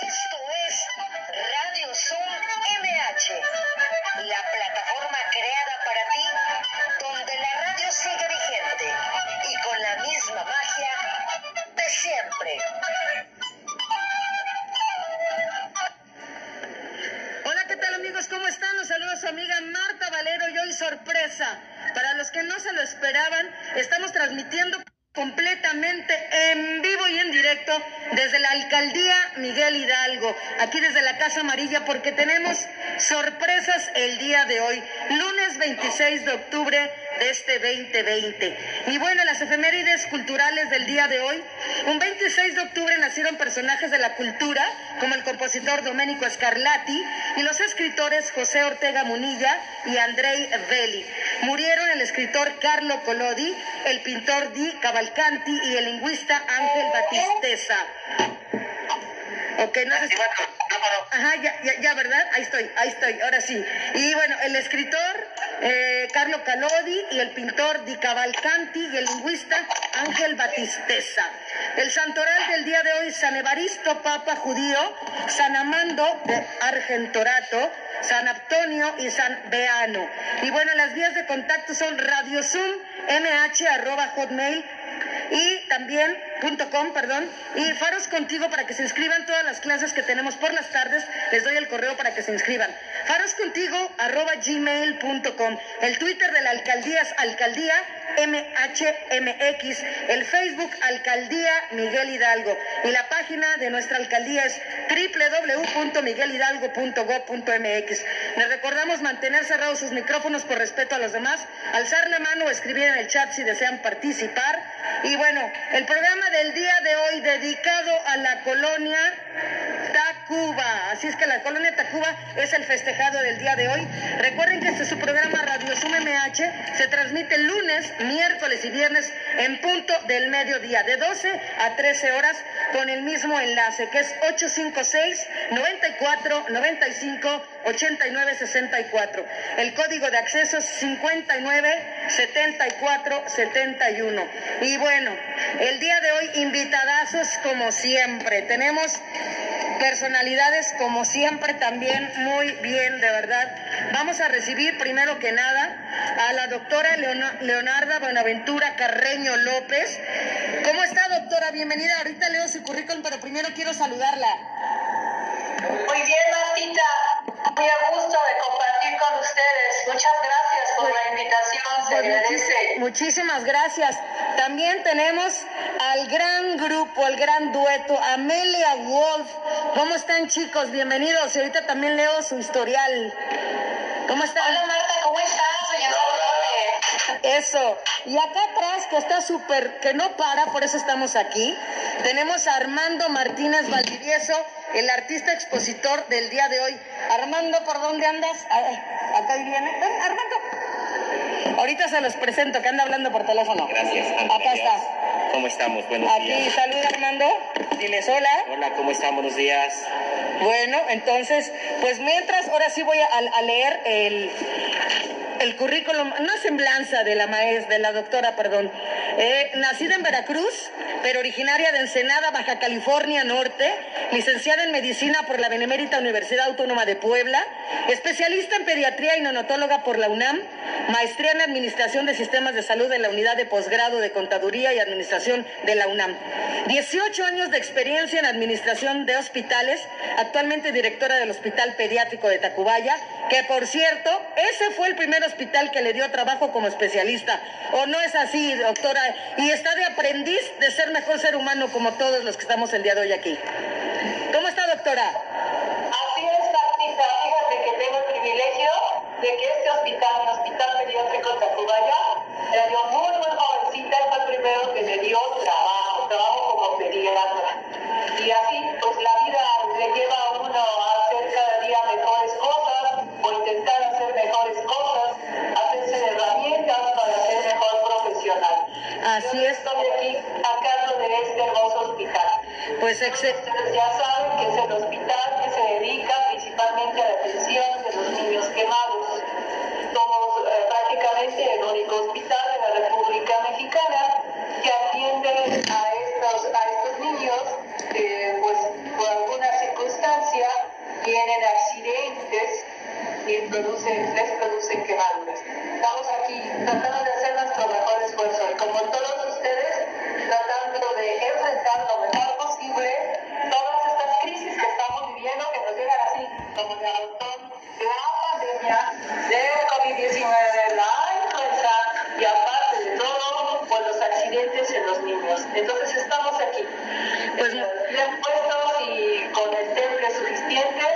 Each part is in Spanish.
Esto Casa Amarilla, porque tenemos sorpresas el día de hoy, lunes 26 de octubre de este 2020. Y bueno, las efemérides culturales del día de hoy, un 26 de octubre nacieron personajes de la cultura como el compositor Domenico Scarlatti y los escritores José Ortega Munilla y Andrei Belli. Murieron el escritor Carlo Collodi, el pintor Di Cavalcanti y el lingüista Ángel Batisteza. Ok, no si... Ajá, ya, ya, ya, ¿verdad? Ahí estoy, ahí estoy, ahora sí. Y bueno, el escritor eh, Carlo Calodi y el pintor Di Cavalcanti y el lingüista Ángel Batisteza. El santoral del día de hoy, San Evaristo, Papa Judío, San Amando de Argentorato, San Antonio y San Beano. Y bueno, las vías de contacto son Radio Zoom, mh, arroba hotmail, y también .com, perdón, y Faros Contigo para que se inscriban todas las clases que tenemos por las tardes. Les doy el correo para que se inscriban. Faroscontigo arroba gmail.com. El Twitter de la alcaldía es alcaldía MHMX. El Facebook Alcaldía Miguel Hidalgo. Y la página de nuestra alcaldía es www.miguelhidalgo.gov.mx. Les recordamos mantener cerrados sus micrófonos por respeto a los demás, alzar la mano o escribir en el chat si desean participar. Y bueno, el programa del día de hoy dedicado a la colonia Tacuba. Así es que la colonia Tacuba es el festejado del día de hoy. Recuerden que este es su programa Radio Sum MH. Se transmite lunes, miércoles y viernes en punto del mediodía, de 12 a 13 horas, con el mismo enlace que es 856 94 95 89 64. El código de acceso es 59 74 71. Y bueno, el día de hoy invitadazos como siempre. Tenemos personalidades como siempre también muy bien, de verdad. Vamos a recibir primero que nada a la doctora Leonarda Buenaventura Carreño López. ¿Cómo está doctora? Bienvenida. Ahorita leo su currículum, pero primero quiero saludarla. Muy bien, Martita. Muy a gusto de compartir con ustedes. Muchas gracias por la invitación. Se agradece. Muchísimas gracias. También tenemos al gran grupo, al gran dueto, Amelia Wolf. ¿Cómo están chicos? Bienvenidos. Y ahorita también leo su historial. ¿Cómo están? Hola Marta, ¿cómo estás? Eso. Y acá atrás, que está súper, que no para, por eso estamos aquí, tenemos a Armando Martínez Valdivieso, el artista expositor del día de hoy. Armando, ¿por dónde andas? Ah, Acá viene. Ven, Armando. Ahorita se los presento, que anda hablando por teléfono. Gracias. Acá está. ¿Cómo estamos? Buenos Aquí, días. saluda Armando. Diles hola. Hola, ¿cómo están? Buenos días. Bueno, entonces, pues mientras, ahora sí voy a, a leer el, el currículum, una semblanza de la maestra, de la doctora, perdón. Eh, nacida en Veracruz, pero originaria de Ensenada, Baja California Norte, licenciada en medicina por la Benemérita Universidad Autónoma de Puebla, especialista en pediatría y neonatóloga por la UNAM, maestría en administración de sistemas de salud en la unidad de posgrado de contaduría y administración de la UNAM. 18 años de experiencia en administración de hospitales, actualmente directora del Hospital Pediátrico de Tacubaya, que por cierto, ese fue el primer hospital que le dio trabajo como especialista. ¿O no es así, doctora? Y está de aprendiz de ser mejor ser humano como todos los que estamos el día de hoy aquí. ¿Cómo está, doctora? Así es, tengo el privilegio de que este hospital, el Hospital Pediátrico Tacubaya, me dio muy, muy jovencita, fue el primero que me dio trabajo, trabajo como pediatra. Y así, pues la vida le lleva a uno a hacer cada día mejores cosas, o intentar hacer mejores cosas, hacerse de herramientas para ser mejor profesional. Así es. Estoy aquí a cargo de este hermoso hospital. Pues excepto. Ya saben que es el hospital que se dedica principalmente a la atención de los niños quemados. Somos eh, prácticamente el único hospital de la República Mexicana que atiende a estos, a estos niños que, pues, por alguna circunstancia tienen accidentes circunstancias produce, les producen quemaduras. Estamos aquí tratando de hacer nuestro mejor esfuerzo y como todos ustedes, tratando de enfrentar lo mejor posible todas estas crisis que estamos viviendo que nos llegan así, como el botón, la pandemia del COVID-19, la influenza y aparte de todo, por los accidentes en los niños. Entonces estamos aquí, Pues, bien puestos y con el temple suficiente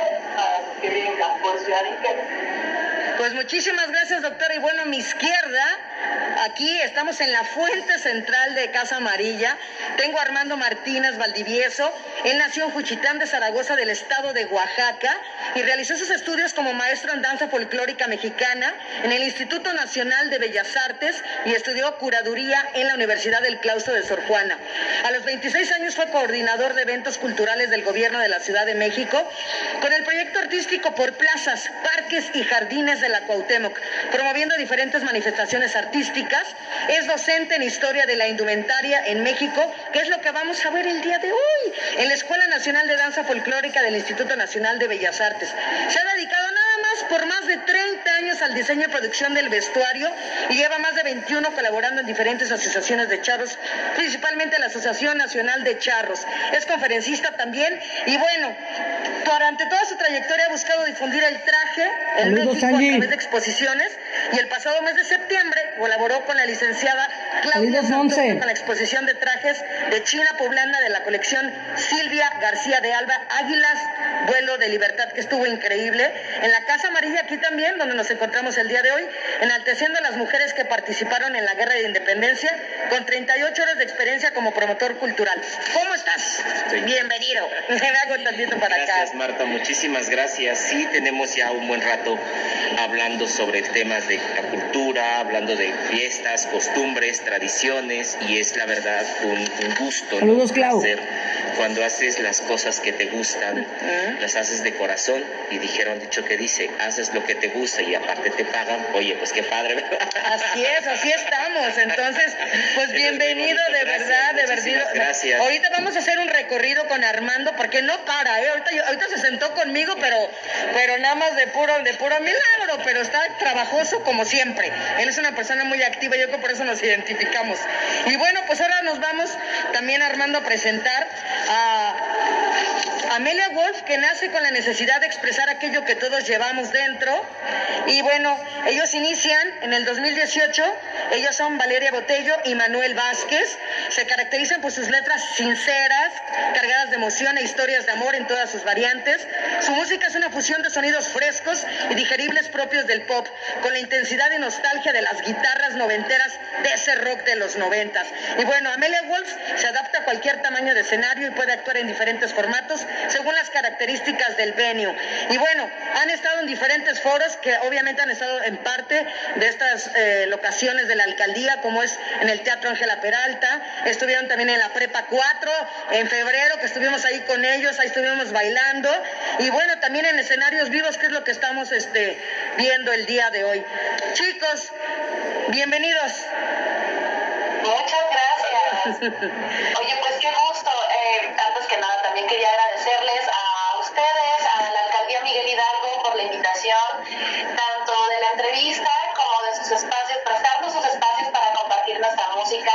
Pues muchísimas gracias, doctora. Y bueno, mi izquierda, aquí estamos en la fuente central de Casa Amarilla. Tengo a Armando Martínez Valdivieso. Él nació en Juchitán de Zaragoza, del estado de Oaxaca, y realizó sus estudios como maestro en danza folclórica mexicana en el Instituto Nacional de Bellas Artes y estudió curaduría en la Universidad del Claustro de Sor Juana. A los 26 años fue coordinador de eventos culturales del gobierno de la Ciudad de México con el proyecto artístico por plazas, parques y jardines de la Cuauhtémoc, promoviendo diferentes manifestaciones artísticas. Es docente en historia de la indumentaria en México, que es lo que vamos a ver el día de hoy en la Escuela Nacional de Danza Folclórica del Instituto Nacional de Bellas Artes. Se ha dedicado nada más por más de 30 años al diseño y producción del vestuario y lleva más de 21 colaborando en diferentes asociaciones de charros, principalmente la Asociación Nacional de Charros. Es conferencista también y bueno, durante toda su trayectoria ha buscado difundir el traje en México a través de exposiciones y el pasado mes de septiembre colaboró con la licenciada Claudia. Santos con la exposición de trajes de China poblana de la colección Silvia García de Alba Águilas Vuelo de Libertad que estuvo increíble en la Casa Amarilla aquí también donde nos encontramos el día de hoy enalteciendo a las mujeres que participaron en la Guerra de Independencia con 38 horas de experiencia como promotor cultural. ¿Cómo estás? Estoy- Bienvenido. Me hago tantito para Gracias acá. Marta, muchísimas gracias. Sí, tenemos ya un buen rato hablando sobre temas de la cultura, hablando de fiestas, costumbres, tradiciones y es la verdad un, un gusto. ¿no? Saludos, Clau. Hacer cuando haces las cosas que te gustan, las haces de corazón y dijeron dicho que dice, haces lo que te gusta y aparte te pagan. Oye, pues qué padre, ¿verdad? Así es, así estamos. Entonces, pues bienvenido, de Gracias, verdad, de verdad. gracias. Ahorita vamos a hacer un recorrido con Armando, porque no para, ¿eh? Ahorita, yo- ahorita se sentó conmigo, pero, pero nada más de puro, de puro milagro, pero está trabajoso como siempre. Él es una persona muy activa, yo creo que por eso nos identificamos. Y bueno, pues ahora nos vamos también, Armando, a presentar a Amelia Wolf, que nace con la necesidad de expresar aquello que todos llevamos dentro. Y bueno, ellos inician en el 2018. Ellos son Valeria Botello y Manuel Vázquez. Se caracterizan por sus letras sinceras, cargadas de emoción e historias de amor en todas sus variantes. Su música es una fusión de sonidos frescos y digeribles propios del pop, con la intensidad y nostalgia de las guitarras noventeras de ese rock de los noventas. Y bueno, Amelia Wolf se adapta a cualquier tamaño de escenario y puede actuar en diferentes formatos según las características del venue. Y bueno, han estado en diferentes foros que obviamente han estado en parte de estas eh, locaciones de la alcaldía, como es en el Teatro Ángela Peralta, estuvieron también en la Prepa 4 en febrero, que estuvimos ahí con ellos, ahí estuvimos bailando, y bueno, también en escenarios vivos, que es lo que estamos este, viendo el día de hoy. Chicos, bienvenidos. Muchas gracias. Oye, tanto de la entrevista como de sus espacios, prestarnos sus espacios para compartir nuestra música.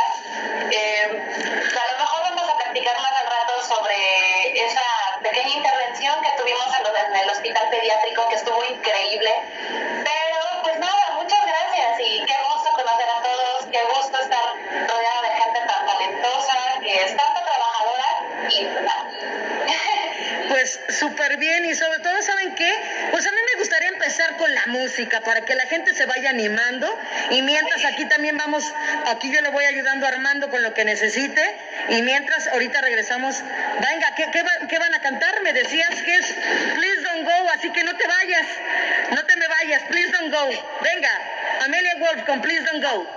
Eh, a lo mejor vamos a practicar más al rato sobre esa pequeña intervención que tuvimos en el hospital pediátrico, que estuvo increíble. Súper bien y sobre todo, ¿saben qué? Pues a mí me gustaría empezar con la música para que la gente se vaya animando y mientras aquí también vamos, aquí yo le voy ayudando Armando con lo que necesite y mientras ahorita regresamos, venga, ¿qué, qué, qué van a cantar? Me decías que es Please Don't Go, así que no te vayas, no te me vayas, Please Don't Go. Venga, Amelia Wolf con Please Don't Go.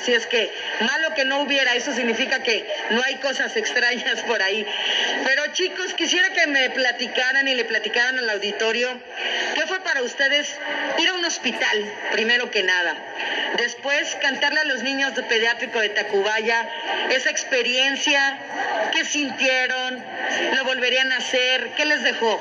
Así es que malo que no hubiera, eso significa que no hay cosas extrañas por ahí. Pero chicos, quisiera que me platicaran y le platicaran al auditorio qué fue para ustedes ir a un hospital, primero que nada. Después cantarle a los niños de pediátrico de Tacubaya esa experiencia, qué sintieron, lo volverían a hacer, qué les dejó.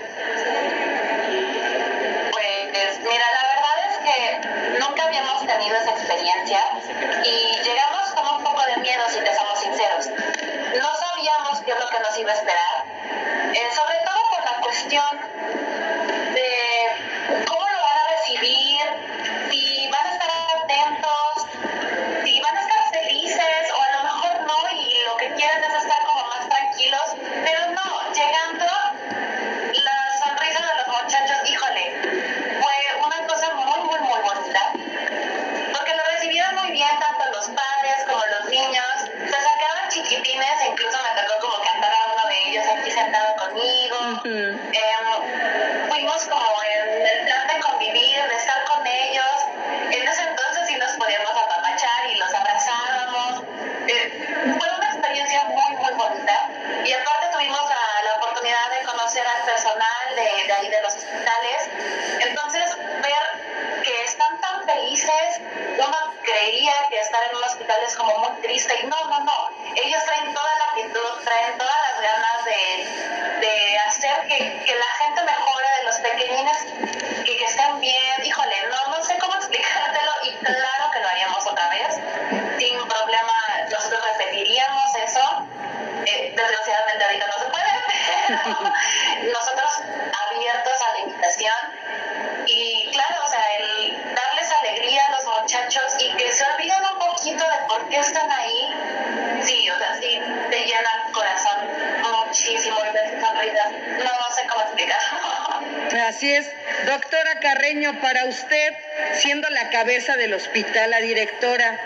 la directora.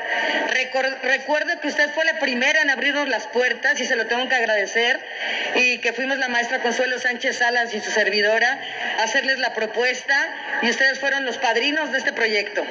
recuerdo que usted fue la primera en abrirnos las puertas y se lo tengo que agradecer y que fuimos la maestra Consuelo Sánchez Salas y su servidora a hacerles la propuesta y ustedes fueron los padrinos de este proyecto.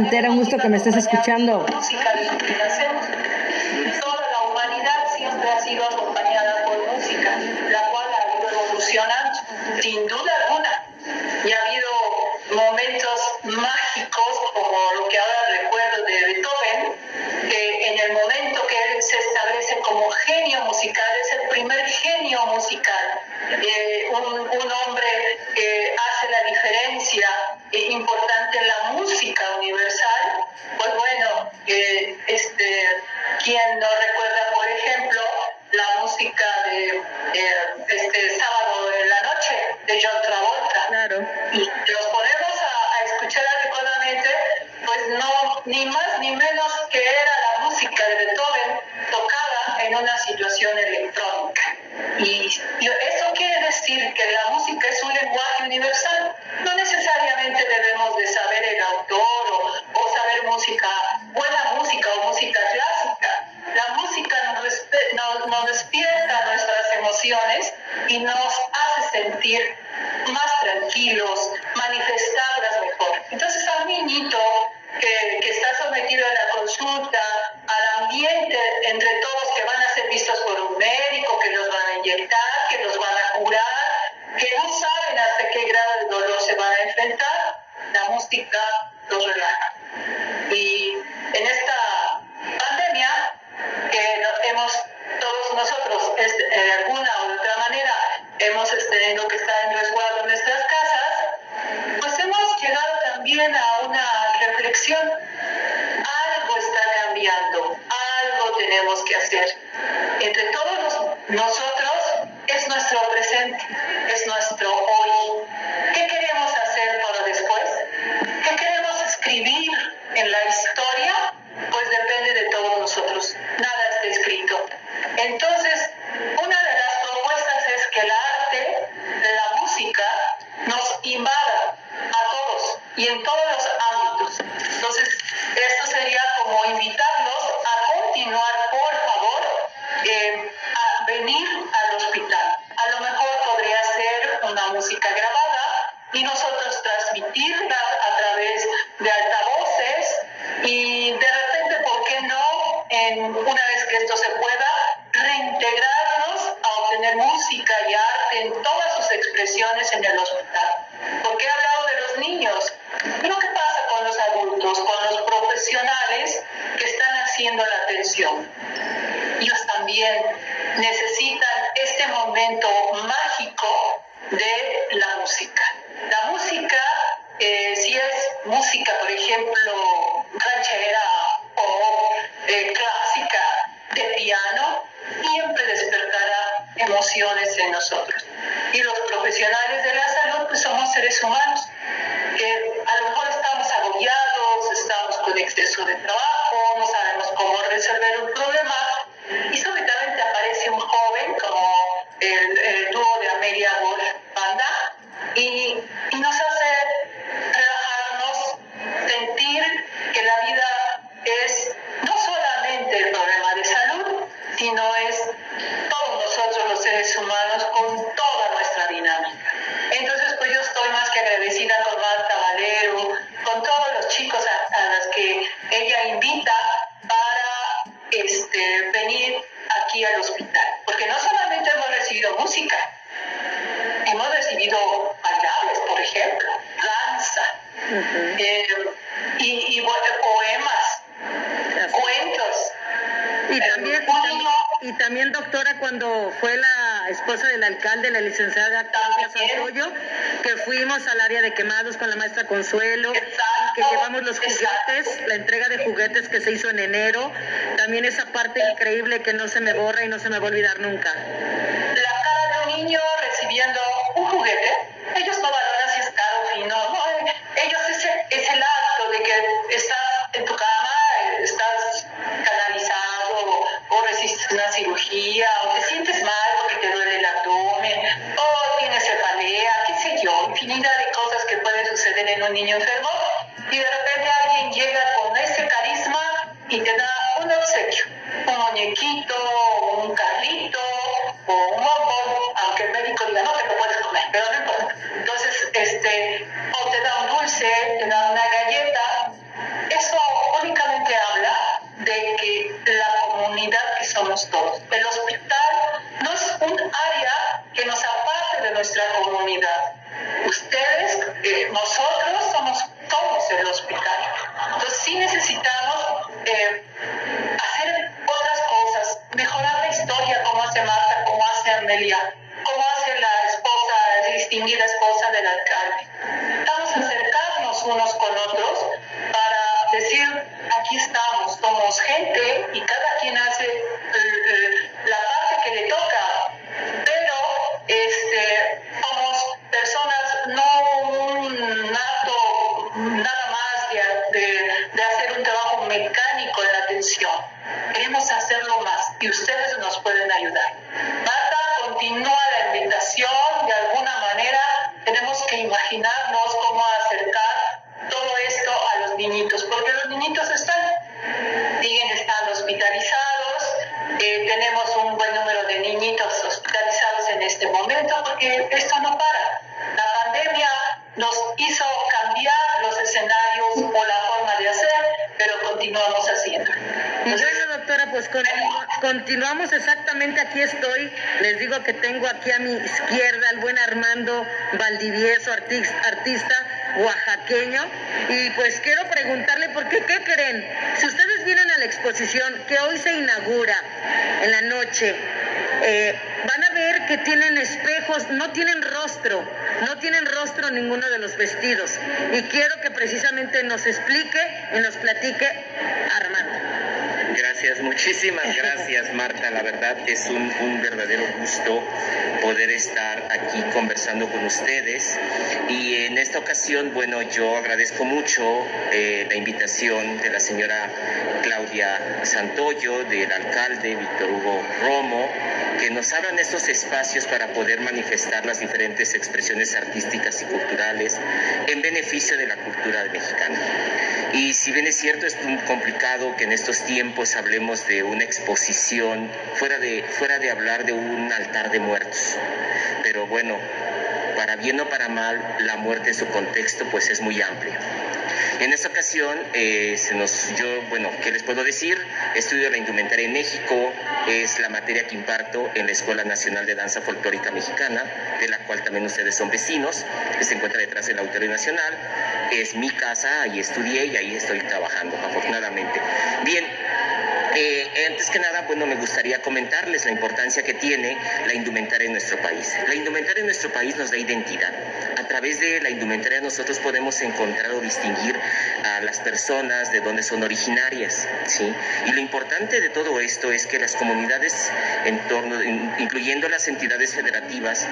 Pantera, un gusto que me estés escuchando. en, una vez que esto se pueda, reintegrarlos a obtener música y arte en todas sus expresiones en el hospital. la licenciada Claudia Santoyo, que fuimos al área de quemados con la maestra Consuelo, que llevamos los juguetes, la entrega de juguetes que se hizo en enero. También esa parte increíble que no se me borra y no se me va a olvidar nunca. aquí a mi izquierda, el buen Armando Valdivieso, artista, oaxaqueño. Y pues quiero preguntarle, ¿por qué qué creen? Si ustedes vienen a la exposición que hoy se inaugura en la noche, eh, van a ver que tienen espejos, no tienen rostro, no tienen rostro ninguno de los vestidos. Y quiero que precisamente nos explique y nos platique gracias, muchísimas gracias Marta. La verdad es un, verdadero gusto poder estar aquí conversando con ustedes. Y en esta ocasión, bueno, yo agradezco mucho eh, la invitación de la señora Claudia Santoyo, del alcalde Víctor Hugo Romo, que nos abran estos espacios para poder manifestar las diferentes expresiones artísticas y culturales en beneficio de la cultura mexicana. Y si bien es cierto, es complicado que en estos tiempos hablemos de una exposición, fuera de, fuera de hablar de un altar de muertos. Pero bueno, para bien o para mal, la muerte en su contexto pues es muy amplia. En esta ocasión, eh, yo, bueno, ¿qué les puedo decir? Estudio la indumentaria en México, es la materia que imparto en la Escuela Nacional de Danza Folclórica Mexicana, de la cual también ustedes son vecinos, que se encuentra detrás del Auditorio Nacional. Es mi casa, ahí estudié y ahí estoy trabajando, afortunadamente. Bien, eh, antes que nada, bueno, me gustaría comentarles la importancia que tiene la indumentaria en nuestro país. La indumentaria en nuestro país nos da identidad. A través de la indumentaria nosotros podemos encontrar o distinguir a las personas de dónde son originarias, ¿sí? Y lo importante de todo esto es que las comunidades en torno, incluyendo las entidades federativas,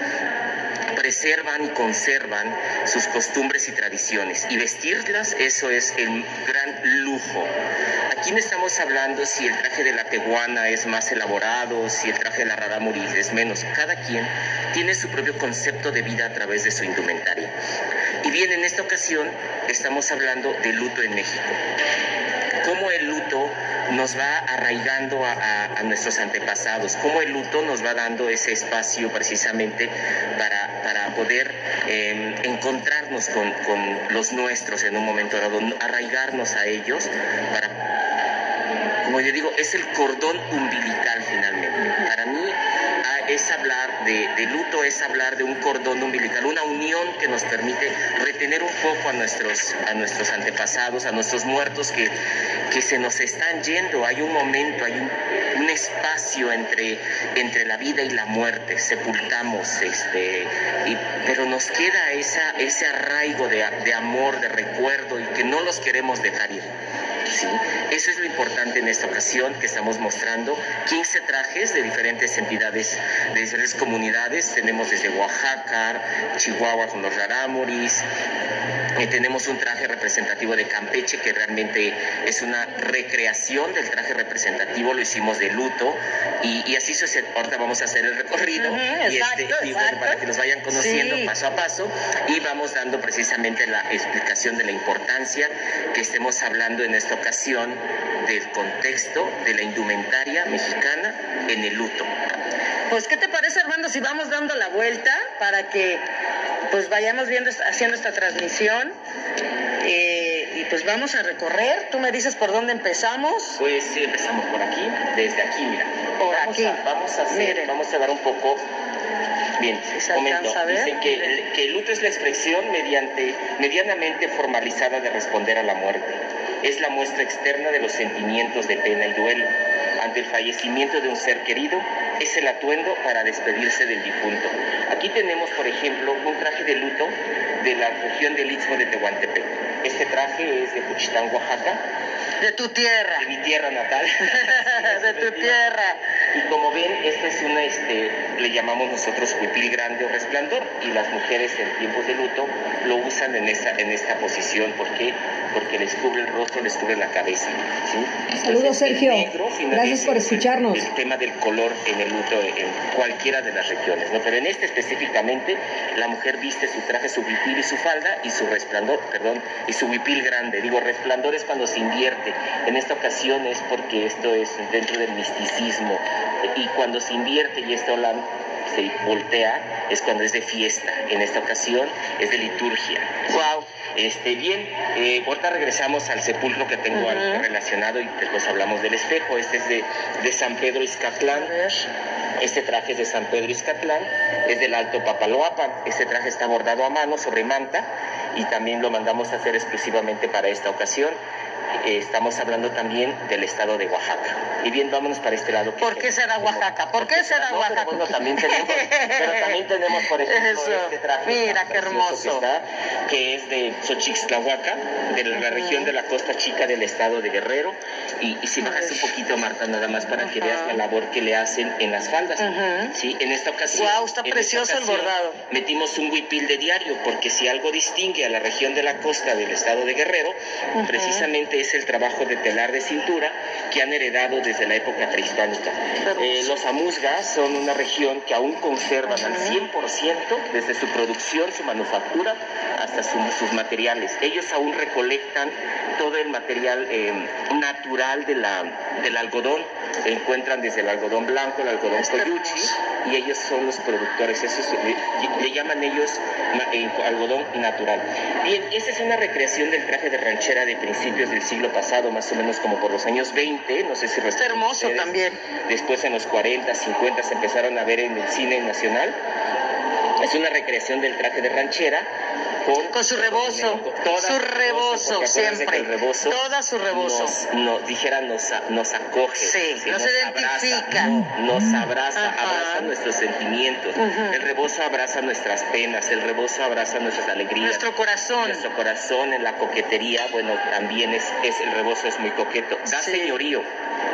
preservan y conservan sus costumbres y tradiciones. Y vestirlas, eso es el gran lujo. Aquí no estamos hablando si el traje de la teguana es más elaborado, si el traje de la rarámuri es menos. Cada quien tiene su propio concepto de vida a través de su indumentaria. Y bien, en esta ocasión estamos hablando de luto en México. Nos va arraigando a, nuestros antepasados, cómo el luto nos va dando ese espacio precisamente para, para poder em, encontrarnos con, con los nuestros en un momento dado, arraigarnos a ellos para como yo digo, es el cordón umbilical finalmente. Para mí es hablar de, luto, es hablar de un cordón umbilical, una unión que nos permite retener un poco a nuestros, a nuestros antepasados, a nuestros muertos que, que se nos están yendo. Hay un momento, hay un, espacio entre, entre la vida y la muerte, sepultamos, este, pero nos queda esa, ese arraigo de amor, de recuerdo y que no los queremos dejar ir. Eso es lo importante en esta ocasión que estamos mostrando 15 trajes de diferentes entidades, de diferentes comunidades. Tenemos desde Oaxaca, Chihuahua con los rarámuris, eh, tenemos un traje representativo de Campeche que realmente es una recreación del traje representativo, lo hicimos de luto y, así sucede. Ahorita vamos a hacer el recorrido y, este, para que nos vayan conociendo paso a paso y vamos dando precisamente la explicación de la importancia que estemos hablando en esta ocasión del contexto de la indumentaria mexicana en el luto. Pues, ¿qué te parece, Armando, si vamos dando la vuelta para que pues vayamos viendo, haciendo esta transmisión? Eh, y pues vamos a recorrer. Tú me dices por dónde empezamos. Pues sí, empezamos por aquí, desde aquí, mira. Por vamos aquí. A, vamos a hacer, vamos a dar un poco Bien, momento. Dicen que el, que el luto es la expresión mediante, medianamente formalizada de responder a la muerte. Es la muestra externa de los sentimientos de pena y duelo. Ante el fallecimiento de un ser querido, es el atuendo para despedirse del difunto. Aquí tenemos, por ejemplo, un traje de luto de la región del Istmo de Tehuantepec. Este traje es de Puchitán, Oaxaca. De tu tierra. De mi tierra natal. de tu tierra. Y como ven, este es una, este, le llamamos nosotros huipil grande o resplandor, y las mujeres en tiempos de luto lo usan en esta, en esta posición. ¿Por qué? Porque les cubre el rostro, les cubre la cabeza. Saludos, Sergio. Gracias por escucharnos. El tema del color en el luto en cualquiera de las regiones, ¿no? Pero en este específicamente, la mujer viste su traje, su huipil y su falda, y su resplandor, perdón, y su huipil grande. Digo, resplandor es cuando se invierte. En esta ocasión es porque esto es dentro del misticismo y cuando se invierte y esto se voltea es cuando es de fiesta. En esta ocasión es de liturgia. Wow. Este, bien, eh, ahorita regresamos al sepulcro que tengo relacionado y después hablamos del espejo. Este es de, de San Pedro Izcatlán. Este traje es de San Pedro Izcatlán, es del Alto Papaloapan. Este traje está bordado a mano sobre manta y también lo mandamos a hacer exclusivamente para esta ocasión. Eh, estamos hablando también del estado de Oaxaca. Y bien, vámonos para este lado. ¿Por qué será Oaxaca? ¿Por qué será No, pero Oaxaca? bueno, también tenemos, pero también tenemos, por ejemplo, Eso. este traje. Mira, qué hermoso. Que, está, que es de Xochixtlahuaca, de la región de la Costa Chica del estado de Guerrero. Y, y si bajas un poquito, Marta, nada más para que Ajá. veas la labor que le hacen en las faldas. Sí, en esta ocasión. Guau, está precioso el ocasión, bordado. Metimos un huipil de diario, porque si algo distingue a la región de la costa del estado de Guerrero, precisamente es el trabajo de telar de cintura que han heredado desde la época prehispánica. Eh, los amuzgas son una región que aún conservan al 100% desde su producción, su manufactura, hasta su- sus materiales. Ellos aún recolectan todo el material eh, natural de la, del algodón. Se encuentran desde el algodón blanco, el algodón coyuchi, y ellos son los productores. Eso es- le, le llaman ellos eh, algodón natural. Bien, esa es una recreación del traje de ranchera de principios del siglo pasado, más o menos como por los años 20, no sé si Está recuerdan hermoso ustedes. también. Después en los 40, 50 se empezaron a ver en el cine nacional. Es una recreación del traje de ranchera con, Con su rebozo, su rebozo, siempre. rebozo Toda su rebozo. Nos, nos- dijera, nos, nos acoge. Sí, nos identifica. Abraza, no, nos abraza, Ajá. abraza nuestros sentimientos. Ujú. El rebozo abraza nuestras penas, el rebozo abraza nuestras alegrías. Nuestro corazón. Nuestro corazón en la coquetería, bueno, también es, es el rebozo es muy coqueto. Da Sí. señorío.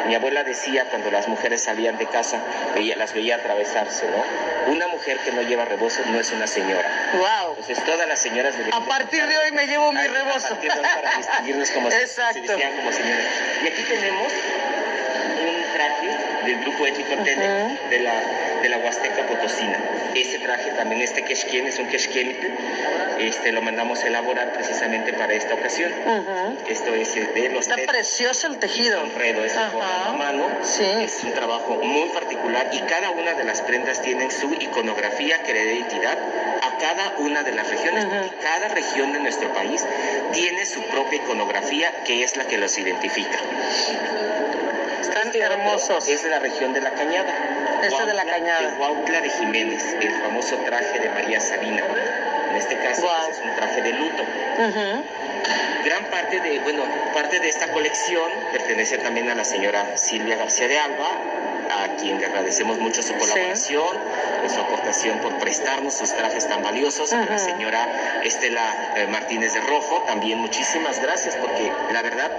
Mi abuela decía cuando las mujeres salían de casa, veía, las veía atravesarse, ¿no? Una mujer que no lleva rebozo no es una señora. Wow. Entonces todas las señoras deberían A partir de hoy me llevo mi rebozo. de para distinguirnos como se- se Exacto. vestían como señoras. Y aquí tenemos del grupo étnico Tene de la de la Huasteca Potosina. Ese traje también, este quechquén, es un quechquén, este lo mandamos a elaborar precisamente para esta ocasión. Esto es eh, de los Está precioso el tejido. Enredo, es bordado a mano. Sí. Es un trabajo muy particular y cada una de las prendas tienen su iconografía que le da identidad a cada una de las regiones. Cada región de nuestro país tiene su propia iconografía que es la que los identifica. Otro hermosos. Es de la región de la Cañada. Este de la Cañada. De Huautla de Jiménez, el famoso traje de María Sabina. En este caso pues, es un traje de luto. Ujú. Gran parte de, bueno, parte de esta colección pertenece también a la señora Silvia García de Alba, a quien le agradecemos mucho su colaboración, eh, su aportación por prestarnos sus trajes tan valiosos. A la señora Estela eh, Martínez de Rojo, también muchísimas gracias, porque la verdad,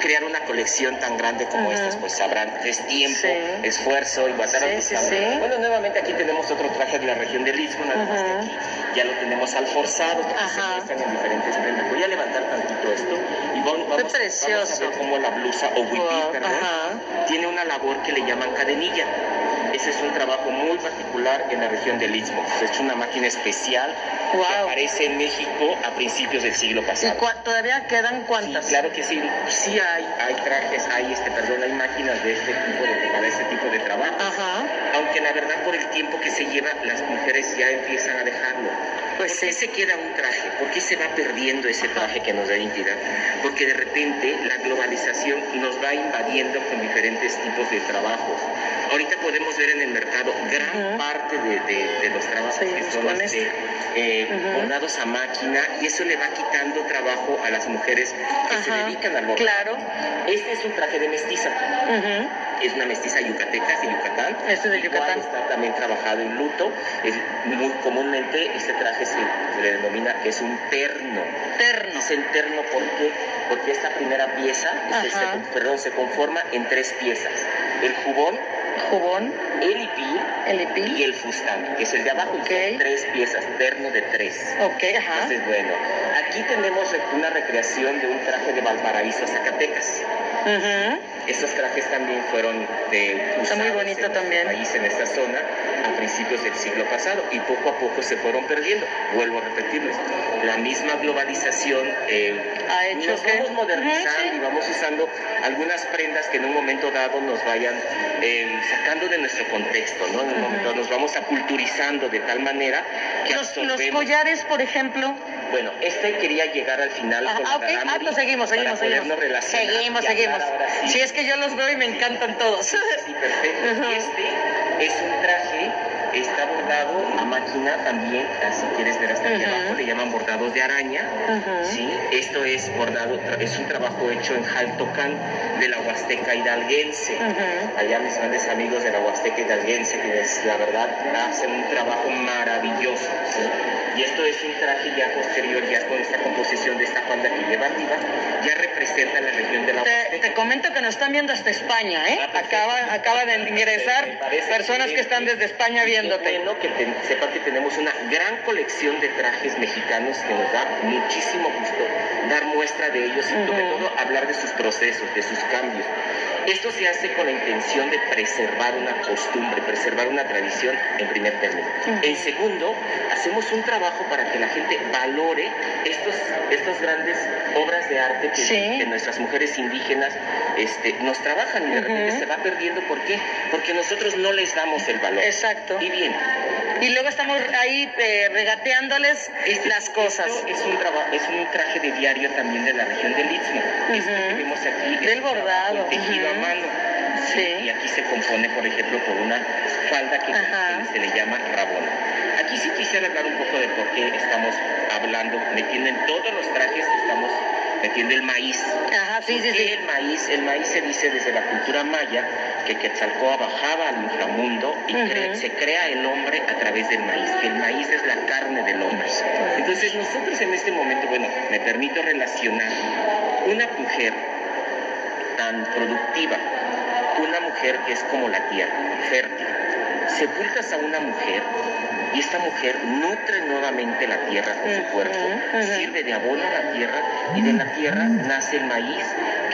crear una colección tan grande como Ajá. esta, pues sabrán, es tiempo, Sí. esfuerzo y guardar Sí, sí. Bueno, nuevamente aquí tenemos otro traje de la región del Istmo, nada más que Ajá. aquí ya lo tenemos al forzado, porque se Ajá. muestran en diferentes prendas. Voy a levantar tantito esto y vamos, vamos, vamos a ver cómo la blusa o huipil, Wow, perdón, ajá. tiene una labor que le llaman cadenilla. Ese es un trabajo muy particular en la región del Istmo. Se ha hecho una máquina especial que aparece en México a principios del siglo ¿Y pasado. cua- todavía quedan cuántas? Sí, claro que sí. Sí hay, hay trajes, hay este, perdón, hay máquinas de este tipo de, para este tipo de trabajo. Ajá. Aunque la verdad por el tiempo que se lleva, las mujeres ya empiezan a dejarlo. Pues ¿Por qué se queda un traje? ¿Por qué se va perdiendo ese traje que nos da identidad? Porque de repente la globalización nos va invadiendo con diferentes tipos de trabajos. Ahorita podemos ver en el mercado gran parte de, de- de los trabajos que son este, eh, bordados a máquina y eso le va quitando trabajo a las mujeres que se dedican al bordado. Claro. Este es un traje de mestiza Es una mestiza yucateca de Yucatán. Este es de Yucatán. está también trabajado en luto. Es muy comúnmente este traje se, se le denomina que es un terno. Terno. Dicen terno ¿por qué? porque esta primera pieza Ajá. se- perdón, se conforma en tres piezas. El jubón, Jubón. El hipil El y el fustán, que es el de abajo. y Ok. son tres piezas, terno de tres. Ok, ajá. Entonces, bueno, aquí tenemos una recreación de un traje de Valparaíso, Zacatecas. Ujú. Estos trajes también fueron de Está muy usados bonito en también. país, en esta zona, a principios del siglo pasado y poco a poco se fueron perdiendo. Vuelvo a repetirles, la misma globalización eh, Ha hecho nos que- vamos modernizando Ujú, sí. y vamos usando algunas prendas que en un momento dado nos vayan eh, sacando de nuestro contexto, ¿no? En un momento nos vamos aculturizando de tal manera que Los, los collares, por ejemplo. Bueno, este quería llegar al final Ah, con ah, la ok. Ah, pues seguimos, para seguimos, podernos seguimos. relacionar Seguimos, seguimos. sí Si es que yo los veo y me encantan todos. Sí, perfecto. Ajá. Este es un traje está bordado a máquina también, si quieres ver hasta aquí abajo, le llaman bordados de araña. ¿sí? Esto es bordado, es un trabajo hecho en Jaltocán de la Huasteca Hidalguense. Allá mis grandes amigos de la Huasteca Hidalguense, que es, la verdad hacen un trabajo maravilloso. Y esto es un traje ya posterior, ya con esta composición de esta falda que lleva arriba, ya representa la región de la te, te comento que nos están viendo hasta España, ¿eh? Ah, acaba, acaba de ingresar personas que están desde España viéndote. Bueno, que sepan que tenemos una gran colección de trajes mexicanos que nos da muchísimo gusto dar muestra de ellos y sobre todo hablar de sus procesos, de sus cambios. Esto se hace con la intención de preservar una costumbre, preservar una tradición en primer término. En segundo, hacemos un trabajo para que la gente valore estos, estas grandes obras de arte que, nuestras mujeres indígenas este, nos trabajan y de repente se va perdiendo. ¿Por qué? Porque nosotros no les damos el valor. Exacto. Y bien, y luego estamos ahí eh, regateándoles las cosas. es un, es un traje de diario también de la región del Istmo. que vemos aquí. Del bordado. Tejido mano. Sí. Y aquí se compone, por ejemplo, por una falda que se le llama rabona. Aquí sí quisiera hablar un poco de por qué estamos hablando, metiendo en todos los trajes, estamos metiendo el maíz. Ajá, sí, sí, sí. El maíz, el maíz se dice desde la cultura maya que Quetzalcóatl bajaba al inframundo y se crea el hombre a través del maíz, que el maíz es la carne del hombre. Entonces nosotros en este momento, bueno, me permito relacionar una mujer tan productiva, una mujer que es como la tierra, fértil. Sepultas a una mujer y esta mujer nutre nuevamente la tierra con su cuerpo, sirve de abono a la tierra y de la tierra nace el maíz,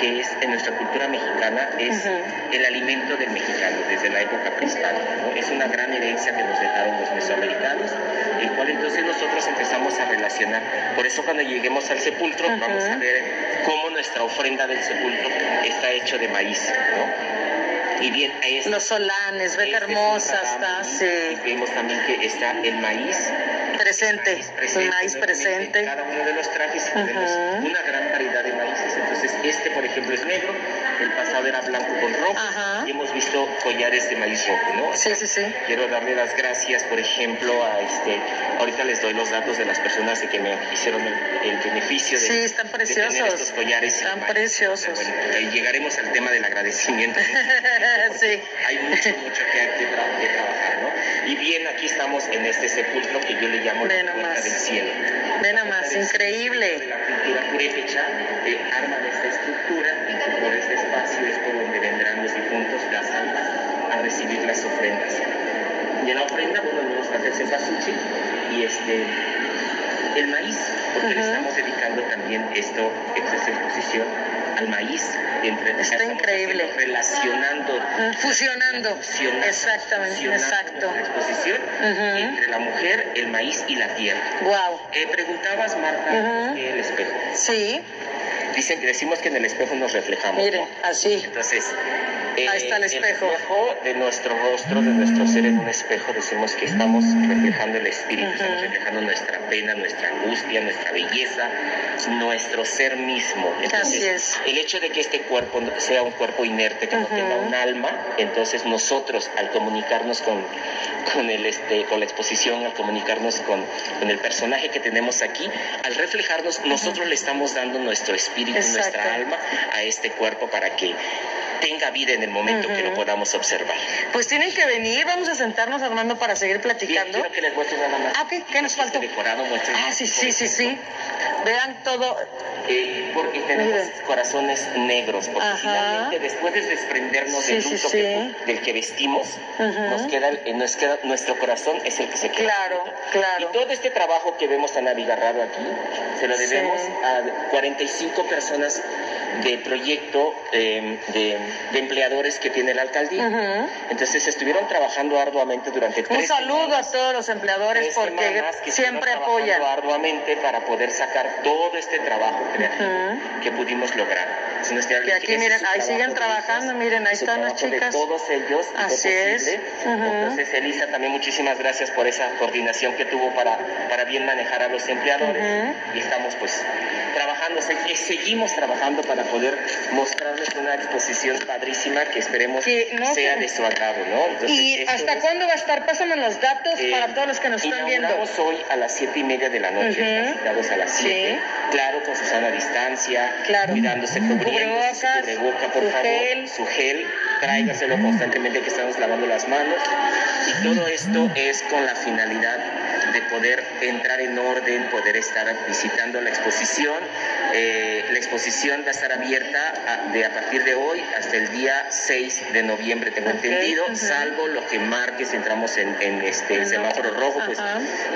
que es en nuestra cultura mexicana es el alimento del mexicano desde la época prehispánica. Es una gran herencia que nos dejaron los mesoamericanos, el cual entonces nosotros empezamos a relacionar. Por eso cuando lleguemos al sepulcro vamos a ver cómo nuestra ofrenda del sepulcro está hecho de maíz. Y bien, los solanes, ve hermosa está, sí. Y vemos también que está el maíz. Presente, el maíz presente. En cada uno de los trajes tenemos una gran variedad de maíces. Entonces, este, por ejemplo, es negro, el pasado era blanco con rojo y hemos visto collares de maíz rojo, ¿no? Sí, sí, sí. Quiero darle las gracias, por ejemplo, a este, ahorita les doy los datos de las personas de que me hicieron el, beneficio de, sí, están preciosos. tener estos collares. Están preciosos. Bueno, llegaremos al tema del agradecimiento. sí. Hay mucho, mucho que, trabajar, ¿no? Y bien, aquí estamos en este sepulcro que yo le llamo la puerta del cielo. Ve nomás, increíble. La cultura purépecha eh, arma de esta recibir las ofrendas. Y en la ofrenda, bueno, vamos a hacer cempasúchil y este, el maíz, porque le estamos dedicando también esto, esta exposición al maíz. Entre, Está increíble. Relacionando. Fusionando. Exactamente, exacto. La exposición entre la mujer, el maíz y la tierra. Wow. Eh, preguntabas, Marta, el espejo. Sí. Dicen, decimos que en el espejo nos reflejamos. Mire, así. Entonces, Ahí está el espejo. El de nuestro rostro, de nuestro ser en un espejo, decimos que estamos reflejando el espíritu, estamos reflejando nuestra pena, nuestra angustia, nuestra belleza, nuestro ser mismo. Entonces, Así es. el hecho de que este cuerpo sea un cuerpo inerte, que no tenga un alma, entonces nosotros al comunicarnos con, con, el, este, con la exposición, al comunicarnos con, con el personaje que tenemos aquí, al reflejarnos, nosotros le estamos dando nuestro espíritu, nuestra alma a este cuerpo para que tenga vida en el momento que lo podamos observar. Pues tienen que venir, vamos a sentarnos Armando para seguir platicando. quiero que les muestre nada más. Ah, ok, ¿qué nos falta? decorado, ah, sí, sí, sí, sí. Vean todo. Eh, porque tenemos corazones negros, porque finalmente después de desprendernos del luto del que vestimos, nos, queda, eh, nos queda, nuestro corazón es el que se queda. Claro, claro. Y todo este trabajo que vemos tan abigarrado aquí, se lo debemos a 45 personas de proyecto eh, de de empleadores que tiene la alcaldía. Entonces estuvieron trabajando arduamente durante tres Un saludo a todos los empleadores porque siempre apoyan. arduamente para poder sacar todo este trabajo creativo que pudimos lograr. Nuestra Y aquí miren, ahí siguen trabajando, miren, ahí están las chicas. De todos ellos. Así es. Entonces, Elisa, también muchísimas gracias por esa coordinación que tuvo para, para bien manejar a los empleadores. Y estamos pues trabajando, seguimos trabajando para poder mostrarles una exposición padrísima que esperemos sea de su agrado, ¿no? ¿Y hasta cuándo va a estar? Pásame los datos eh, para todos los que nos están viendo. hoy a las siete y media de la noche, uh a las siete, claro, con Susana a distancia, claro. cuidándose, cubriéndose, su por favor, gel. su gel, tráigaselo constantemente que estamos lavando las manos. Y todo esto es con la finalidad de poder entrar en orden, poder estar visitando la exposición. Eh, la exposición va a estar abierta a, de a partir de hoy hasta el día 6 de noviembre, tengo entendido, salvo lo que marques, entramos en, en este semáforo rojo, pues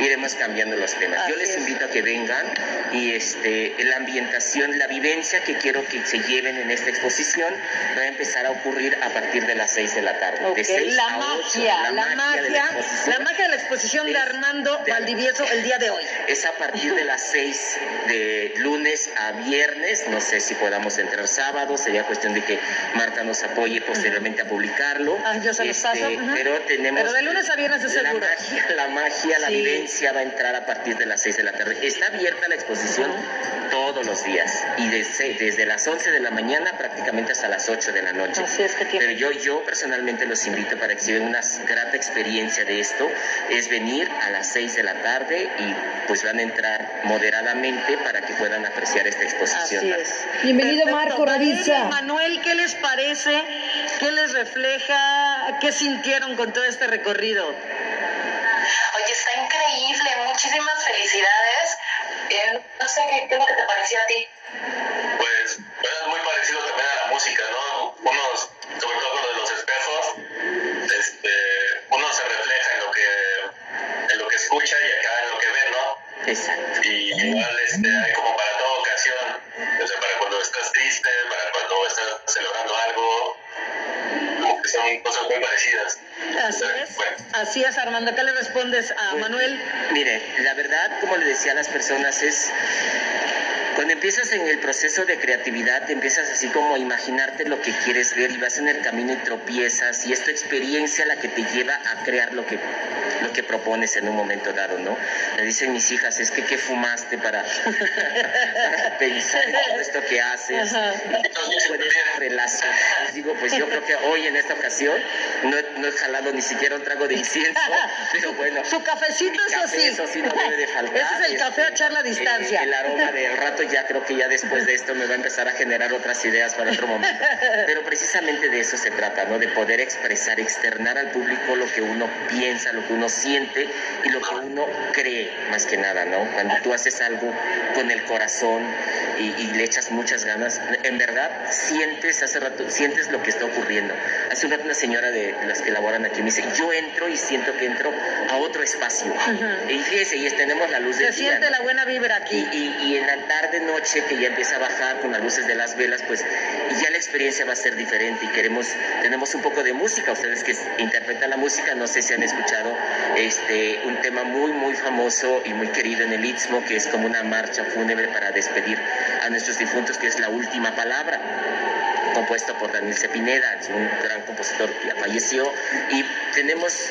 iremos cambiando los temas. Yo les invito a que vengan y este, la ambientación, la vivencia que quiero que se lleven en esta exposición va a empezar a ocurrir a partir de las 6 de la tarde. De la magia, la, magia, la magia de la exposición de Armando Valdivieso el día de hoy. Es a partir de las 6 de lunes a viernes, no sé si podamos entrar sábado, sería cuestión de que Marta nos apoye posteriormente a publicarlo. Ah, yo se los este, paso. Pero tenemos... Pero de lunes a viernes es seguro. La magia, la, magia, la vivencia va a entrar a partir de las 6 de la tarde. Está abierta la exposición todos los días y desde, desde las 11 de la mañana prácticamente hasta las 8 de la noche. Así es que Pero yo, yo personalmente los invito para que se vean una grata experiencia de esto, es venir a las 6 de la tarde y pues van a entrar moderadamente para que puedan apreciar esta exposición. Así es. Bienvenido Marco Ravizza. Manuel, ¿qué les parece? ¿Qué les refleja? ¿Qué sintieron con todo este recorrido? Oye, está increíble, muchísimas felicidades. Eh, no sé qué, qué es lo que te pareció a ti. Pues, es muy parecido también a la música, ¿no? Unos, sobre todo con lo de los espejos, este, uno se refleja escucha y acá en lo que ve, ¿no? Exacto. Y igual este, hay como para toda ocasión, o sea, para cuando estás triste, para cuando estás celebrando algo, como que son cosas muy parecidas. Así es. Así es, Armando. ¿Qué le respondes a Manuel? Mire, la verdad, como le decía a las personas, es cuando empiezas en el proceso de creatividad, te empiezas así como a imaginarte lo que quieres ver y vas en el camino y tropiezas y es tu experiencia la que te lleva a crear lo que, lo que propones en un momento dado, ¿no? Me dicen mis hijas, es que ¿qué fumaste para, pensar en todo esto que haces? relación. Les digo, pues yo creo que hoy en esta ocasión no, no he jalado ni siquiera un trago de incienso, pero bueno. Su cafecito, eso sí. Eso sí no debe de faltar. Ese es el café a echar la distancia. el aroma del rato ya creo que ya después de esto me va a empezar a generar otras ideas para otro momento. Pero precisamente de eso se trata, ¿no? De poder expresar, externar al público lo que uno piensa, lo que uno siente y lo que uno cree, más que nada, ¿no? Cuando tú haces algo con el corazón y, le echas muchas ganas, en verdad sientes, hace rato, sientes lo que está ocurriendo. Hace un rato una señora de las que laboran aquí me dice, yo entro y siento que entro a otro espacio. Y fíjese, y tenemos la luz del Se siente la buena vibra aquí. Y, y en la tarde, noche, que ya empieza a bajar con las luces de las velas, pues ya la experiencia va a ser diferente y queremos, tenemos un poco de música, ustedes que interpretan la música, no sé si han escuchado este, un tema muy, muy famoso y muy querido en el Istmo, que es como una marcha fúnebre para despedir a nuestros difuntos, que es la última palabra compuesto por Daniel Cepineda, un gran compositor que falleció, y tenemos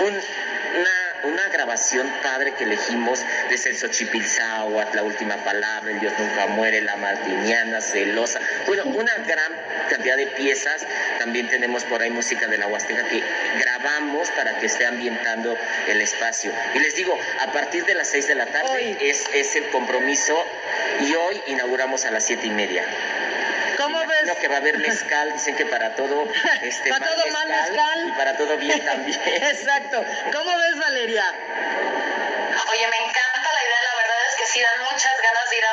un, una una grabación padre que elegimos de Celso Chipilzáhuatl, La Última Palabra, El Dios Nunca Muere, La Martiniana, Celosa. Bueno, una gran cantidad de piezas. También tenemos por ahí música de la Huasteca que grabamos para que esté ambientando el espacio. Y les digo, a partir de las 6 de la tarde es, es el compromiso y hoy inauguramos a las siete y media. Que va a haber mezcal, dicen que para todo, este, para todo mal mezcal. Y para todo bien también. Exacto. ¿Cómo ves, Valeria? Oye, me encanta la idea, la verdad es que sí dan muchas ganas de ir a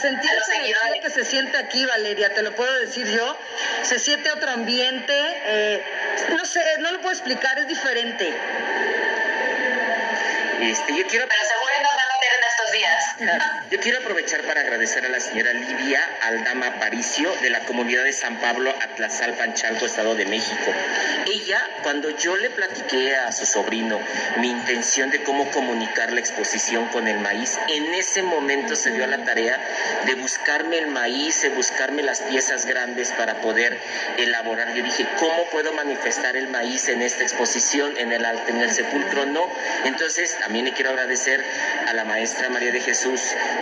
sentir esa energía que se siente aquí, Valeria, te lo puedo decir yo. Se siente otro ambiente, eh, no sé, no lo puedo explicar, es diferente. Este, yo quiero... Pero Yo quiero aprovechar para agradecer a la señora Lidia Aldama Aparicio de la comunidad de San Pablo, Atlazalpan, Chalco, Estado de México. Ella, cuando yo le platiqué a su sobrino mi intención de cómo comunicar la exposición con el maíz, en ese momento se dio a la tarea de buscarme el maíz, de buscarme las piezas grandes para poder elaborar. Yo dije, ¿cómo puedo manifestar el maíz en esta exposición, en el, en el sepulcro? No. Entonces, también le quiero agradecer a la maestra María de Jesús,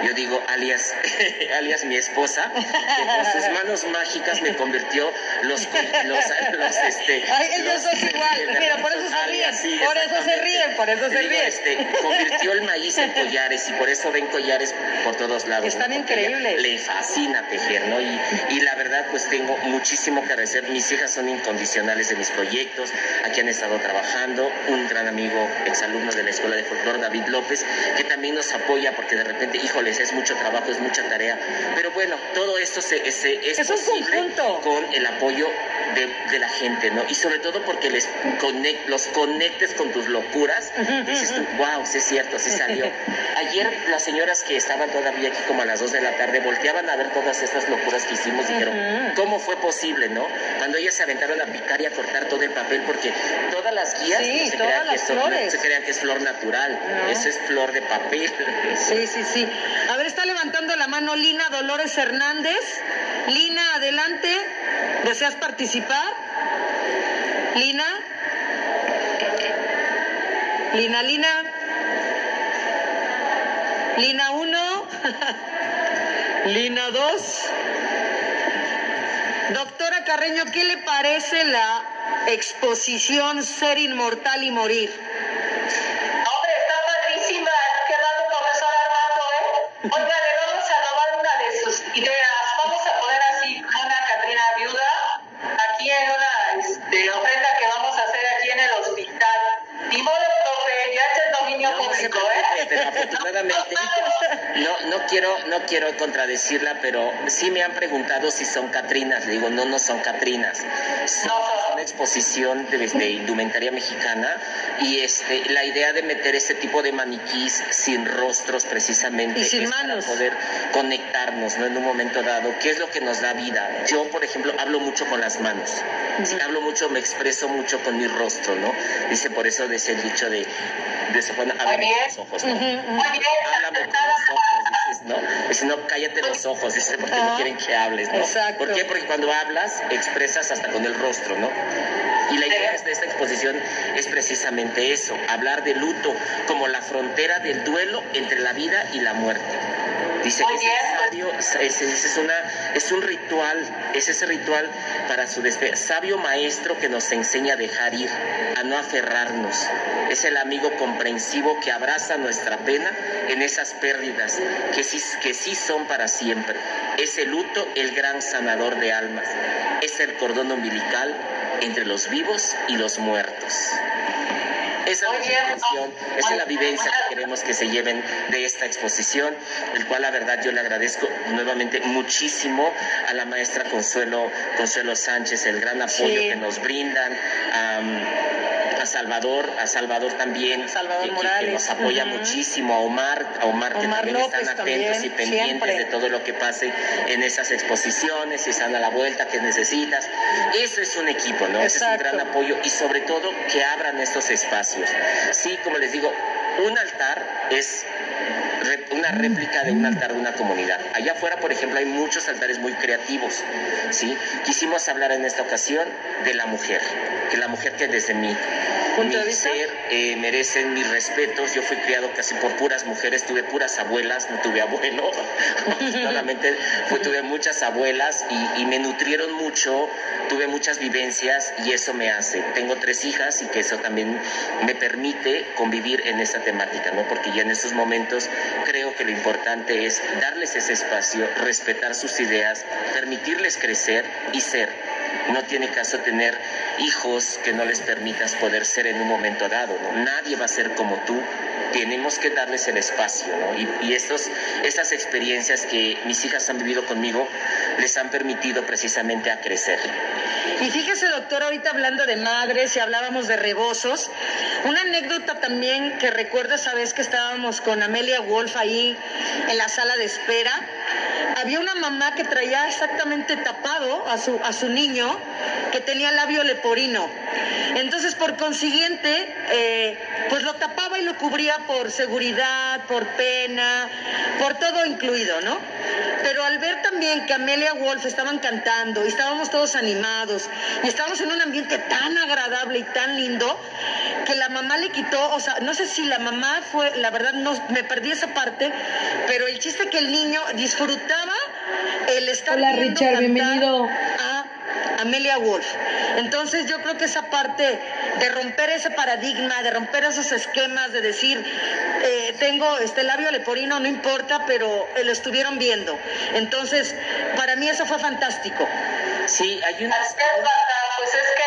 yo digo, alias, alias mi esposa, que con sus manos mágicas me convirtió los, los, los, este, Ay, ellos los- dos igual. Mira, por eso se ríen. sí, Por eso se ríen, por eso se Digo, ríen. este, convirtió el maíz en collares y por eso ven collares por todos lados. Están increíbles. Le fascina tejer, ¿no? Y, y la verdad, pues tengo muchísimo que agradecer. Mis hijas son incondicionales de mis proyectos. Aquí han estado trabajando. Un gran amigo, exalumno de la Escuela de Folclor, David López, que también nos apoya porque de repente, híjoles, es mucho trabajo, es mucha tarea. Pero bueno, todo esto se, se- es, Es un posible conjunto. con el apoyo de, de la gente, ¿no? Y sobre todo porque les conec- los conectes con tus locuras. Dices tú, wow, sí es cierto, sí salió. Ayer las señoras que estaban todavía aquí como a las 2 de la tarde volteaban a ver todas estas locuras que hicimos y dijeron, ¿cómo fue posible, no? Cuando ellas se aventaron a picar y a cortar todo el papel porque todas las guías Sí, no se, todas crean que las son- no se crean que es flor natural, No. eso es flor de papel. Sí, sí, sí. A ver, está levantando la mano Lina Dolores Hernández. Lina, adelante. ¿Deseas participar? Lina. Lina, Lina. Lina 1. Lina 2. Doctora Carreño, ¿qué le parece la exposición Ser Inmortal y Morir? Pero afortunadamente no, no quiero, no quiero contradecirla, pero sí me han preguntado si son Catrinas. Le digo, no, no son Catrinas. Son una exposición de, de indumentaria mexicana y este, la idea de meter este tipo de maniquís sin rostros precisamente Y sin es manos. para poder conectarnos ¿no? en un momento dado. ¿Qué es lo que nos da vida? Yo, por ejemplo, hablo mucho con las manos. Sí, hablo mucho, me expreso mucho con mi rostro, ¿no? Dice, por eso dice el dicho de, de háblame bien. con los ojos, ¿no? Muy bien, Háblame con los ojos, ¿no? Dice, no, cállate los ojos, dice, porque no quieren que hables, ¿no? Exacto. ¿Por qué? Porque cuando hablas, expresas hasta con el rostro, ¿no? Y la idea de esta exposición es precisamente eso, hablar de luto como la frontera del duelo entre la vida y la muerte. Dice Muy que bien. es sabio, un ritual, es ese ritual para su. Sabio maestro que nos enseña a dejar ir, a no aferrarnos. Es el amigo comprensivo que abraza nuestra pena en esas pérdidas que sí, que sí son para siempre. Es el luto el gran sanador de almas. Es el cordón umbilical entre los vivos y los muertos. Esa es bien. intención, esa es la vivencia que queremos que se lleven de esta exposición, el cual la verdad yo le agradezco nuevamente muchísimo a la maestra Consuelo, Consuelo Sánchez, el gran apoyo Sí. que nos brindan, a Salvador, a Salvador también, Salvador que- que- nos apoya muchísimo, a Omar, a Omar, que también López están atentos también, y pendientes siempre. de todo lo que pase en esas exposiciones, si están a la vuelta que necesitas. Eso es un equipo, ¿no? Ese es un gran apoyo y sobre todo que abran estos espacios. Sí, como les digo, un altar es una réplica de un altar de una comunidad. Allá afuera, por ejemplo, hay muchos altares muy creativos, ¿sí? Quisimos hablar en esta ocasión de la mujer, que la mujer que desde mi, ¿Punto de vista? ser eh, merecen mis respetos. Yo fui criado casi por puras mujeres, tuve puras abuelas, no tuve abuelo. Solamente fue- tuve muchas abuelas y, y me nutrieron mucho, tuve muchas vivencias y eso me hace. Tengo tres hijas y que eso también me permite convivir en esta temática, ¿no? Porque ya en estos momentos creo que lo importante es darles ese espacio, respetar sus ideas, permitirles crecer y ser. No tiene caso tener hijos que no les permitas poder ser en un momento dado. ¿no? Nadie va a ser como tú tenemos que darles el espacio, ¿no? Y, estos, estas experiencias que mis hijas han vivido conmigo les han permitido precisamente a crecer. Y fíjese, doctor, ahorita hablando de madres y hablábamos de rebozos, una anécdota también que recuerdo esa vez que estábamos con Amelia Wolf ahí en la sala de espera, había una mamá que traía exactamente tapado a su, a su niño que tenía labio leporino. Entonces, por consiguiente, eh, pues lo tapaba y lo cubría por seguridad, por pena, por todo incluido, ¿no? Pero al ver también que Amelia Wolf estaban cantando y estábamos todos animados y estábamos en un ambiente tan agradable y tan lindo, que la mamá le quitó, o sea, no sé si la mamá fue, la verdad no, me perdí esa parte, pero el chiste que el niño disfrutaba el estar Hola viendo Richard, bienvenido. a Amelia Wolf. Entonces yo creo que esa parte de romper ese paradigma, de romper esos esquemas, de decir, eh, tengo este labio leporino, no importa, pero eh, lo estuvieron viendo. Entonces, para mí eso fue fantástico. Sí, hay una... Pues es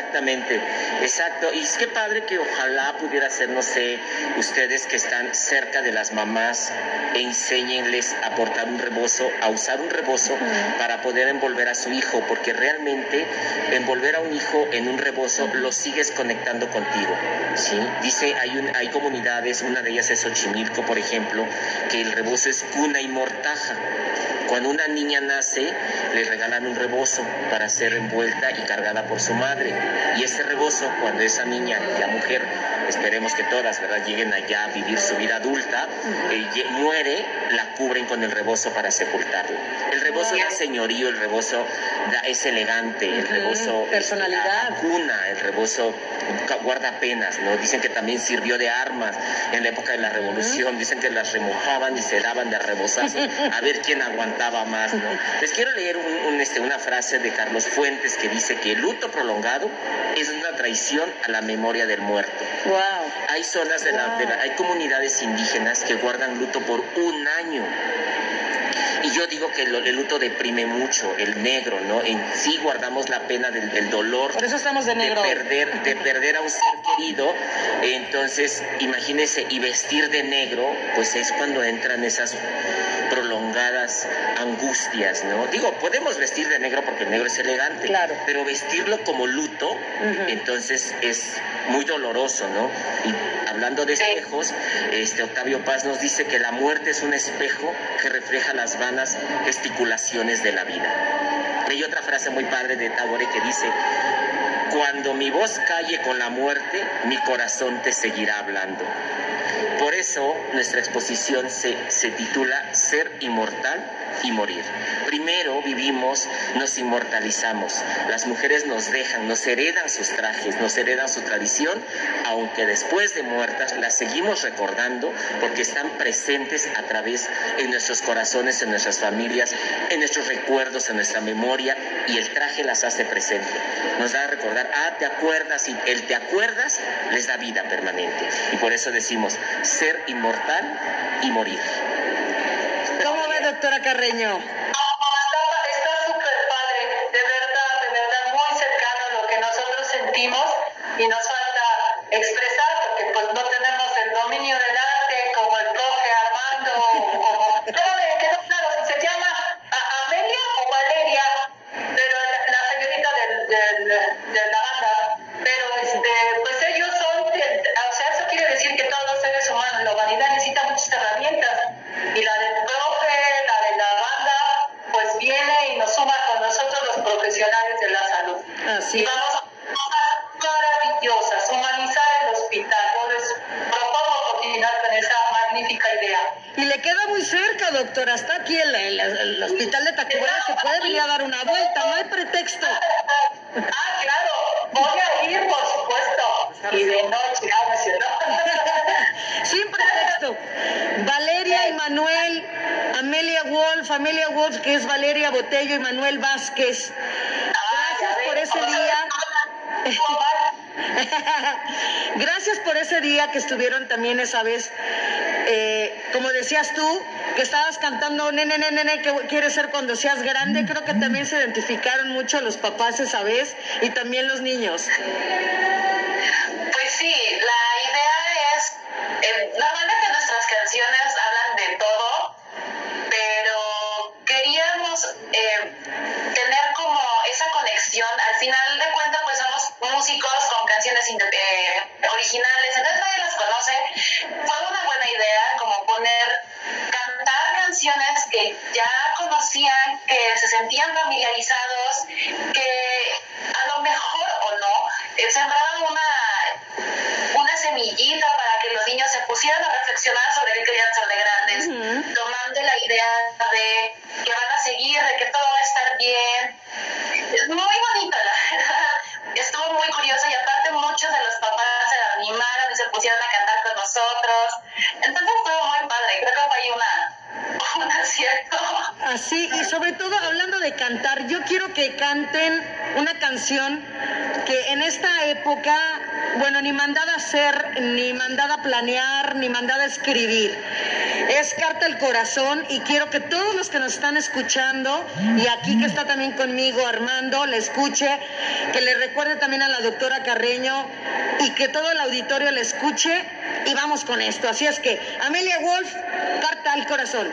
Exactamente, exacto. Y es que padre que ojalá pudiera ser, no sé, ustedes que están cerca de las mamás, enséñenles a portar un rebozo, a usar un rebozo para poder envolver a su hijo, porque realmente envolver a un hijo en un rebozo lo sigues conectando contigo. ¿sí? Dice, hay, un, hay comunidades, una de ellas es Xochimilco, por ejemplo, que el rebozo es cuna y mortaja. Cuando una niña nace, le regalan un rebozo para ser envuelta y cargada por su madre. Y ese rebozo, cuando esa niña, la mujer, esperemos que todas, ¿verdad?, lleguen allá a vivir su vida adulta, eh, muere, la cubren con el rebozo para sepultarlo. El rebozo da señorío, el rebozo da- es elegante, el rebozo personalidad. da cuna, el rebozo guarda penas, ¿no? Dicen que también sirvió de armas en la época de la revolución, dicen que las remojaban y se daban de rebozazo a ver quién aguantaba más, ¿no? Les quiero leer un- un, este, una frase de Carlos Fuentes que dice que el luto prolongado es una traición a la memoria del muerto. Wow. Hay zonas de la, de la- hay comunidades indígenas que guardan luto por un año. Y yo digo que lo- el luto deprime mucho, el negro, ¿no? En sí guardamos la pena del, del dolor Por eso estamos de negro. de perder, de perder a un ser querido. Entonces, imagínese, y vestir de negro, pues es cuando entran esas prolongadas angustias, ¿no? Digo, podemos vestir de negro porque el negro es elegante, Claro. pero vestirlo como luto, entonces es muy doloroso, ¿no? Y hablando de espejos, este Octavio Paz nos dice que la muerte es un espejo que refleja las vanas gesticulaciones de la vida. Hay otra frase muy padre de Tagore que dice, cuando mi voz calle con la muerte, mi corazón te seguirá hablando. Por eso nuestra exposición se, se titula Ser inmortal y morir. Primero vivimos, nos inmortalizamos. Las mujeres nos dejan, nos heredan sus trajes, nos heredan su tradición, aunque después de muertas las seguimos recordando porque están presentes a través en nuestros corazones, en nuestras familias, en nuestros recuerdos, en nuestra memoria y el traje las hace presente. Nos da a recordar, ah, te acuerdas y el te acuerdas les da vida permanente. Y por eso decimos ser inmortal y morir. ¿Cómo ve, doctora Carreño? Está súper padre, de verdad, de verdad, muy cercano a lo que nosotros sentimos y nos falta expresar Es. vamos a cosas maravillosas, humanizar el hospital. Propongo continuar con esa magnífica idea. Y le queda muy cerca, doctora. Está aquí el, el- el hospital de Tacubaya. Se puede venir a dar una vuelta. No hay pretexto. Ah, claro, voy a ir, por supuesto. Y de noche, ah, ¿no? Sin pretexto. Valeria y Manuel, Amelia Wolf, Amelia Wolf, que es Valeria Botello y Manuel Vázquez. Gracias por ese día. Gracias por ese día que estuvieron también esa vez. Eh, como decías tú, que estabas cantando nene, nene, nene, que quieres ser cuando seas grande. Creo que también se identificaron mucho los papás esa vez y también los niños. Pues sí, la idea es, eh, normalmente nuestras canciones eh, originales, entonces nadie las conoce. Fue una buena idea como poner, cantar canciones que ya conocían, que se sentían familiarizados, que a lo mejor o no, eh, sembraban una, una semillita para que los niños se pusieran a reflexionar sobre querían sobre todo hablando de cantar, yo quiero que canten una canción que en esta época, bueno, ni mandada a hacer, ni mandada a planear, ni mandada a escribir. Es Carta al Corazón y quiero que todos los que nos están escuchando, y aquí que está también conmigo Armando, le escuche, que le recuerde también a la doctora Carreño y que todo el auditorio le escuche y vamos con esto. Así es que, Amelia Wolf, Carta al Corazón.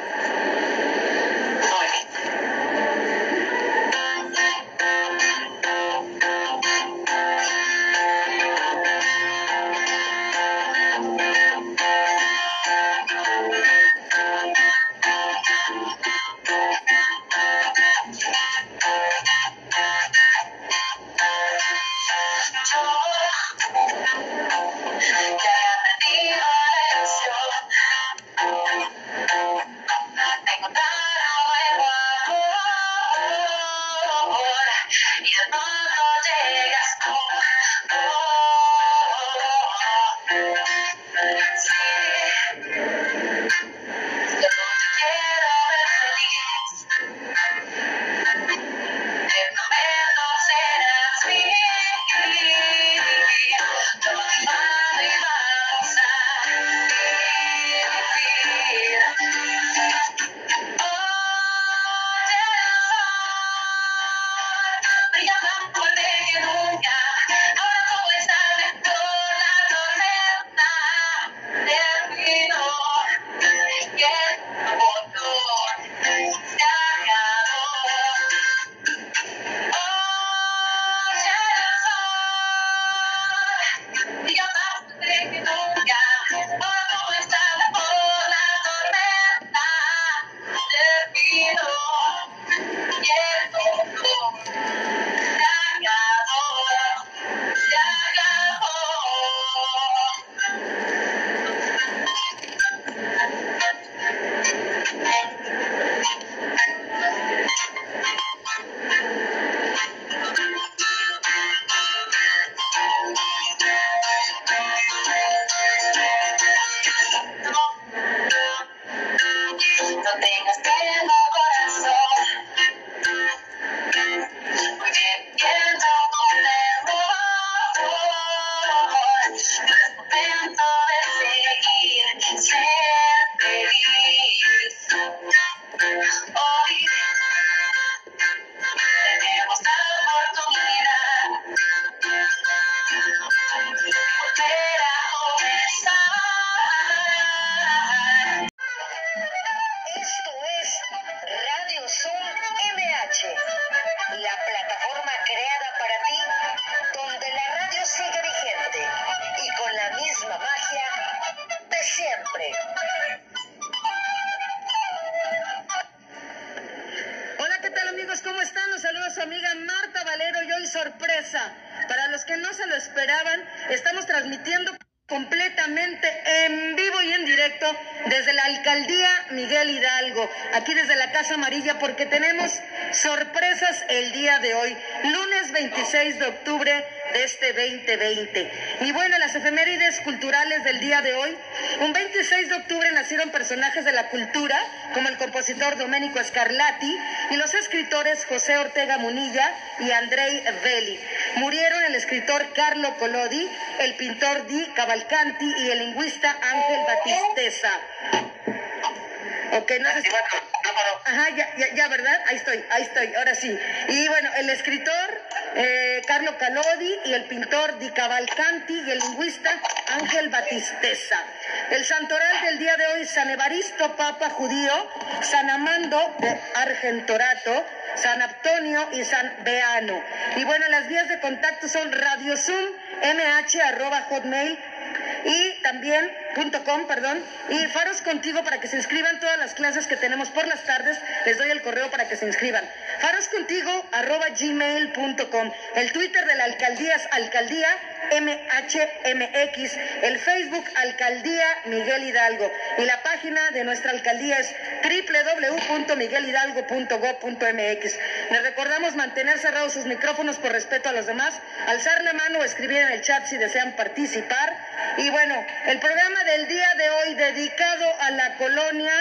José Ortega Munilla y Andrei Belli. Murieron el escritor Carlo Collodi, el pintor Di Cavalcanti y el lingüista Ángel Batisteza. Ok, no sé Ajá, ya, ya, ¿verdad? Ahí estoy, ahí estoy, ahora sí. Y bueno, el escritor eh, Carlo Calodi y el pintor Di Cavalcanti y el lingüista Ángel Batisteza. El santoral del día de hoy, San Evaristo, Papa Judío, San Amando de Argentorato, San Antonio y San Beano. Y bueno, las vías de contacto son Radio y también punto .com, perdón, y Faros Contigo para que se inscriban todas las clases que tenemos por las tardes, les doy el correo para que se inscriban. Faroscontigo arroba gmail.com, el Twitter de la alcaldía es alcaldía MHMX, el Facebook Alcaldía Miguel Hidalgo y la página de nuestra alcaldía es www.miguelhidalgo.gov.mx. Les recordamos mantener cerrados sus micrófonos por respeto a los demás, alzar la mano o escribir en el chat si desean participar. Y bueno, el programa del día de hoy dedicado a la colonia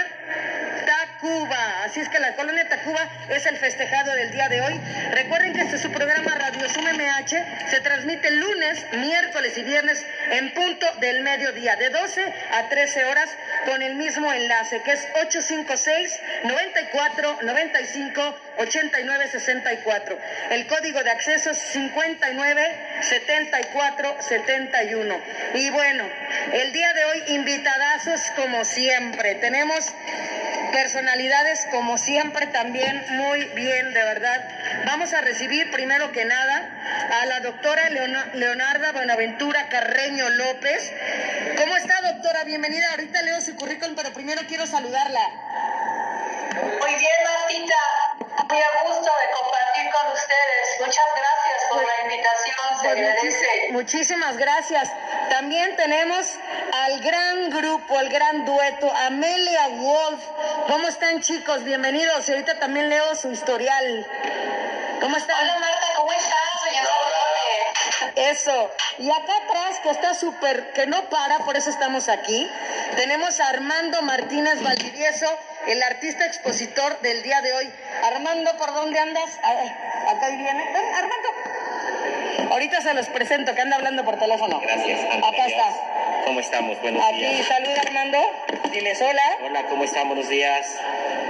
Tacuba. Así es que la colonia Tacuba es el festejado del día de hoy. Recuerden que este es su programa Radio Sum MH. Se transmite lunes, miércoles y viernes en punto del mediodía, de 12 a 13 horas, con el mismo enlace que es 856 94 95 89 64. El código de acceso es 59 74 71. Y bueno, el día de hoy invitadazos como siempre. Tenemos personalidades como siempre también muy bien, de verdad. Vamos a recibir primero que nada a la doctora Leona- Leonarda Buenaventura Carreño López. ¿Cómo está doctora? Bienvenida. Ahorita leo su currículum, pero primero quiero saludarla. Muy bien, Martita. Muy a gusto de compartir con ustedes. Muchas gracias por la invitación. Se Pues agradece. muchísimas gracias. También tenemos al gran grupo, al gran dueto, Amelia Wolf. ¿Cómo están chicos? Bienvenidos. Y ahorita también leo su historial. ¿Cómo están? Hola, Marta, Eso. Y acá atrás, que está súper, que no para, por eso estamos aquí, tenemos a Armando Martínez Valdivieso, el artista expositor del día de hoy. Armando, ¿por dónde andas? Ah, Acá viene. Ven, Armando. Ahorita se los presento, que anda hablando por teléfono. Gracias, Acá Andrea. está. ¿Cómo estamos? Buenos Aquí, días. saluda Armando. Diles hola. Hola, ¿cómo están? Buenos días.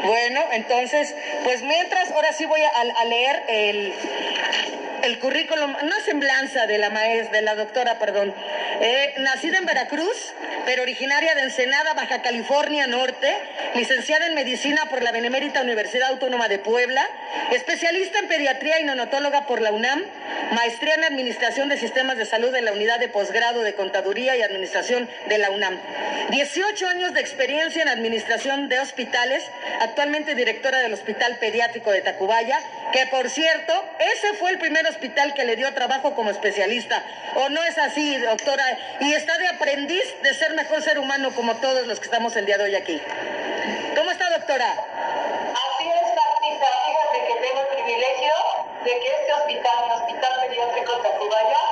Bueno, entonces, pues mientras, ahora sí voy a, a leer el, el currículum, una semblanza de la maestra, de la doctora, perdón. Eh, nacida en Veracruz, pero originaria de Ensenada, Baja California Norte, licenciada en medicina por la Benemérita Universidad Autónoma de Puebla, especialista en pediatría y neonatóloga por la UNAM, maestría en administración de sistemas de salud en la unidad de posgrado de contaduría y administración de la UNAM. 18 años de experiencia en administración de hospitales, actualmente directora del Hospital Pediátrico de Tacubaya, que por cierto, ese fue el primer hospital que le dio trabajo como especialista. ¿O no es así, doctora? Y está de aprendiz de ser mejor ser humano como todos los que estamos el día de hoy aquí. ¿Cómo está, doctora? Así es, Martita. Fíjate que tengo el privilegio de que este hospital, el Hospital Pediátrico Tacubaya,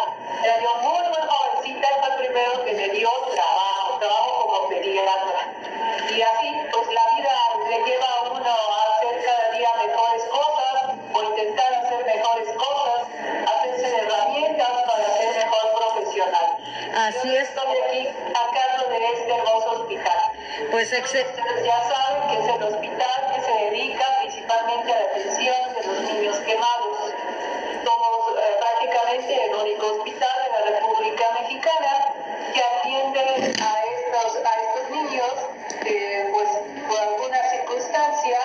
era yo muy, muy jovencita, fue el primero que me dio trabajo, trabajo como pediatra. Y así, pues la vida le lleva a uno a hacer cada día mejores cosas, o intentar hacer mejores cosas, Así es. Estoy aquí a cargo de este hermoso hospital. Pues Ustedes ya saben que es el hospital que se dedica principalmente a la atención de los niños quemados. Somos eh, prácticamente el único hospital de la República Mexicana que atiende a estos, a estos niños que, pues, por alguna circunstancia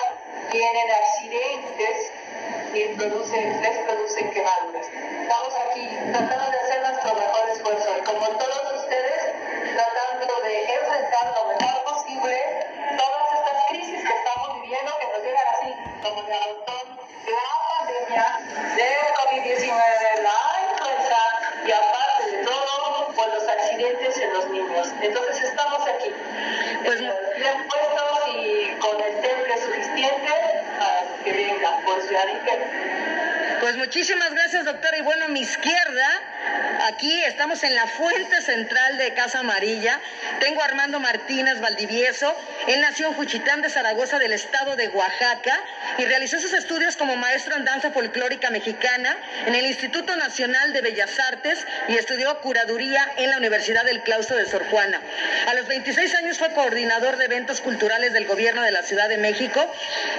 tienen accidentes y producen, les producen quemaduras. Estamos aquí tratando de hacer esfuerzo y como todos ustedes, tratando de enfrentar lo mejor posible todas estas crisis que estamos viviendo que nos llegan así, como de la pandemia, del COVID-19, la influenza y aparte de todo, pues los accidentes en los niños. Entonces estamos aquí, Pues- eh, bien puestos y con el temple suficiente para que por su ciudad digente. Pues muchísimas gracias, doctora. Y bueno, mi izquierda, aquí estamos en la fuente central de Casa Amarilla. Tengo a Armando Martínez Valdivieso. Él nació en Juchitán de Zaragoza, del estado de Oaxaca, y realizó sus estudios como maestro en danza folclórica mexicana en el Instituto Nacional de Bellas Artes y estudió curaduría en la Universidad del Claustro de Sor Juana. A los 26 años fue coordinador de eventos culturales del gobierno de la Ciudad de México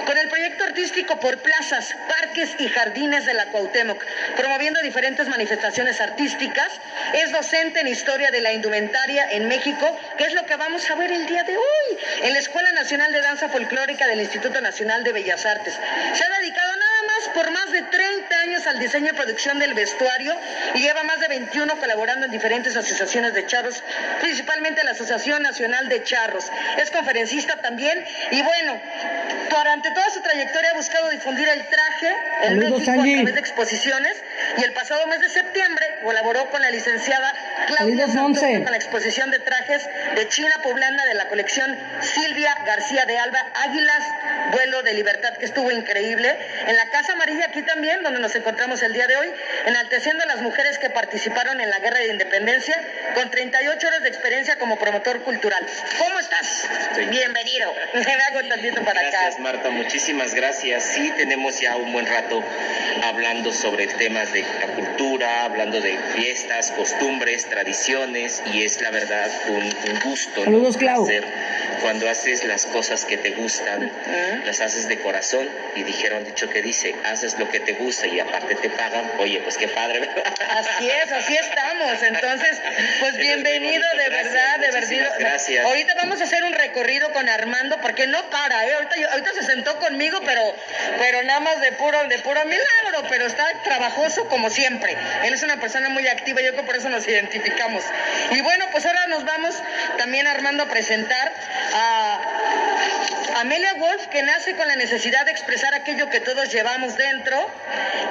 con el proyecto artístico por plazas, parques y jardines de la Cuauhtémoc, promoviendo diferentes manifestaciones artísticas. Es docente en historia de la indumentaria en México, que es lo que vamos a ver el día de hoy en la Escuela Nacional de Danza Folclórica del Instituto Nacional de Bellas Artes. Se ha dedicado nada por más de 30 años al diseño y producción del vestuario y lleva más de 21 colaborando en diferentes asociaciones de charros, principalmente la Asociación Nacional de Charros. Es conferencista también y bueno, durante toda su trayectoria ha buscado difundir el traje en México a través de exposiciones y el pasado mes de septiembre colaboró con la licenciada Claudia Santos con la exposición de trajes de China poblana de la colección Silvia García de Alba Águilas Vuelo de Libertad que estuvo increíble en la Casa Amarilla aquí también donde nos encontramos el día de hoy enalteciendo a las mujeres que participaron en la Guerra de Independencia con 38 horas de experiencia como promotor cultural. ¿Cómo estás? Estoy bien. Bienvenido. Me hago tantito para Gracias, acá. Marta, muchísimas gracias. Sí, tenemos ya un buen rato hablando sobre temas de la cultura, hablando de fiestas, costumbres, tradiciones, y es la verdad un, un gusto. ¿no? Saludos, Clau. Hacer cuando haces las cosas que te gustan, las haces de corazón, y dijeron, dicho que dice, haces lo que te gusta y aparte te pagan, oye, pues qué padre, ¿verdad? Así es, así estamos. Entonces, pues bienvenido de verdad, de verdad. gracias. Ahorita vamos a hacer un recorrido con Armando porque no para, ¿eh? Ahorita, yo- ahorita se sentó conmigo, pero, pero nada más de puro, de puro milagro, pero está trabajoso como siempre. Él es una persona muy activa, yo creo que por eso nos identificamos. Y bueno, pues ahora nos vamos también Armando a presentar Amelia Wolf, que nace con la necesidad de expresar aquello que todos llevamos dentro.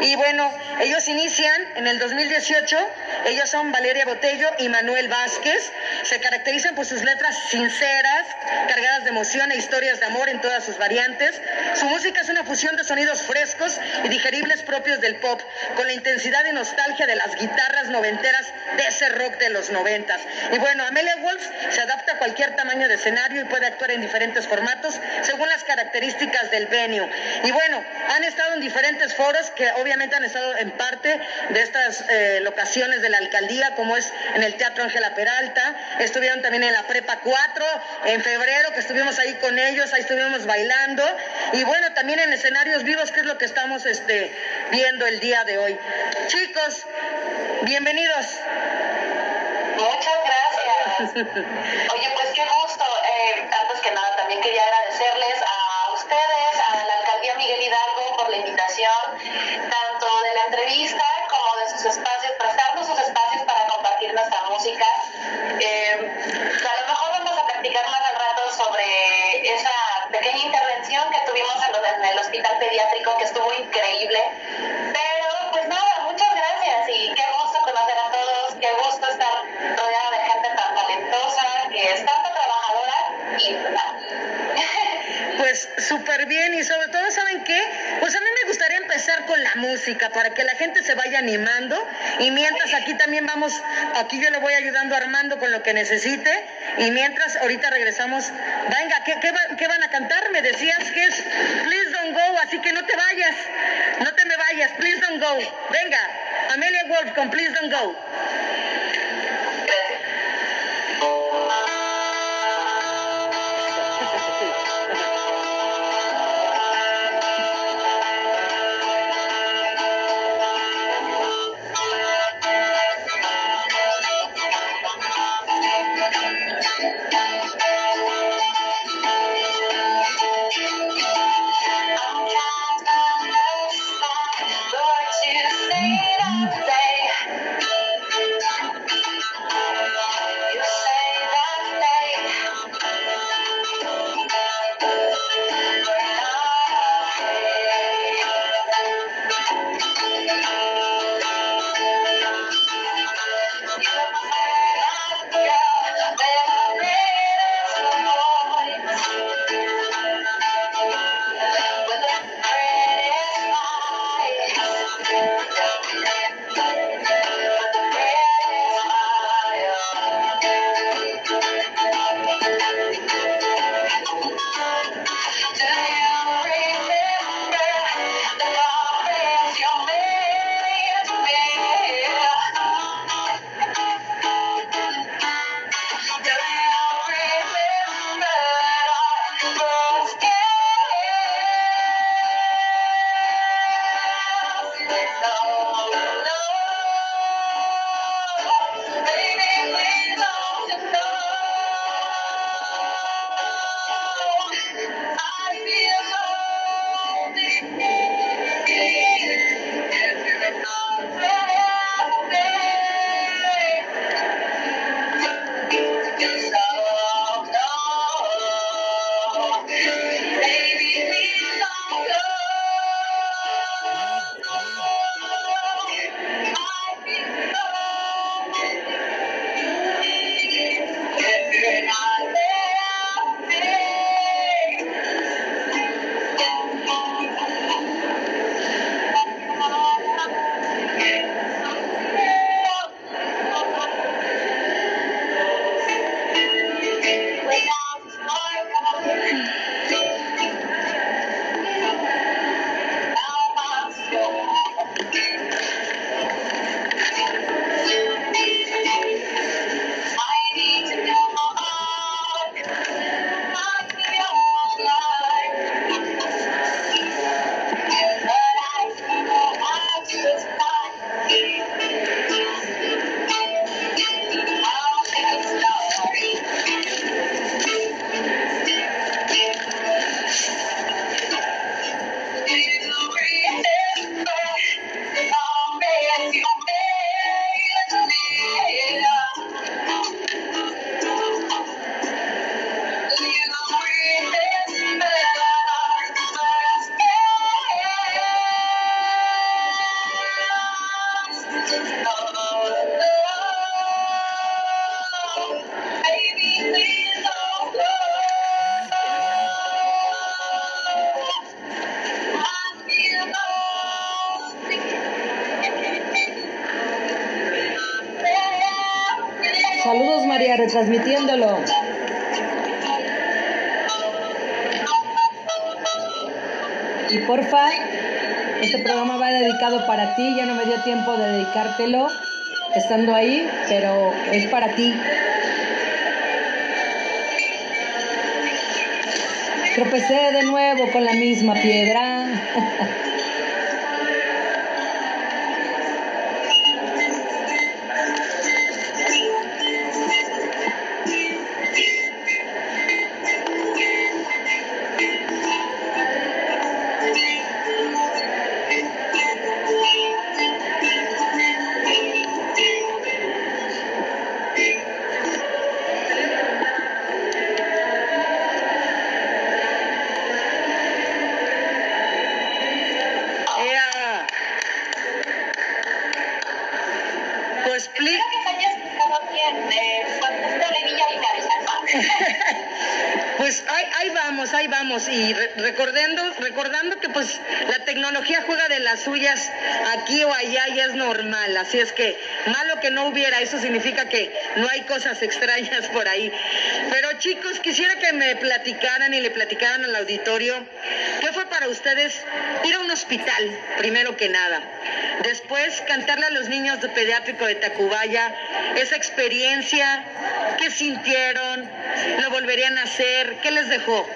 Y bueno, ellos inician en el 2018. Ellos son Valeria Botello y Manuel Vázquez. Se caracterizan por sus letras sinceras, cargadas de emoción e historias de amor en todas sus variantes. Su música es una fusión de sonidos frescos y digeribles propios del pop, con la intensidad y nostalgia de las guitarras noventeras de ese rock de los noventas. Y bueno, Amelia Wolf se adapta a cualquier tamaño de escenario y puede actuar en diferentes formatos según las características del venue. Y bueno, han estado en diferentes foros que obviamente han estado en parte de estas eh, locaciones de la alcaldía, como es en el Teatro Ángela Peralta, estuvieron también en la Prepa 4 en febrero, que estuvimos ahí con ellos, ahí estuvimos bailando, y bueno, también en escenarios vivos, que es lo que estamos este, viendo el día de hoy. Chicos, bienvenidos. Muchas gracias. Oye, pues qué gusto. Eh, antes que nada, también quería agradecerles a ustedes, a la alcaldía Miguel Hidalgo por la invitación, tanto de la entrevista como de sus espacios, súper bien y sobre todo, ¿saben qué? Pues a mí me gustaría empezar con la música para que la gente se vaya animando y mientras aquí también vamos, aquí yo le voy ayudando a Armando con lo que necesite y mientras ahorita regresamos, venga, ¿qué, qué, qué van a cantar? Me decías que es Please Don't Go, así que no te vayas, no te me vayas, Please Don't Go. Venga, Amelia Wolf con Please Don't Go. Saludos María, retransmitiéndolo. Y porfa, este programa va dedicado para ti, ya no me dio tiempo de dedicártelo estando ahí, pero es para ti. Tropecé de nuevo con la misma piedra. Así es que malo que no hubiera, eso significa que no hay cosas extrañas por ahí. Pero chicos, quisiera que me platicaran y le platicaran al auditorio qué fue para ustedes ir a un hospital, primero que nada. Después cantarle a los niños de pediátrico de Tacubaya esa experiencia, qué sintieron, lo volverían a hacer, qué les dejó.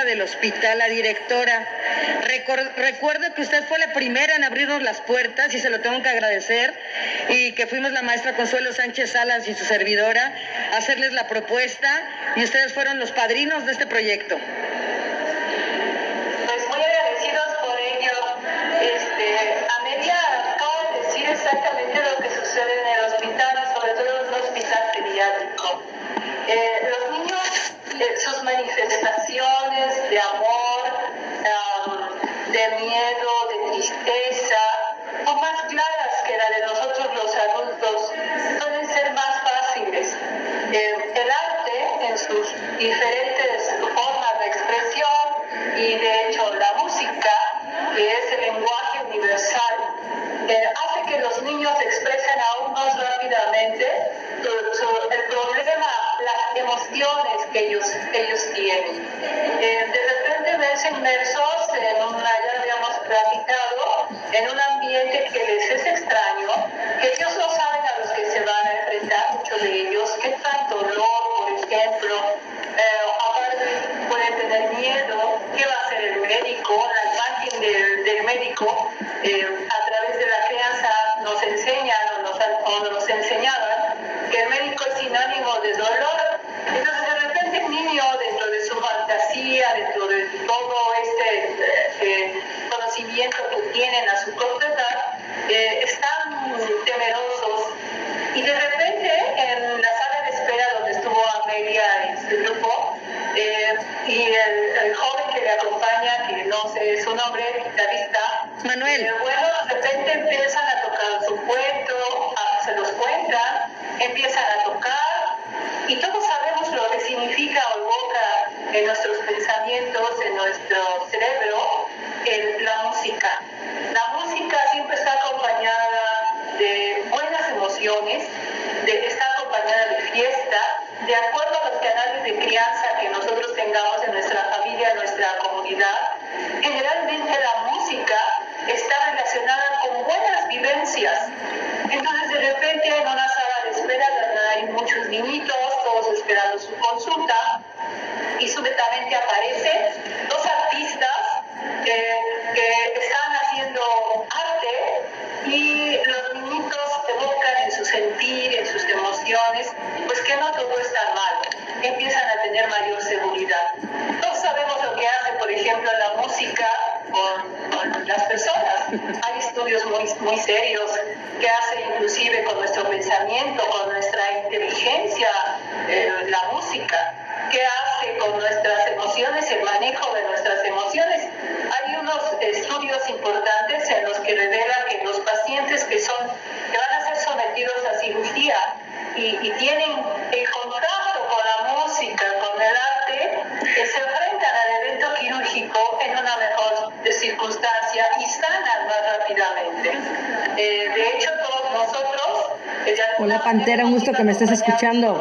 del hospital, la directora. Recuerdo que usted fue la primera en abrirnos las puertas y se lo tengo que agradecer y que fuimos la maestra Consuelo Sánchez Salas y su servidora a hacerles la propuesta y ustedes fueron los padrinos de este proyecto. de acuerdo a los canales de crianza que nosotros tengamos en nuestra familia, en nuestra comunidad, generalmente la música está relacionada con buenas vivencias. Entonces de repente en una sala de espera hay muchos niñitos, todos esperando su consulta y súbitamente aparece muy serios. Pantera, un gusto que me estés escuchando.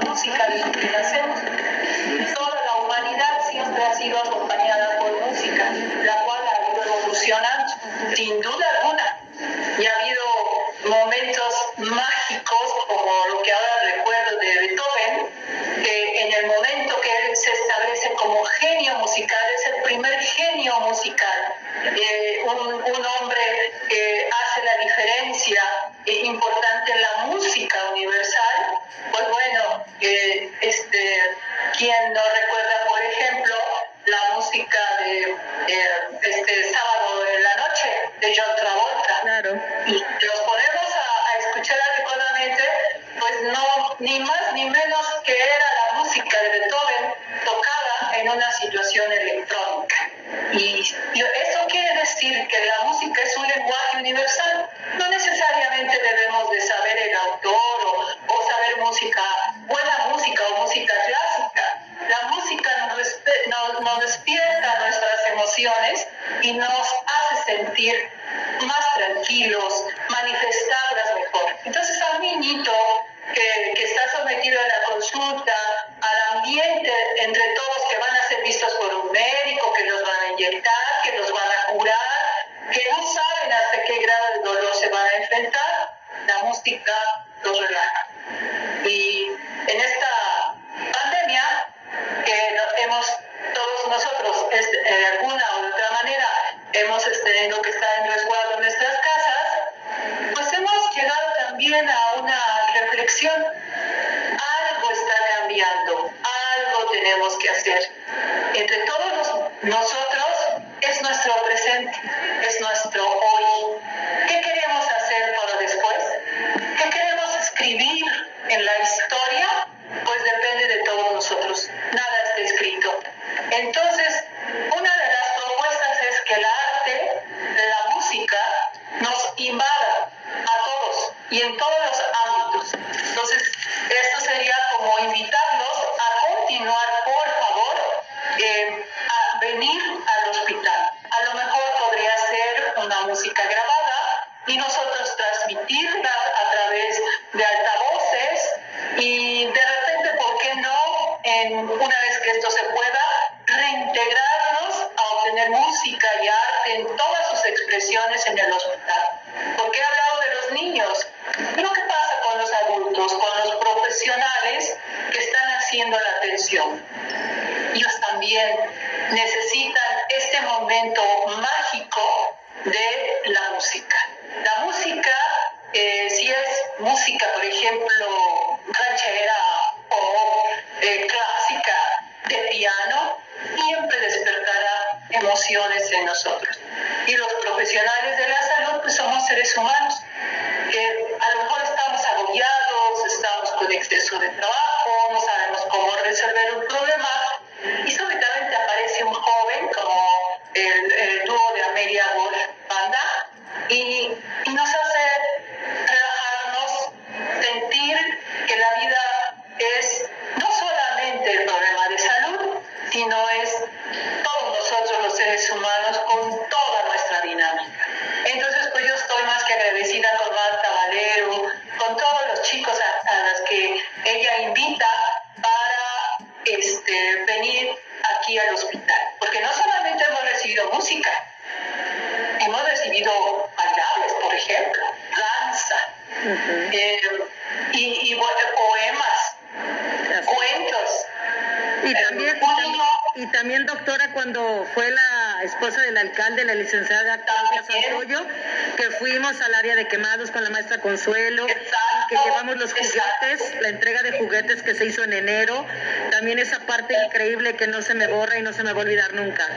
Área de quemados con la maestra Consuelo, Exacto, que llevamos los juguetes, la entrega de juguetes que se hizo en enero, también esa parte increíble que no se me borra y no se me va a olvidar nunca.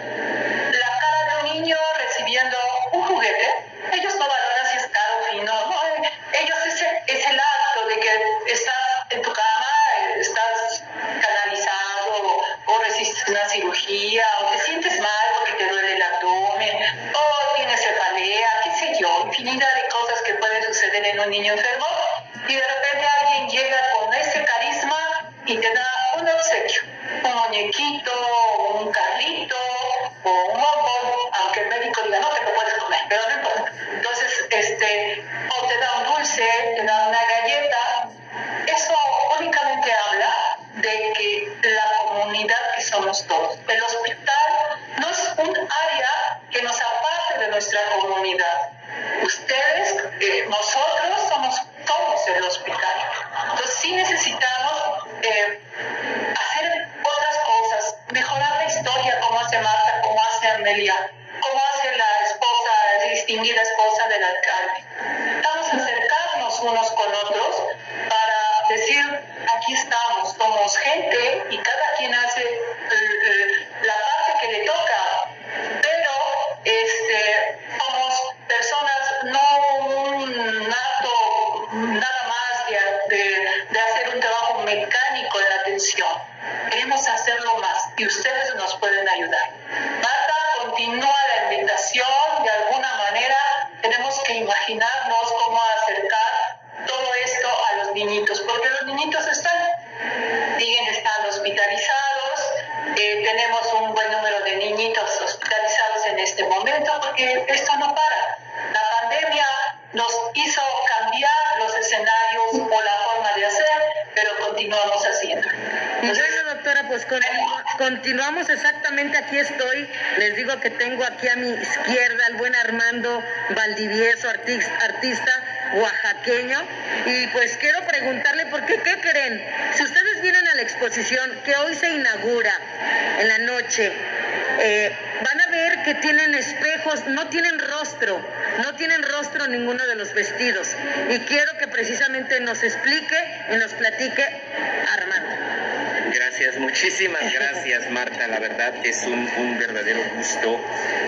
Continuamos exactamente, aquí estoy. Les digo que tengo aquí a mi izquierda al buen Armando Valdivieso, artista, oaxaqueño. Y pues quiero preguntarle, ¿por qué? ¿Qué creen? Si ustedes vienen a la exposición que hoy se inaugura en la noche, eh, van a ver que tienen espejos, no tienen rostro, no tienen rostro ninguno de los vestidos. Y quiero que precisamente nos explique y nos platique. Gracias, muchísimas gracias Marta. La verdad es un, verdadero gusto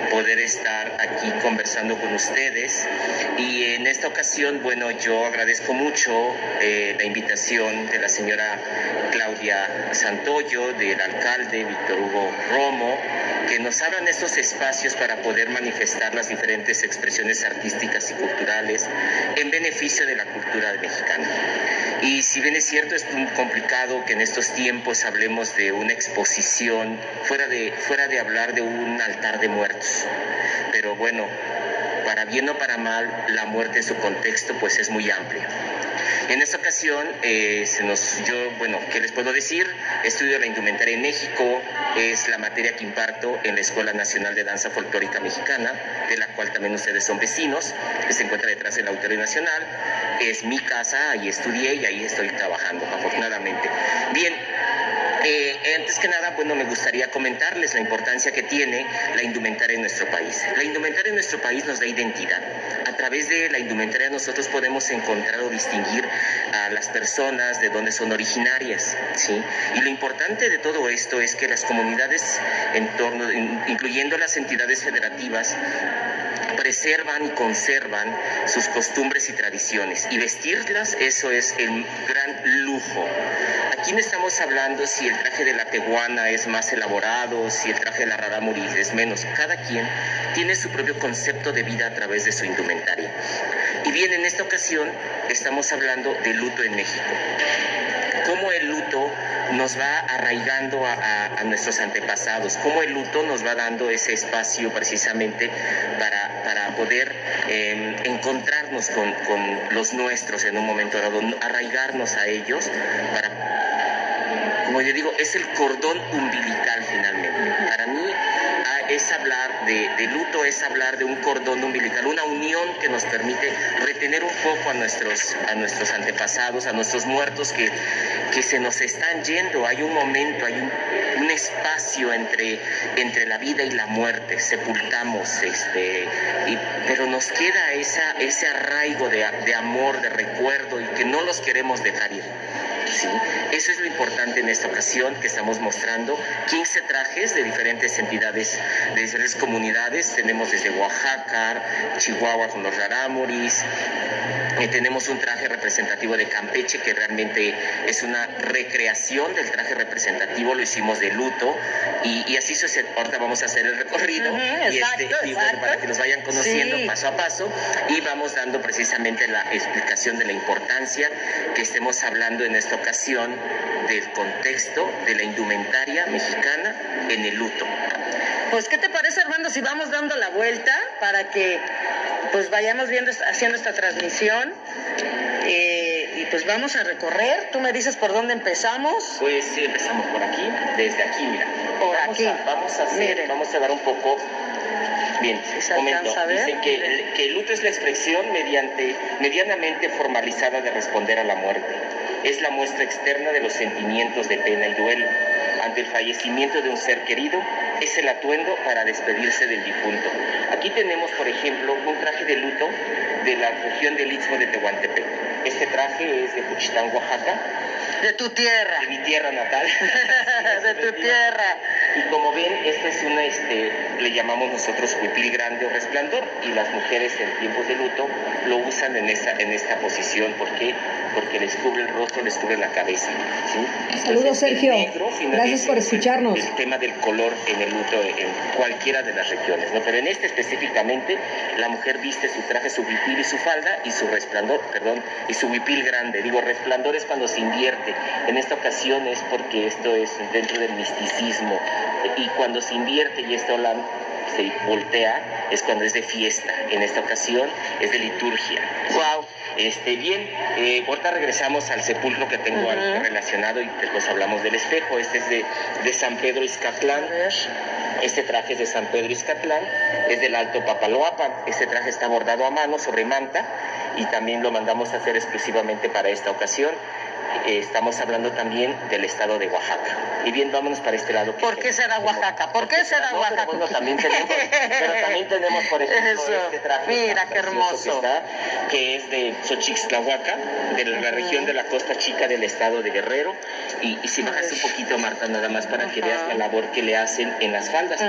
poder estar aquí conversando con ustedes. Y en esta ocasión, bueno, yo agradezco mucho eh, la invitación de la señora Claudia Santoyo, del alcalde Víctor Hugo Romo, que nos abran estos espacios para poder manifestar las diferentes expresiones artísticas y culturales en beneficio de la cultura mexicana. Y si bien es cierto, es complicado que en estos tiempos hablemos de una exposición fuera de, fuera de hablar de un altar de muertos. Pero bueno, para bien o para mal, la muerte en su contexto pues es muy amplia. En esta ocasión, eh, se nos, yo, bueno, ¿qué les puedo decir? Estudio la indumentaria en México, es la materia que imparto en la Escuela Nacional de Danza Folclórica Mexicana, de la cual también ustedes son vecinos, que se encuentra detrás del Auditorio Nacional. Es mi casa, ahí estudié y ahí estoy trabajando, afortunadamente. Bien, eh, antes que nada, bueno, me gustaría comentarles la importancia que tiene la indumentaria en nuestro país. La indumentaria en nuestro país nos da identidad. A través de la indumentaria nosotros podemos encontrar o distinguir a las personas de dónde son originarias, ¿sí? Y lo importante de todo esto es que las comunidades en torno, incluyendo las entidades federativas, preservan y conservan sus costumbres y tradiciones. Y vestirlas, eso es el gran lujo. Aquí no estamos hablando si el traje de la teguana es más elaborado, si el traje de la rarámuri es menos. Cada quien tiene su propio concepto de vida a través de su indumentaria. Y bien, en esta ocasión estamos hablando de luto en México nos va arraigando a, nuestros antepasados, cómo el luto nos va dando ese espacio precisamente para, para poder em, encontrarnos con, con, los nuestros en un momento dado, arraigarnos a ellos como yo digo, es el cordón umbilical es hablar de, luto, es hablar de un cordón umbilical, una unión que nos permite retener un poco a nuestros, a nuestros antepasados, a nuestros muertos que, que se nos están yendo. Hay un momento, hay un, espacio entre, entre la vida y la muerte, sepultamos, este, pero nos queda esa, ese arraigo de, de amor, de recuerdo y que no los queremos dejar ir. ¿Sí? Eso es lo importante en esta ocasión que estamos mostrando. 15 trajes de diferentes entidades, de diferentes comunidades. Tenemos desde Oaxaca, Chihuahua con los rarámuris, eh, tenemos un traje representativo de Campeche que realmente es una recreación del traje representativo, lo hicimos de luto. Y, así sucede. Ahorita vamos a hacer el recorrido. Y este, para que nos vayan conociendo paso a paso. Y vamos dando precisamente la explicación de la importancia que estemos hablando en esta ocasión del contexto de la indumentaria mexicana en el luto. Pues, ¿qué te parece, Armando, si vamos dando la vuelta para que pues vayamos viendo, haciendo esta transmisión? Eh, y pues vamos a recorrer. Tú me dices por dónde empezamos. Pues sí, empezamos por aquí, desde aquí, mira. Por vamos aquí. A, vamos a hacer, vamos a dar un poco Bien, comento. Dicen que el, que el luto es la expresión mediante, medianamente formalizada de responder a la muerte es la muestra externa de los sentimientos de pena y duelo. Ante el fallecimiento de un ser querido, es el atuendo para despedirse del difunto. Aquí tenemos, por ejemplo, un traje de luto de la región del Istmo de Tehuantepec. Este traje es de Puchitán, Oaxaca. De tu tierra. De mi tierra natal. de tu tierra. Y como ven, este es una, este, le llamamos nosotros huipil grande o resplandor, y las mujeres en tiempos de luto lo usan en esta, en esta posición. ¿Por qué? Porque les cubre el rostro, les cubre la cabeza. Saludos, Sergio. Gracias por escucharnos. El tema del color en el luto en cualquiera de las regiones, ¿no? Pero en este específicamente, la mujer viste su traje, su huipil y su falda, y su resplandor, perdón, y su huipil grande. Digo, resplandor es cuando se invierte. En esta ocasión es porque esto es dentro del misticismo. Y cuando se invierte y esto la se voltea es cuando es de fiesta. En esta ocasión es de liturgia. Wow. Este, bien, eh, ahorita regresamos al sepulcro que tengo relacionado y después hablamos del espejo. Este es de, de San Pedro Izcatlán. Este traje es de San Pedro Izcatlán, es del Alto Papaloapan. Este traje está bordado a mano sobre manta y también lo mandamos a hacer exclusivamente para esta ocasión. Eh, estamos hablando también del estado de Oaxaca. Y bien, vámonos para este lado. ¿Por qué se da Oaxaca? ¿Por qué se da Oaxaca? bueno, también tenemos, pero también tenemos, por ejemplo, este traje. Mira, qué hermoso. Que, es de Xochixtlahuaca, de la región de la Costa Chica del estado de Guerrero. Y, si bajas un poquito, Marta, nada más para que veas la labor que le hacen en las faldas.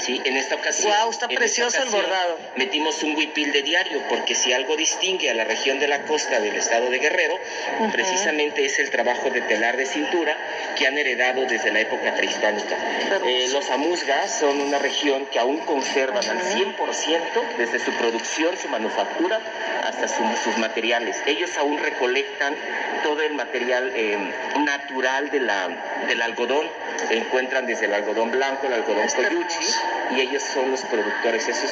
¿sí? En esta ocasión. ¡Wow! Está precioso el bordado. Metimos un huipil de diario, porque si algo distingue a la región de la costa del estado de Guerrero, precisamente es el trabajo de telar de cintura que han heredado desde la época prehispánica. Eh, los amuzgas son una región que aún conservan al 100% desde su producción, su manufactura, hasta sus materiales. Ellos aún recolectan todo el material eh, natural de la, del algodón. Encuentran desde el algodón blanco, el algodón coyuchi, y ellos son los productores. Eso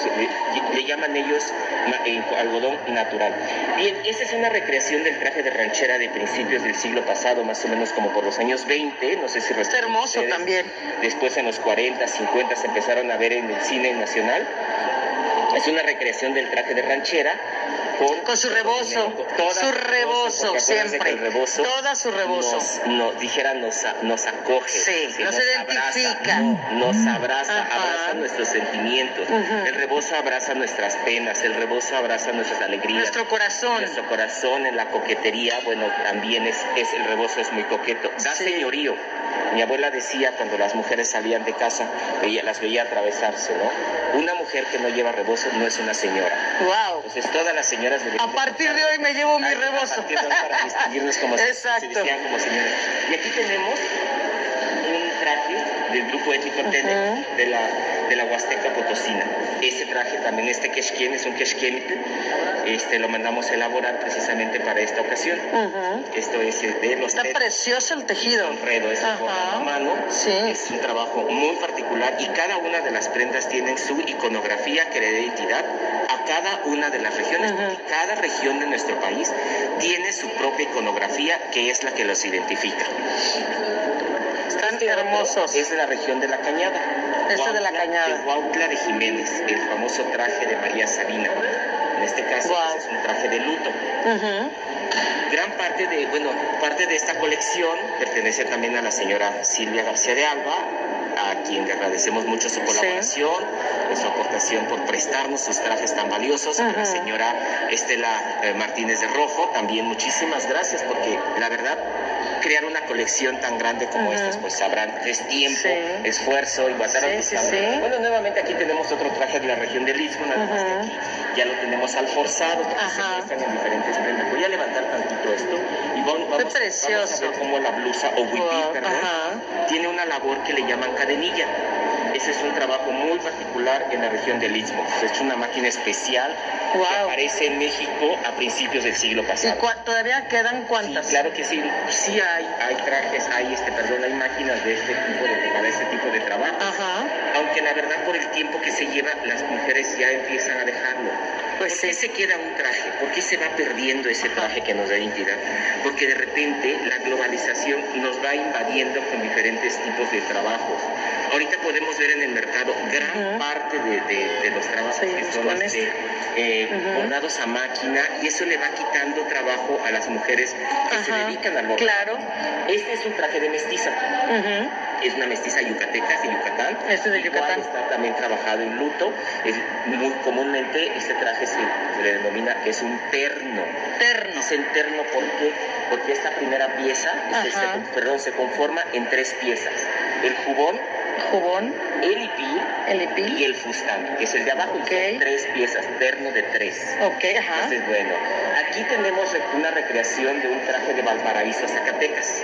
le, llaman ellos eh, algodón natural. Bien, esa es una recreación del traje de ranchera de principios del siglo pasado, más o menos como por los años 20, no sé si Está hermoso también. Después en los 40, 50 se empezaron a ver en el cine nacional. Es una recreación del traje de ranchera con, su rebozo, su rebozo, siempre, toda su rebozo. Nos, dijera, nos, nos acoge, sí, nos, identifica, nos abraza, abraza nuestros sentimientos. El rebozo abraza nuestras penas, el rebozo abraza nuestras alegrías. Nuestro corazón. Nuestro corazón en la coquetería, bueno, también es, es el rebozo es muy coqueto. Da señorío. Mi abuela decía cuando las mujeres salían de casa, veía, las veía atravesarse, ¿no? Una mujer que no lleva rebozo no es una señora. Wow. Entonces todas las señoras de A partir de hoy me llevo mi rebozo. A partir de hoy para distinguirnos como, Exacto. Se como señoras. Y aquí tenemos un traje del grupo étnico Tene de, la, de la Huasteca Potosina. Ese traje también, este quechquén, es un quechquén, este, lo mandamos a elaborar precisamente para esta ocasión. Esto es de los... Está precioso el tejido. Es enredo, es a mano. Sí. Es un trabajo muy particular y cada una de las prendas tienen su iconografía que le da identidad a cada una de las regiones. Cada región de nuestro país tiene su propia iconografía que es la que los identifica. Están hermosos. Es de la región de la Cañada. Este de la Cañada. De Huautla de Jiménez, el famoso traje de María Sabina. En este caso pues, es un traje de luto. Gran parte de, bueno, parte de esta colección pertenece también a la señora Silvia García de Alba, a quien le agradecemos mucho su colaboración, su aportación por prestarnos sus trajes tan valiosos, a la señora Estela eh, Martínez de Rojo, también muchísimas gracias porque la verdad crear una colección tan grande como esta, pues sabrán, es tiempo, esfuerzo y batallar sí, Bueno, nuevamente aquí tenemos otro traje de la región del Istmo, nada más que aquí ya lo tenemos alforzado, porque se en diferentes prendas. Voy a levantar tantito esto y vamos, vamos, a ver cómo la blusa o huipil, perdón, tiene una labor que le llaman cadenilla. Ese es un trabajo muy particular en la región del Istmo. Se ha hecho una máquina especial que aparece en México a principios del siglo pasado. ¿Y todavía quedan cuántas? claro que sí. Sí hay, hay trajes, hay este, perdón, hay máquinas de este tipo de, para este tipo de trabajo. Aunque la verdad por el tiempo que se lleva, las mujeres ya empiezan a dejarlo. Pues ¿Por qué se queda un traje? ¿Por qué se va perdiendo ese traje que nos da identidad? Porque de repente la globalización nos va invadiendo con diferentes tipos de trabajos. Ahorita podemos ver en el mercado gran parte de, los trabajos que son este, eh, bordados a máquina y eso le va quitando trabajo a las mujeres que se dedican al bordado. Claro. Este es un traje de mestiza es una mestiza yucateca de Yucatán. Este de Yucatán. está también trabajado en luto. Es muy comúnmente este traje se, le denomina que es un terno. Terno. Es el terno porque, porque esta primera pieza, este, perdón, se conforma en tres piezas. El jubón, jubón, el hipil, el y el fustán, que es el de abajo, okay. son tres piezas, terno de tres. Ok, ajá. Entonces, bueno, aquí tenemos una recreación de un traje de Valparaíso, Zacatecas.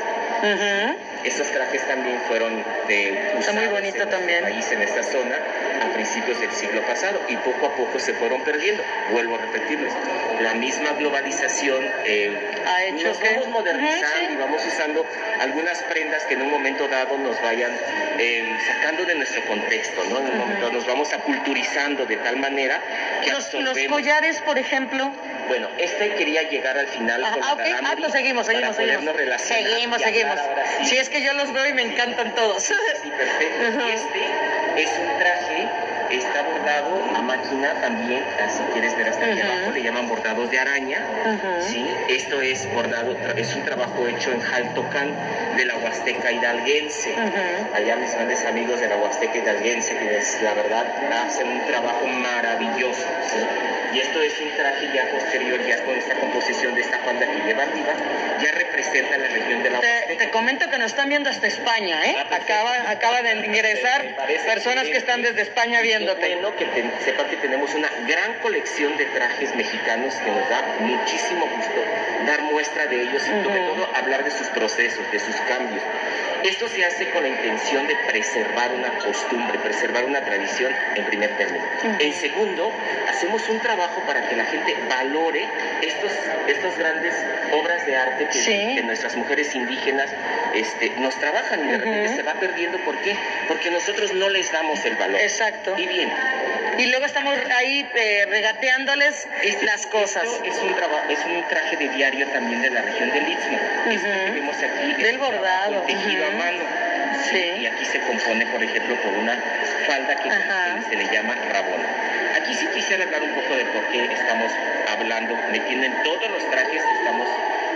Estos trajes también fueron de Está muy bonito en también. país, en esta zona, a principios del siglo pasado y poco a poco se fueron perdiendo. Vuelvo a repetirles, la misma globalización eh, ha hecho nos que... vamos modernizando y vamos usando algunas prendas que en un momento dado nos vayan eh, sacando de nuestro contexto, ¿no? En un momento nos vamos aculturizando de tal manera que los, los collares, por ejemplo, bueno, este quería llegar al final ah, con ah, okay. ah, pues seguimos, seguimos, seguimos. Seguimos, seguimos. Si sí, es que yo los veo y me encantan todos. Sí, perfecto. Este es un traje está bordado a máquina también, si quieres ver hasta aquí abajo, le llaman bordados de araña. ¿sí? Esto es bordado, es un trabajo hecho en Jaltocán de la Huasteca Hidalguense. Allá mis grandes amigos de la Huasteca Hidalguense, que es, la verdad hacen un trabajo maravilloso. Y esto es un traje ya posterior, ya con esta composición de esta falda que lleva arriba, ya representa la región de la Huasteca. Te, comento que nos están viendo hasta España, ¿eh? Ah, acaba, acaba de ingresar personas que están desde España viendo bueno que sepan que tenemos una gran colección de trajes mexicanos que nos da muchísimo gusto dar muestra de ellos y sobre todo hablar de sus procesos, de sus cambios. Esto se hace con la intención de preservar una costumbre, preservar una tradición en primer término. En segundo, hacemos un trabajo para que la gente valore estos, estas grandes obras de arte que, Sí. que nuestras mujeres indígenas este, nos trabajan y de repente se va perdiendo. ¿Por qué? Porque nosotros no les damos el valor. Exacto. Y bien, Y luego estamos ahí eh, regateándoles este- las cosas. es un, traba- es un traje de diario también de la región del Istmo. Esto que Ujú. vemos aquí Del bordado, tejido a mano. Sí. Y aquí se compone, por ejemplo, por una falda que Ajá. se le llama rabona. Aquí sí quisiera hablar un poco de por qué estamos hablando, metiendo en todos los trajes, estamos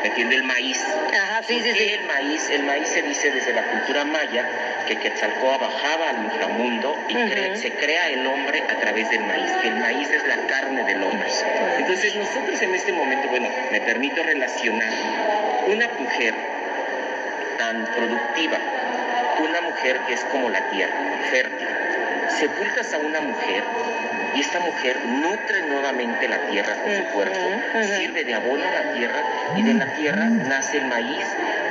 el maíz. Ajá, sí, sí, ¿Por qué sí. el maíz? El maíz se dice desde la cultura maya que Quetzalcóatl bajaba al inframundo y cre- se crea el hombre a través del maíz, que el maíz es la carne del hombre. Entonces nosotros en este momento, bueno, me permito relacionar una mujer tan productiva, una mujer que es como la tierra, fértil. Sepultas a una mujer y esta mujer nutre nuevamente la tierra con su cuerpo, sirve de abono a la tierra y de la tierra nace el maíz,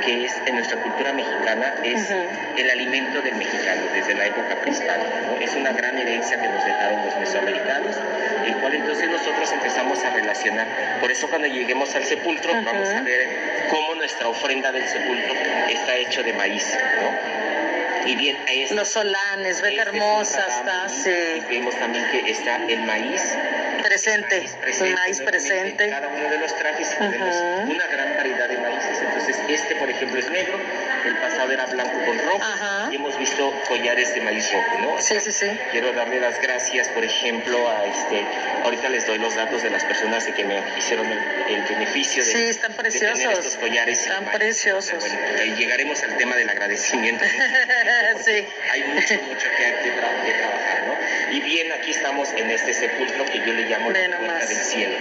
que es en nuestra cultura mexicana es el alimento del mexicano desde la época prehispánica. ¿no? Es una gran herencia que nos dejaron los mesoamericanos, el cual entonces nosotros empezamos a relacionar. Por eso cuando lleguemos al sepulcro vamos a ver cómo nuestra ofrenda del sepulcro está hecho de maíz. ¿no? Y bien, es, Los solanes, ve qué es un hermosa está, y sí. vemos también que está el maíz Presente, el maíz nuevamente presente. En cada uno de los trajes y tenemos Ujú. una gran variedad de maíces. Entonces, este, por ejemplo, es negro, el pasado era blanco con rojo, Ajá. y hemos visto collares de maíz rojo, ¿no? Sí, sí, sí. Quiero darle las gracias, por ejemplo, a este. Ahorita les doy los datos de las personas de que me hicieron el, el beneficio de, Sí, están de tener preciosos. estos collares. Están preciosos. Bueno, llegaremos al tema del agradecimiento. Sí. Hay mucho, mucho que, que tra- que trabajar, ¿no? Y bien, aquí estamos en este sepulcro que yo le llamo la puerta del cielo.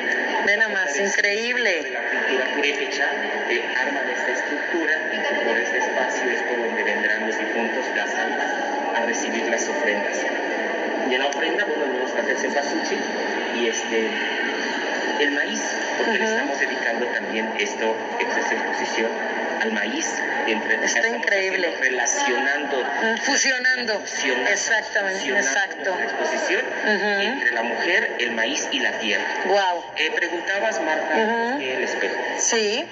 Ve nomás, De increíble. la cultura purépecha eh, arman esta estructura y por este espacio es por donde vendrán los difuntos, las almas, a recibir las ofrendas. Y en la ofrenda, bueno, vamos a hacer cempasúchil y este, el maíz, porque le estamos dedicando también esto, esta exposición al maíz. Entre, Está increíble. Relacionando Mm, Fusionando. fusionando- Exactamente, fusionando exacto. nuestra exposición entre la mujer, el maíz y la tierra. Wow. Eh, preguntabas, Marta, Ujú. ¿por qué el espejo? Sí,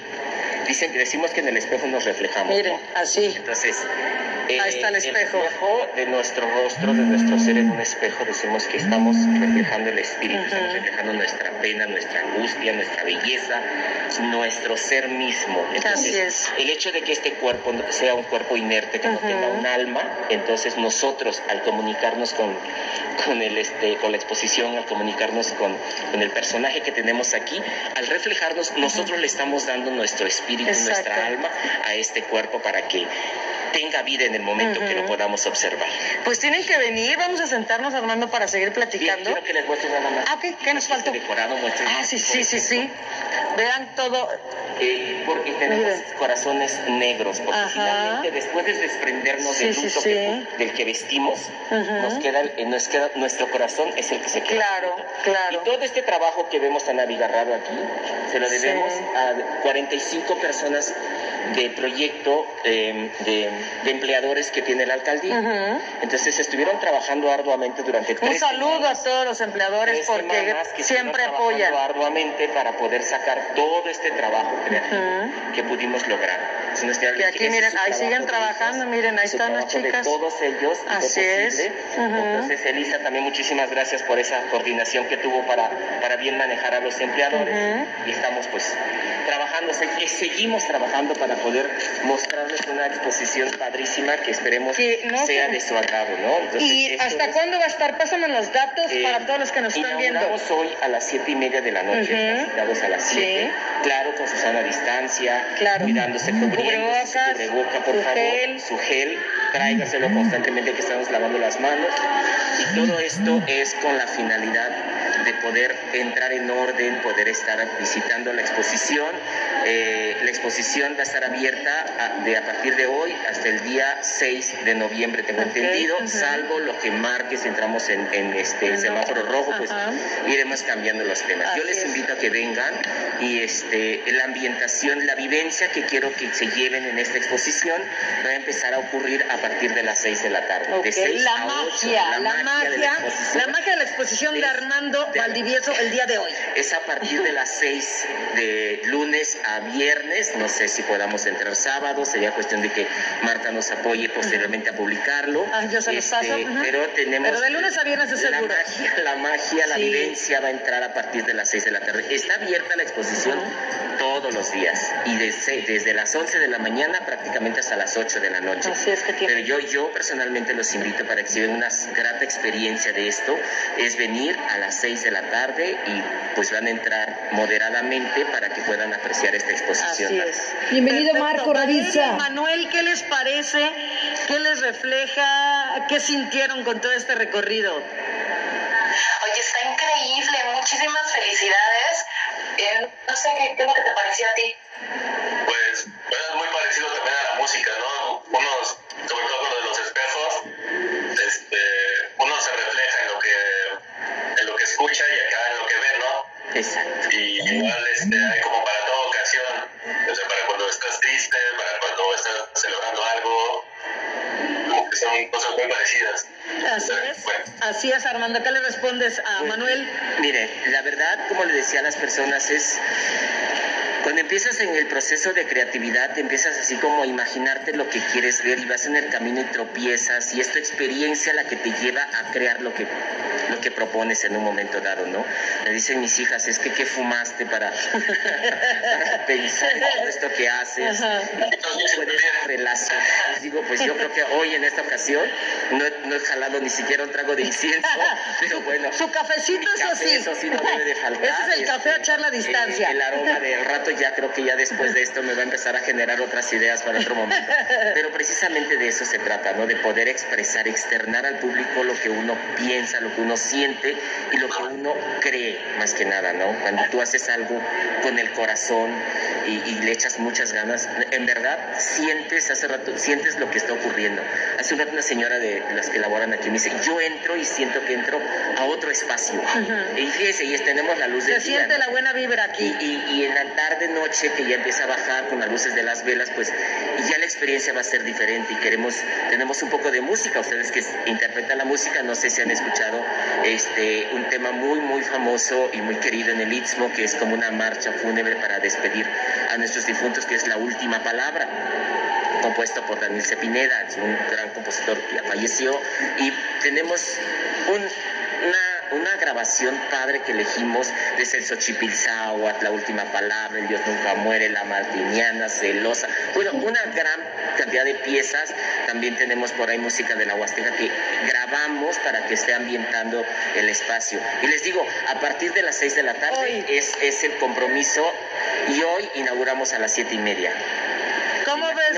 Dicen que decimos que en el espejo nos reflejamos. miren, ¿no? así. Entonces, eh, Ahí está el espejo. de nuestro rostro, de nuestro ser en un espejo, decimos que estamos reflejando el espíritu, estamos reflejando nuestra pena, nuestra angustia, nuestra belleza, nuestro ser mismo. Así es. El hecho de que este cuerpo sea un cuerpo inerte, que no tenga un alma, entonces nosotros al comunicarnos con, con, el, este, con la exposición, al comunicarnos con, con el personaje que tenemos aquí, al reflejarnos, nosotros le estamos dando nuestro espíritu, Exacto. nuestra alma a este cuerpo para que tenga vida en el momento que lo podamos observar. Pues tienen que venir, vamos a sentarnos Armando para seguir Bien, platicando. quiero que les muestre nada más. Ah, ¿qué nos Este faltó? decorado, muestren Ah, sí, sí, sí, sí. Vean todo. Eh, porque tenemos Miren. corazones negros, porque Ajá. finalmente después de desprendernos Sí, del luto sí. que- del que vestimos, nos queda, eh, nos queda nuestro corazón es el que se queda. Claro, claro. Y todo este trabajo que vemos tan abigarrado aquí, se lo debemos a 45 personas de proyecto eh, de, de empleadores que tiene la alcaldía. Ujú. Entonces estuvieron trabajando arduamente durante Un tres saludo semanas a todos los empleadores porque que siempre apoyan. arduamente para poder sacar todo este trabajo creativo Ujú. que pudimos lograr. Que aquí, miren, ahí siguen trabajando, miren, ahí están las trabajo de chicas. todos ellos Así es. posible. Ujú. Entonces, Elisa, también muchísimas gracias por esa coordinación que tuvo para, para bien manejar a los empleadores. Y estamos, pues, trabajando, se- seguimos trabajando para poder mostrarles una exposición padrísima que esperemos Que no sea se- de su agrado, ¿no? Entonces, ¿Y hasta es- cuándo va a estar? Pásame los datos eh, para todos los que nos están viendo. hoy a las siete y media de la noche, están citados a las Sí. 7, claro, con su sana distancia, Claro. cuidándose, cubriendo Cubrebocas, su por su favor, gel. su gel, tráigaselo constantemente que estamos lavando las manos, y todo esto es con la finalidad de poder entrar en orden, poder estar visitando la exposición Eh, la exposición va a estar abierta a, de, a partir de hoy hasta el día 6 de noviembre, tengo Ok, entendido, ujú. salvo lo que marque si entramos en, en este En semáforo rojo, pues ajá. iremos cambiando los temas. Yo Así les es. invito a que vengan y este, la ambientación, la vivencia que quiero que se lleven en esta exposición va a empezar a ocurrir a partir de las 6 de la tarde. Ok, De 6 la a 8, magia, la, magia, de la exposición. la magia de la exposición de Es Armando de- Valdivieso el día de hoy. Es a partir de las 6 de lunes a viernes, no sé si podamos entrar sábado, sería cuestión de que Marta nos apoye posteriormente a publicarlo. Ah, yo se los Este, paso. Pero tenemos... Pero de lunes a viernes es la seguro. magia, la magia, la Sí. vivencia va a entrar a partir de las 6 de la tarde. Está abierta la exposición todos los días y desde, desde las 11 de la mañana prácticamente hasta las 8 de la noche. Así es que tiene- Pero yo, yo personalmente los invito para que se una grata experiencia de esto, es venir a las 6 de la tarde y pues van a entrar moderadamente para que puedan apreciar esta exposición. Así es. Bienvenido, Perfecto. Marco Ravizza. Manuel, ¿qué les parece? ¿Qué les refleja? ¿Qué sintieron con todo este recorrido? Oye, está increíble, muchísimas felicidades. Eh, no sé qué, qué es lo que te pareció a ti. Pues, pues es muy parecido también a la música, ¿no? Unos, sobre todo con lo de los espejos, este, uno se refleja en lo que, en lo que escucha y acá en lo que ve, ¿no? Exacto. Y igual este, hay como para son cosas muy parecidas. Así es. Así es, Armando. ¿Qué le respondes a Manuel? Mire, la verdad, como le decía a las personas, es cuando empiezas en el proceso de creatividad, empiezas así como a imaginarte lo que quieres ver y vas en el camino y tropiezas y es tu experiencia la que te lleva a crear lo que lo que propones en un momento dado, ¿no? Me dicen mis hijas, es que qué fumaste para, para pensar en todo esto que haces. Entonces puedes relacionar. Les digo, pues yo creo que hoy en esta ocasión no, no he jalado ni siquiera un trago de incienso, pero bueno. Su cafecito, eso Café, sí. eso sí no debe de faltar. Ese es el café a echar la distancia. Eh, el aroma del rato ya creo que ya después de esto me va a empezar a generar otras ideas para otro momento. Pero precisamente de eso se trata, ¿no? De poder expresar, externar al público lo que uno piensa, lo que uno siente y lo que uno cree, más que nada, ¿no? Cuando tú haces algo con el corazón y, y le echas muchas ganas, en verdad sientes, hace rato, sientes lo que está ocurriendo. Hace un rato una señora de las que laboran aquí me dice, yo entro y siento que entro a otro espacio. Y fíjese, y tenemos la luz Se del día, siente la buena vibra Y, aquí. y- y en la tarde noche que ya empieza a bajar con las luces de las velas, pues y ya la experiencia va a ser diferente y queremos, tenemos un poco de música, ustedes que interpretan la música, no sé si han escuchado este un tema muy muy famoso y muy querido en el Istmo, que es como una marcha fúnebre para despedir a nuestros difuntos, que es la última palabra compuesto por Daniel Cepineda, un gran compositor que ya falleció, y tenemos un, una, una grabación padre que elegimos de Celso Chipilzáhuatl, La Última Palabra, El Dios Nunca Muere, La Martiniana, Celosa, bueno, una gran cantidad de piezas, también tenemos por ahí música de la Huasteca que grabamos para que esté ambientando el espacio. Y les digo, a partir de las 6 de la tarde es, es el compromiso y hoy inauguramos a las siete y media.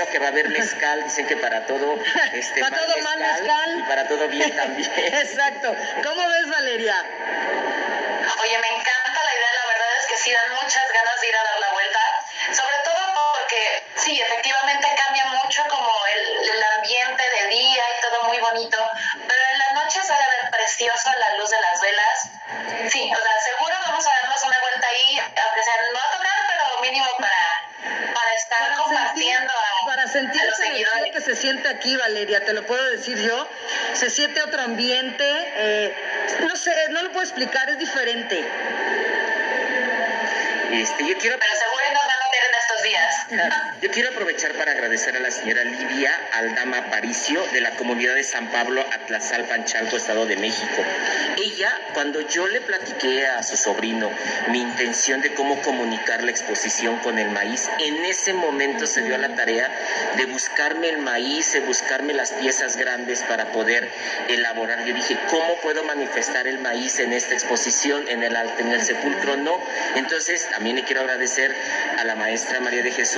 Que va a haber mezcal, dicen que para todo, este, Para todo mal mezcal. y para todo bien también. Exacto. ¿Cómo ves, Valeria? Oye, me encanta la idea, la verdad es que sí dan muchas ganas de ir a dar la vuelta, sobre todo porque sí, efectivamente cambia mucho como el, el ambiente de día y todo muy bonito, pero en la noche se debe ver precioso la luz de las velas. Sí, o sea, seguro vamos a darnos una vuelta ahí, aunque sea no a tocar, pero mínimo para, para estar Para sentir, compartiendo a, para sentir a los seguidores. que se siente aquí, Valeria, te lo puedo decir yo. Se siente otro ambiente. eh, no sé, no lo puedo explicar, es diferente. Este, yo quiero Pero Yo quiero aprovechar para agradecer a la señora Livia Aldama Aparicio de la comunidad de San Pablo, Atlazalpan, Chalco, Estado de México. Ella, cuando yo le platiqué a su sobrino mi intención de cómo comunicar la exposición con el maíz, en ese momento se dio a la tarea de buscarme el maíz, de buscarme las piezas grandes para poder elaborar. Yo dije, ¿cómo puedo manifestar el maíz en esta exposición, en el, en el sepulcro? No. Entonces, también le quiero agradecer a la maestra María de Jesús,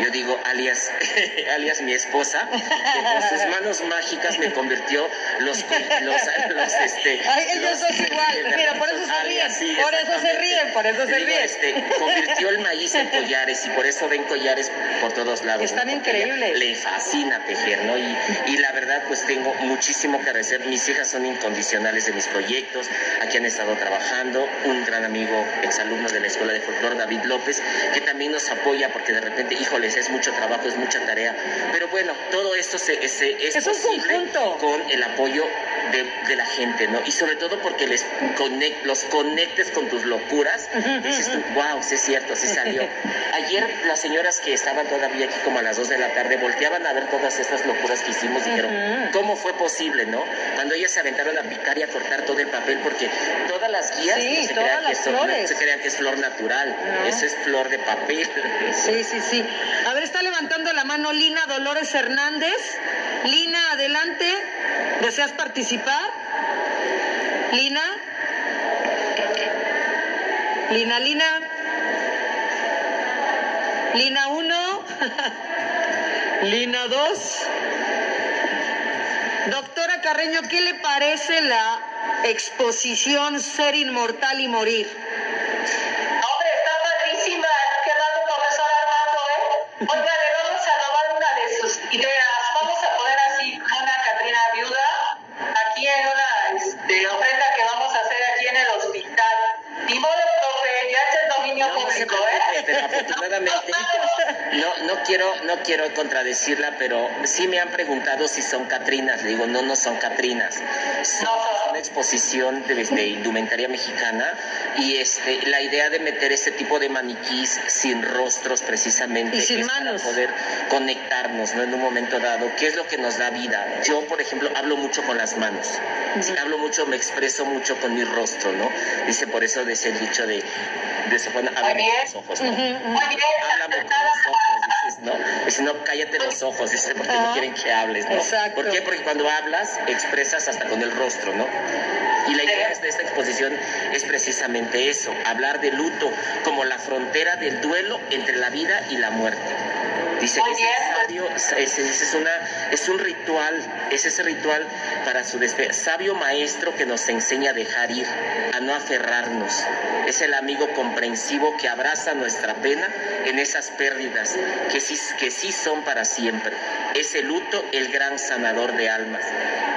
yo digo alias, alias mi esposa, que con sus manos mágicas me convirtió los, los, los este. Ay, ellos los- son igual. Mira, por eso se ríen. sí, Por eso se ríen, por eso se Digo, ríen. este, convirtió el maíz en collares y por eso ven collares por todos lados. Están increíbles. Le fascina tejer, ¿no? Y, y la verdad, pues tengo muchísimo que agradecer. Mis hijas son incondicionales de mis proyectos. Aquí han estado trabajando. Un gran amigo, exalumno de la Escuela de Folclor, David López, que también nos apoya porque de repente, híjoles, es mucho trabajo, es mucha tarea. Pero bueno, todo esto se, se- es, Es un posible conjunto. con el apoyo de, de la gente, ¿no? Y sobre todo porque les conect, los conectes con tus locuras. Dices tú, wow, sí es cierto, sí salió. Ayer las señoras que estaban todavía aquí como a las 2 de la tarde volteaban a ver todas estas locuras que hicimos y dijeron, ¿cómo fue posible, no? Cuando ellas se aventaron a picar y a cortar todo el papel porque todas las guías Sí, no se, crean que son- no se crean que es flor natural, No. eso es flor de papel. Sí, sí, sí. A ver, está levantando la mano Lina Dolores Hernández. Lina, adelante. ¿Deseas participar? Lina. Lina, Lina. Lina 1. Lina 2. Doctora Carreño, ¿qué le parece la exposición Ser Inmortal y Morir? No quiero, contradecirla, pero sí me han preguntado si son Catrinas. Le digo, no, no son Catrinas. Son una exposición de, de indumentaria mexicana y este, la idea de meter este tipo de maniquís sin rostros precisamente Y sin es para manos. poder conectarnos, ¿no? En un momento dado, ¿qué es lo que nos da vida? Yo, por ejemplo, hablo mucho con las manos. Sí, hablo mucho, me expreso mucho con mi rostro, ¿no? Dice por eso de ese dicho de, de se pone, háblame con los ojos, ¿no? Muy bien, Háblame con los ojos, ¿no? Dice, no, cállate los ojos, dice, porque no Ajá. quieren que hables, ¿no? Exacto. ¿Por qué? Porque cuando hablas, expresas hasta con el rostro, ¿no? Y la idea de esta exposición es precisamente eso, hablar de luto como la frontera del duelo entre la vida y la muerte. Dice que sabio, es un ritual, es ese ritual para su despedida. Sabio maestro que nos enseña a dejar ir, a no aferrarnos. Es el amigo comprensivo que abraza nuestra pena en esas pérdidas que sí, que sí son para siempre. Es el luto el gran sanador de almas.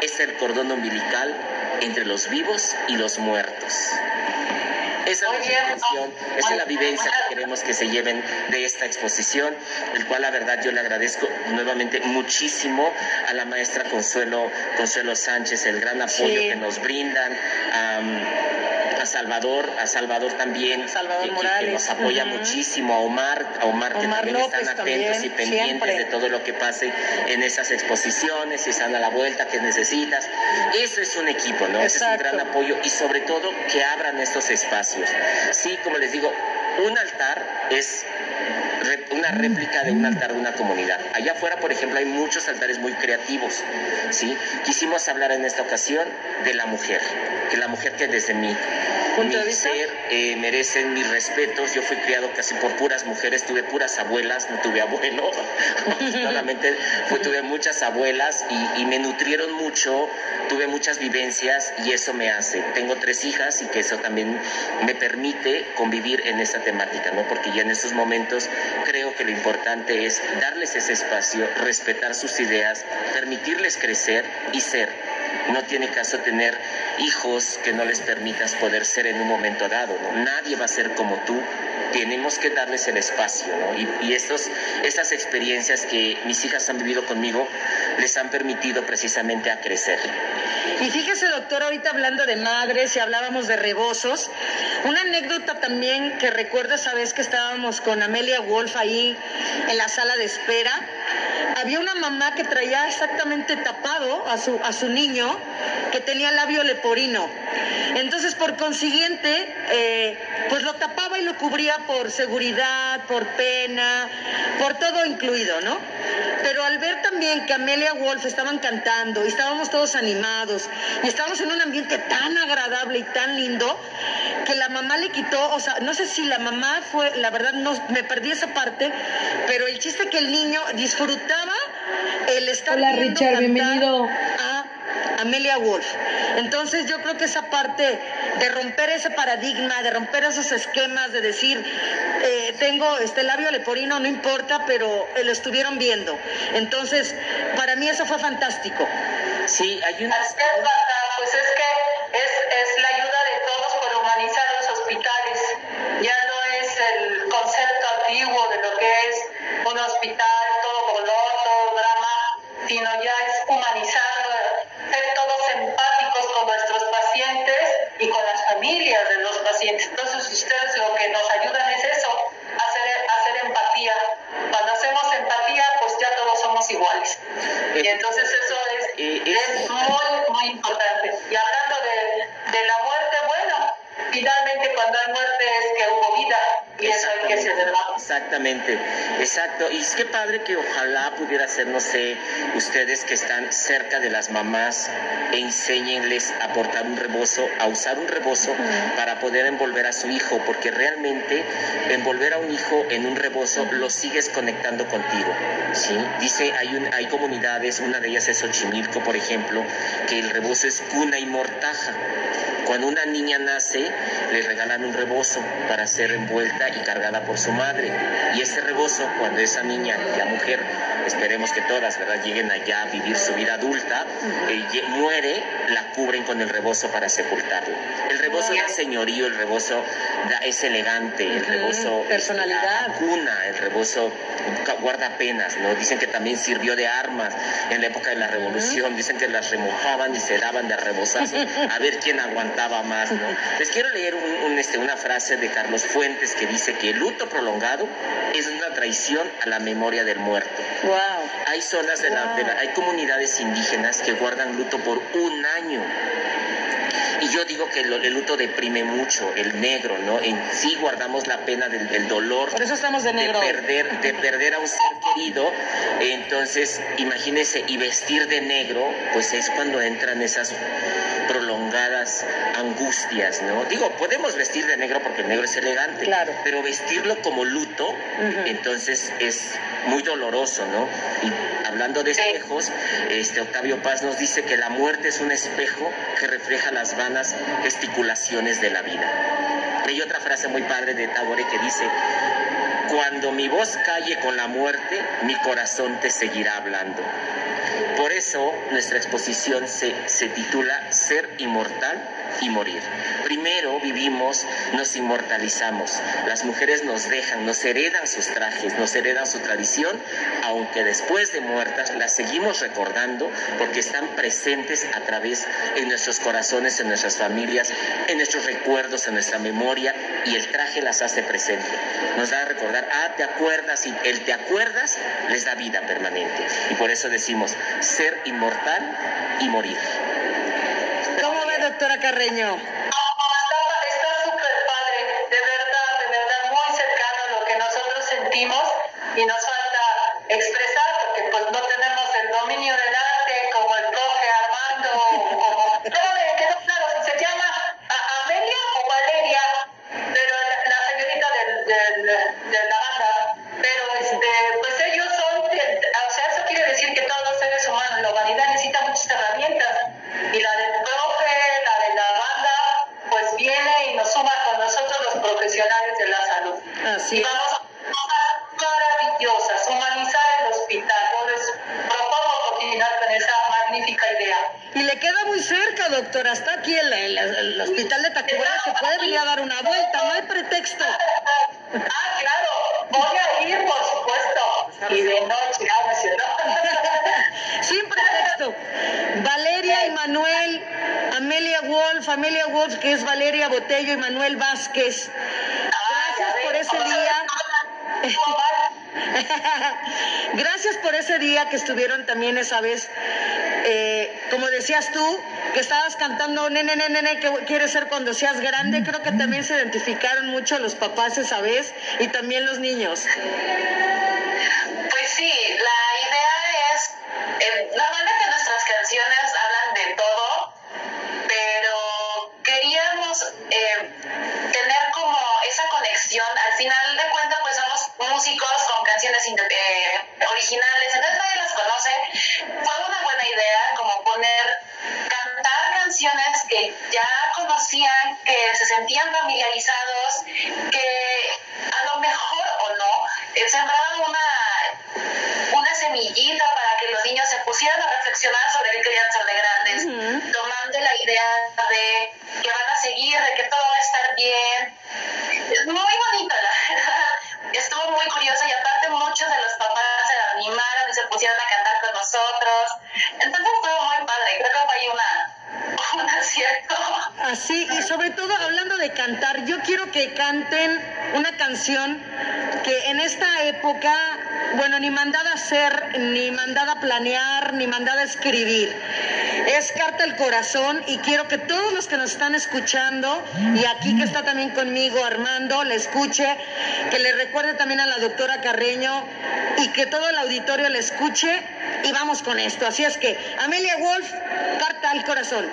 Es el cordón umbilical entre los vivos y los muertos. Esa es la intención, esa es la vivencia que queremos que se lleven de esta exposición, el cual la verdad yo le agradezco nuevamente muchísimo a la maestra Consuelo, Consuelo Sánchez, el gran apoyo Sí. que nos brindan, Salvador, a Salvador también, Salvador que- nos apoya muchísimo, a Omar, a Omar que también López están atentos también, y pendientes siempre. de todo lo que pase en esas exposiciones, si están a la vuelta, que necesitas. Eso es un equipo, ¿no? Ese es un gran apoyo y sobre todo que abran estos espacios. Sí, como les digo, un altar es una réplica de un altar de una comunidad. Allá afuera, por ejemplo, hay muchos altares muy creativos, ¿sí? Quisimos hablar en esta ocasión de la mujer, que la mujer que desde mi, ¿Punto de mi vista? ser eh, merecen mis respetos. Yo fui criado casi por puras mujeres, tuve puras abuelas, no tuve abuelo. Fue- tuve muchas abuelas y, y me nutrieron mucho, tuve muchas vivencias y eso me hace. Tengo tres hijas y que eso también me permite convivir en esta temática, ¿no? Porque ya en estos momentos creo que lo importante es darles ese espacio, respetar sus ideas, permitirles crecer y ser. No tiene caso tener hijos que no les permitas poder ser en un momento dado. Nadie va a ser como tú. Tenemos que darles el espacio, ¿no? Y, estos, estas experiencias que mis hijas han vivido conmigo les han permitido precisamente a crecer. Y fíjese, doctor, ahorita hablando de madres y hablábamos de rebosos, una anécdota también que recuerdo esa vez que estábamos con Amelia Wolf ahí en la sala de espera. Había una mamá que traía exactamente tapado a su, a su niño que tenía labio leporino. Entonces, por consiguiente, eh, pues lo tapaba y lo cubría por seguridad, por pena, por todo incluido, ¿no? Pero al ver también que Amelia Wolf estaban cantando y estábamos todos animados y estábamos en un ambiente tan agradable y tan lindo que la mamá le quitó, o sea, no sé si la mamá fue, la verdad no me perdí esa parte, pero el chiste que el niño disfrutaba el estar Hola, viendo Richard, bienvenido. a Amelia Wolf. Entonces yo creo que esa parte de romper ese paradigma, de romper esos esquemas, de decir, eh, tengo este labio leporino, no importa, pero eh, lo estuvieron viendo. Entonces, para mí eso fue fantástico. Sí, hay una... Así es, Marta, pues es que es, es la ayuda de todos por humanizar los hospitales. Ya no es el concepto antiguo de lo que es un hospital, cuando hay muerte es que hubo vida y eso hay que celebrarlo. Exactamente, exacto. Y es que padre que ojalá pudiera ser, no sé, ustedes que están cerca de las mamás, enséñenles a portar un rebozo, a usar un rebozo para poder envolver a su hijo, porque realmente envolver a un hijo en un rebozo lo sigues conectando contigo. ¿sí? Dice, hay, un, hay comunidades, una de ellas es Xochimilco, por ejemplo, que el rebozo es cuna y mortaja. Cuando una niña nace, le regalan un rebozo para ser envuelta y cargada por su madre. Y ese rebozo, cuando esa niña, la mujer, esperemos que todas, ¿verdad?, lleguen allá a vivir su vida adulta, eh, muere, la cubren con el rebozo para sepultarla. El rebozo da señorío, el rebozo da- es elegante, el rebozo es personalidad. cuna, el rebozo guarda penas, ¿no? Dicen que también sirvió de armas en la época de la revolución, dicen que las remojaban y se daban de rebozazos a ver quién aguantaba más, ¿no? Les quiero leer un- un, este, una frase de Carlos Fuentes que dice que el luto prolongado es una traición a la memoria del muerto. Wow. Hay zonas de la, de la- hay comunidades indígenas que guardan luto por un año. Y yo digo que lo- el luto deprime mucho, el negro, ¿no? En sí guardamos la pena del, del dolor. Por eso estamos de negro. De perder, de perder a un ser querido. Entonces, imagínense, y vestir de negro, pues es cuando entran esas prolongadas angustias, ¿no? Digo, podemos vestir de negro porque el negro es elegante. Claro. Pero vestirlo como luto, entonces es muy doloroso, ¿no? Y hablando de espejos, este Octavio Paz nos dice que la muerte es un espejo que refleja las vanas gesticulaciones de la vida. Hay otra frase muy padre de Tagore que dice, cuando mi voz calle con la muerte, mi corazón te seguirá hablando. Eso nuestra exposición se, se titula Ser inmortal y morir. Primero vivimos, nos inmortalizamos. Las mujeres nos dejan, nos heredan sus trajes, nos heredan su tradición, aunque después de muertas las seguimos recordando porque están presentes a través en nuestros corazones, en nuestras familias, en nuestros recuerdos, en nuestra memoria y el traje las hace presente. Nos da a recordar, ah, te acuerdas y el te acuerdas les da vida permanente. Y por eso decimos ser inmortal y morir. ¿Cómo ve, doctora Carreño? Está súper padre, de verdad, de verdad, muy cercano a lo que nosotros sentimos y nos falta expresar doctora. Está aquí el, el- el hospital de Tacubaya. Se puede venir a dar una vuelta. No hay pretexto. Ah, claro, voy a ir, por supuesto. Y de noche, ah, no. Sin pretexto. Valeria y Manuel, Amelia Wolf, Amelia Wolf, que es Valeria Botello y Manuel Vázquez. Gracias por ese día. Gracias por ese día que estuvieron también esa vez. Eh, como decías tú, que estabas cantando nene, nene, nene, que quieres ser cuando seas grande. Creo que también se identificaron mucho los papás esa vez y también los niños. Pues sí, la idea es, eh, normalmente nuestras canciones hablan de todo, pero queríamos eh, tener como esa conexión. Al final de cuentas, pues somos músicos con canciones eh, originales, entonces que ya conocían, que se sentían familiarizados, que a lo mejor o no, eh, sembraban una, una semillita para que los niños se pusieran a reflexionar sobre qué querían ser de grandes, tomando la idea de que van a seguir, de que todo va a estar bien. Es muy bonita, la verdad. Estuvo muy curioso y aparte muchos de los papás se animaron y se pusieron a cantar con nosotros. Entonces estuvo muy padre. Creo que fue una, Así, y sobre todo hablando de cantar, yo quiero que canten una canción que en esta época, bueno, ni mandada a hacer, ni mandada a planear, ni mandada a escribir. Es Carta al Corazón y quiero que todos los que nos están escuchando, y aquí que está también conmigo Armando, le escuche, que le recuerde también a la doctora Carreño y que todo el auditorio le escuche y vamos con esto. Así es que, Amelia Wolf, Carta al Corazón.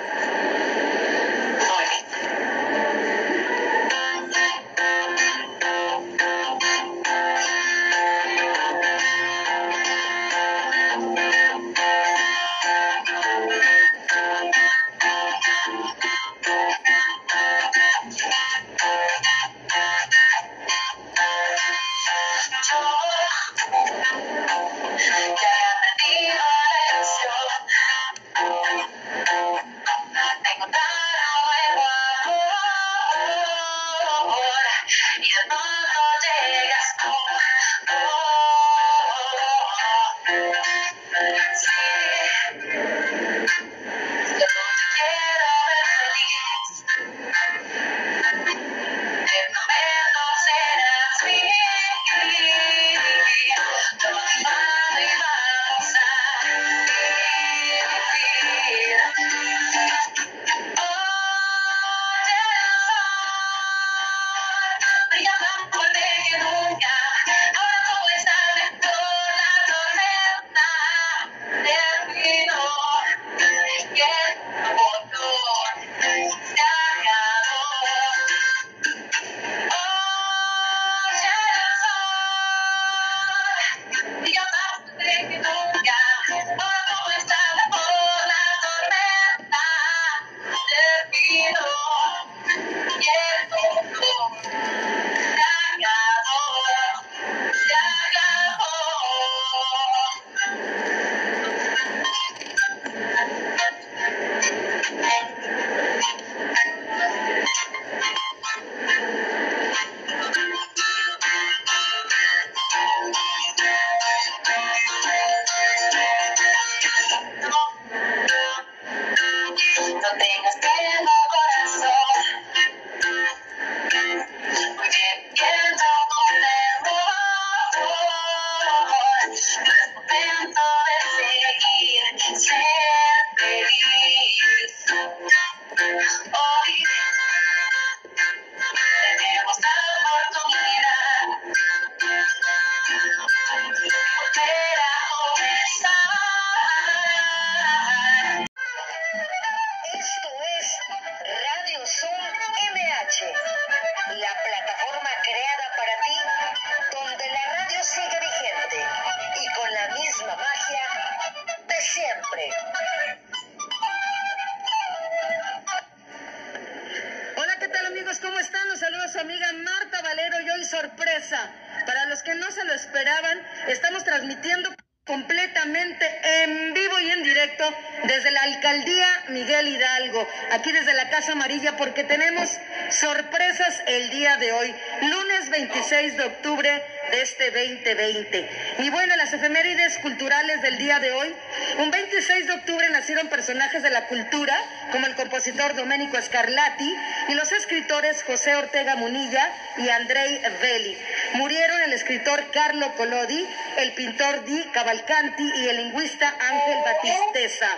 Personajes de la cultura, como el compositor Domenico Scarlatti y los escritores José Ortega Munilla y Andrei Belli. Murieron el escritor Carlo Collodi, el pintor Di Cavalcanti y el lingüista Ángel Batisteza.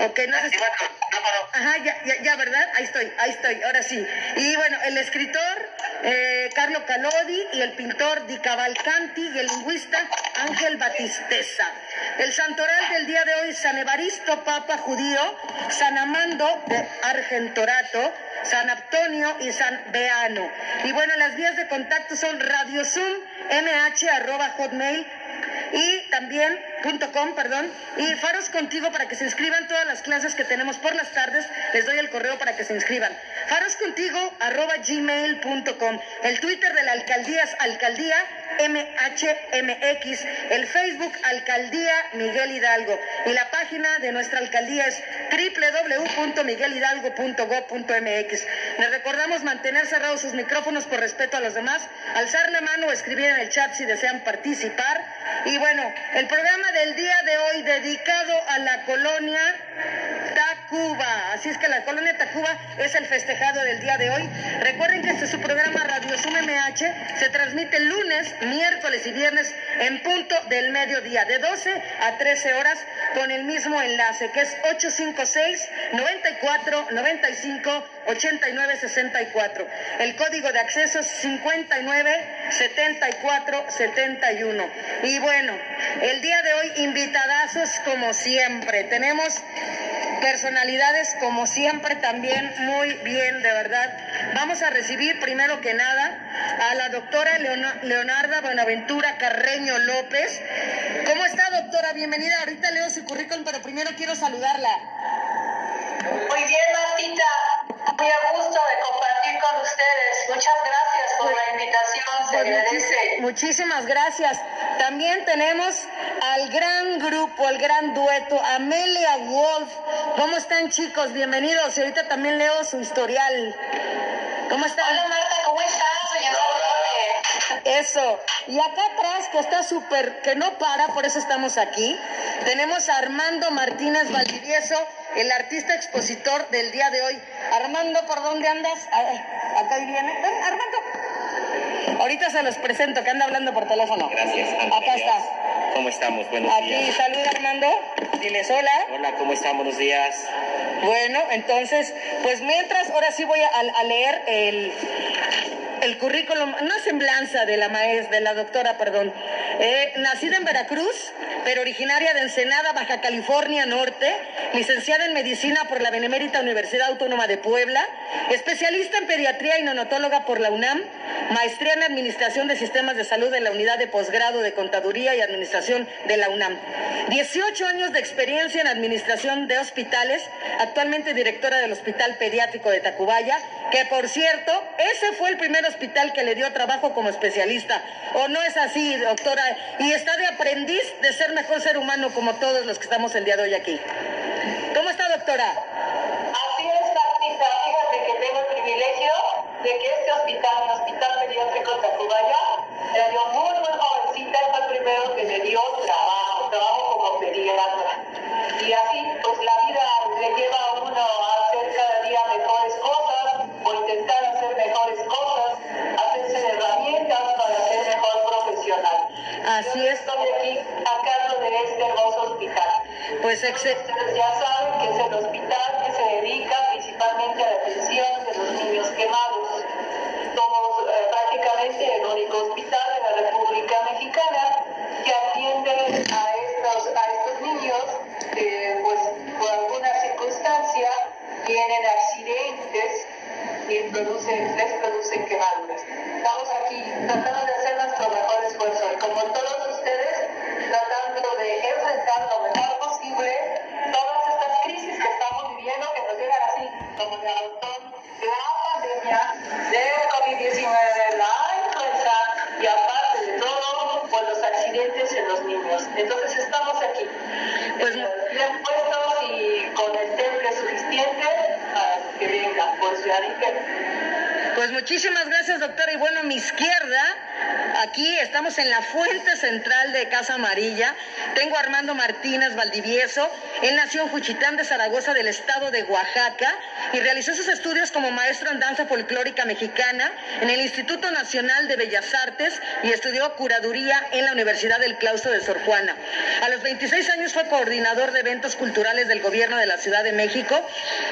Ok, no sé si- Ajá, ya, ya, ya, ¿verdad? Ahí estoy, ahí estoy, ahora sí. Y bueno, el escritor eh, Carlo Calodi y el pintor Di Cavalcanti y el lingüista Ángel Batisteza. El santoral del día de hoy, San Evaristo, Papa Judío, San Amando de Argentorato, San Antonio y San Beano. Y bueno, las vías de contacto son Radio Zoom, mh, arroba hotmail, y también .com, perdón, y Faros Contigo para que se inscriban todas las clases que tenemos por las tardes. Les doy el correo para que se inscriban. Faroscontigo arroba gmail.com. El Twitter de la alcaldía es alcaldía MHMX, el Facebook Alcaldía Miguel Hidalgo y la página de nuestra alcaldía es www.miguelhidalgo.gov.mx. Les recordamos mantener cerrados sus micrófonos por respeto a los demás, alzar la mano o escribir en el chat si desean participar. Y bueno, el programa del día de hoy dedicado a la colonia Tacuba. Así es que la colonia Tacuba es el festejado del día de hoy. Recuerden que este es su programa Radio Sum MH. Se transmite lunes, miércoles y viernes en punto del mediodía, de 12 a 13 horas, con el mismo enlace que es 856 94 95 89 64. El código de acceso es 59 74 71. Y bueno, el día de hoy invitadazos como siempre. Tenemos personalidades como siempre también muy bien, de verdad. Vamos a recibir primero que nada a la doctora Leonarda Buenaventura Carreño López. ¿Cómo está doctora? Bienvenida. Ahorita leo su currículum, pero primero quiero saludarla. Muy bien, Martita. Muy a gusto de compartir con ustedes. Muchas gracias por la invitación. Se Pues agradece. Muchísimas gracias. También tenemos al gran grupo, al gran dueto, Amelia Wolf. ¿Cómo están chicos? Bienvenidos. Y ahorita también leo su historial. ¿Cómo están? Hola Marta, ¿cómo estás? Eso. Y acá atrás, que está súper, que no para, por eso estamos aquí, tenemos a Armando Martínez Valdivieso, el artista expositor del día de hoy. Armando, ¿por dónde andas? Ah, Acá viene. Ven, Armando. Ahorita se los presento, que anda hablando por teléfono. Gracias. Andrea. Acá estás. ¿Cómo estamos? Buenos Aquí, días. saluda Armando. Diles hola. Hola, ¿cómo están? Buenos días. Bueno, entonces, pues mientras, ahora sí voy a, a leer el, el currículum, una semblanza de la maestra, de la doctora, perdón. Eh, nacida en Veracruz, pero originaria de Ensenada, Baja California Norte, licenciada en medicina por la Benemérita Universidad Autónoma de Puebla, especialista en pediatría y neonatóloga por la UNAM, maestría en administración de sistemas de salud en la unidad de posgrado de contaduría y administración de la UNAM. 18 años de experiencia en administración de hospitales, actualmente directora del Hospital Pediátrico de Tacubaya, que por cierto, ese fue el primer hospital que le dio trabajo como especialista. ¿O no es así, doctora? Y está de aprendiz de ser mejor ser humano como todos los que estamos el día de hoy aquí. ¿Cómo está, doctora? Así es, Martita. Fíjate que tengo el privilegio de que este hospital, el Hospital Pediátrico Tacubaya, era yo muy, muy jovencita, fue el primero que me dio trabajo, trabajo como pediatra. Y así, pues la vida le lleva a Pues ya muchísimas gracias, doctora. Y bueno, a mi izquierda, aquí estamos en la fuente central de Casa Amarilla. Tengo a Armando Martínez Valdivieso. Él nació en Juchitán de Zaragoza, del estado de Oaxaca, y realizó sus estudios como maestro en danza folclórica mexicana en el Instituto Nacional de Bellas Artes y estudió curaduría en la Universidad del Claustro de Sor Juana. A los 26 años fue coordinador de eventos culturales del gobierno de la Ciudad de México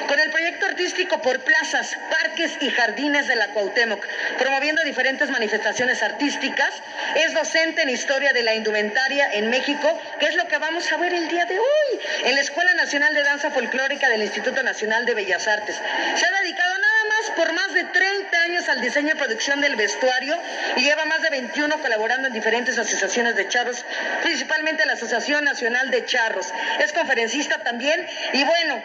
con el proyecto artístico por plazas, parques y jardines de la Cuauhtémoc, promoviendo diferentes manifestaciones artísticas. Es docente en historia de la indumentaria en México, que es lo que vamos a ver el día de hoy en la Escuela Nacional de Danza Folclórica del Instituto Nacional de Bellas Artes. Se ha dedicado nada más por más de 30 años al diseño y producción del vestuario y lleva más de 21 colaborando en diferentes asociaciones de charros, principalmente la Asociación Nacional de Charros. Es conferencista también y bueno,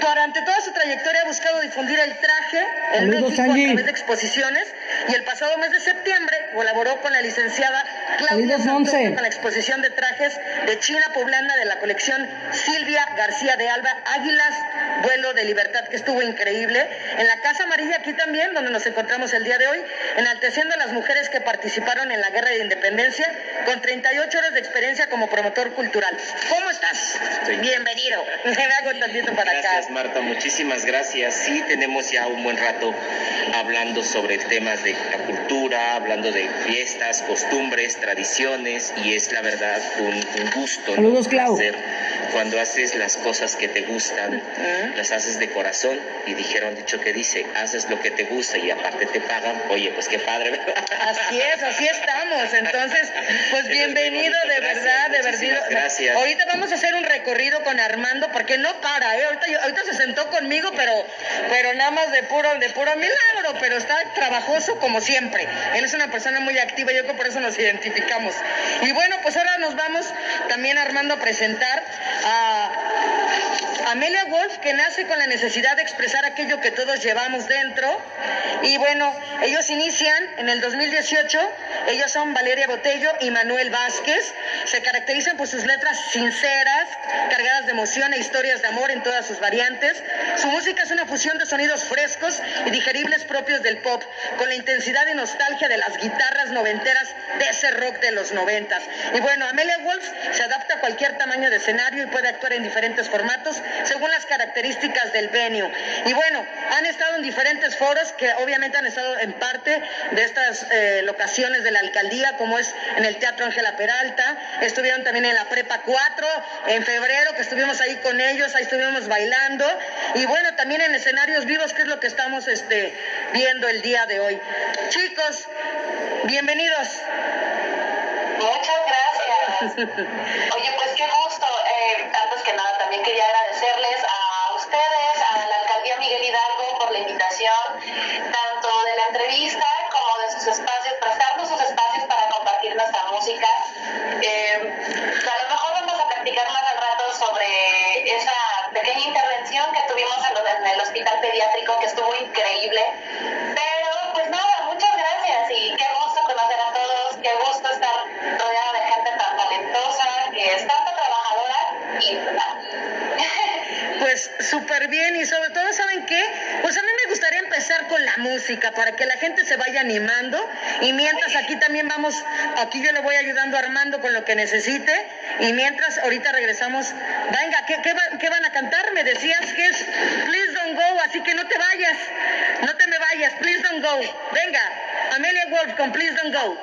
durante toda su trayectoria ha buscado difundir el traje en México a través de exposiciones y el pasado mes de septiembre colaboró con la licenciada Claudia Santos con la exposición de trajes de China Poblana de la colección Silvia García de Alba Águilas Vuelo de Libertad, que estuvo increíble. En la Casa Amarilla, aquí también, donde nos encontramos el día de hoy, enalteciendo a las mujeres que participaron en la Guerra de Independencia, con 38 horas de experiencia como promotor cultural. ¿Cómo estás? Bienvenido. Me hago tantito para gracias, Marta, muchísimas gracias. Sí, tenemos ya un buen rato hablando sobre temas de la cultura, hablando de fiestas, costumbres, tradiciones, y es la verdad un, gusto. Saludos, Clau. Cuando haces las cosas que te gustan, las haces de corazón y dijeron, dicho que dice, haces lo que te gusta y aparte te pagan, oye, pues qué padre, ¿verdad? Así es, así estamos. Entonces, pues bienvenido, de verdad, de verdad. Gracias. Ahorita vamos a hacer un recorrido con Armando, porque no para, ¿eh? Ahorita, ahorita se sentó conmigo, pero, pero nada más de puro, de puro milagro, pero está trabajoso como siempre. Él es una persona muy activa, yo creo que por eso nos identificamos. Y bueno, pues ahora nos vamos también, Armando, a presentar a Amelia Wolf, que nace con la necesidad de expresar aquello que todos llevamos dentro. Y bueno, ellos inician en el 2018, ellos son Valeria Botello y Manuel Vázquez. Se caracterizan por sus letras sinceras, cargadas de emoción e historias de amor en todas sus variantes. Su música es una fusión de sonidos frescos y digeribles propios del pop, con la intensidad y nostalgia de las guitarras noventeras de ese rock de los noventas. Y bueno, Amelia Wolf se adapta a cualquier tamaño de escenario y puede actuar en diferentes formatos según las características del venue. Y bueno, han estado en diferentes foros que obviamente han estado en parte de estas eh, locaciones de la alcaldía, como es en el Teatro Ángela Peralta, estuvieron también en la Prepa 4 en febrero, que estuvimos ahí con ellos, ahí estuvimos bailando, y bueno, también en escenarios vivos, que es lo que estamos este, viendo el día de hoy. Chicos, bienvenidos. Muchas gracias. Oye, pues qué gusto. Eh, también quería agradecerles a ustedes, a la alcaldía Miguel Hidalgo por la invitación, tanto de la entrevista como de sus espacios, prestarnos sus espacios para compartir nuestra música. Eh, a lo mejor vamos a platicar más al rato sobre esa pequeña intervención que tuvimos en, el hospital pediátrico que estuvo increíble. Pero súper bien y sobre todo, ¿saben qué? Pues a mí me gustaría empezar con la música para que la gente se vaya animando y mientras aquí también vamos, aquí yo le voy ayudando a Armando con lo que necesite y mientras ahorita regresamos, venga, ¿qué, qué, qué van a cantar? Me decías que es Please Don't Go, así que no te vayas, no te me vayas, Please Don't Go. Venga, Amelia Wolf con Please Don't Go.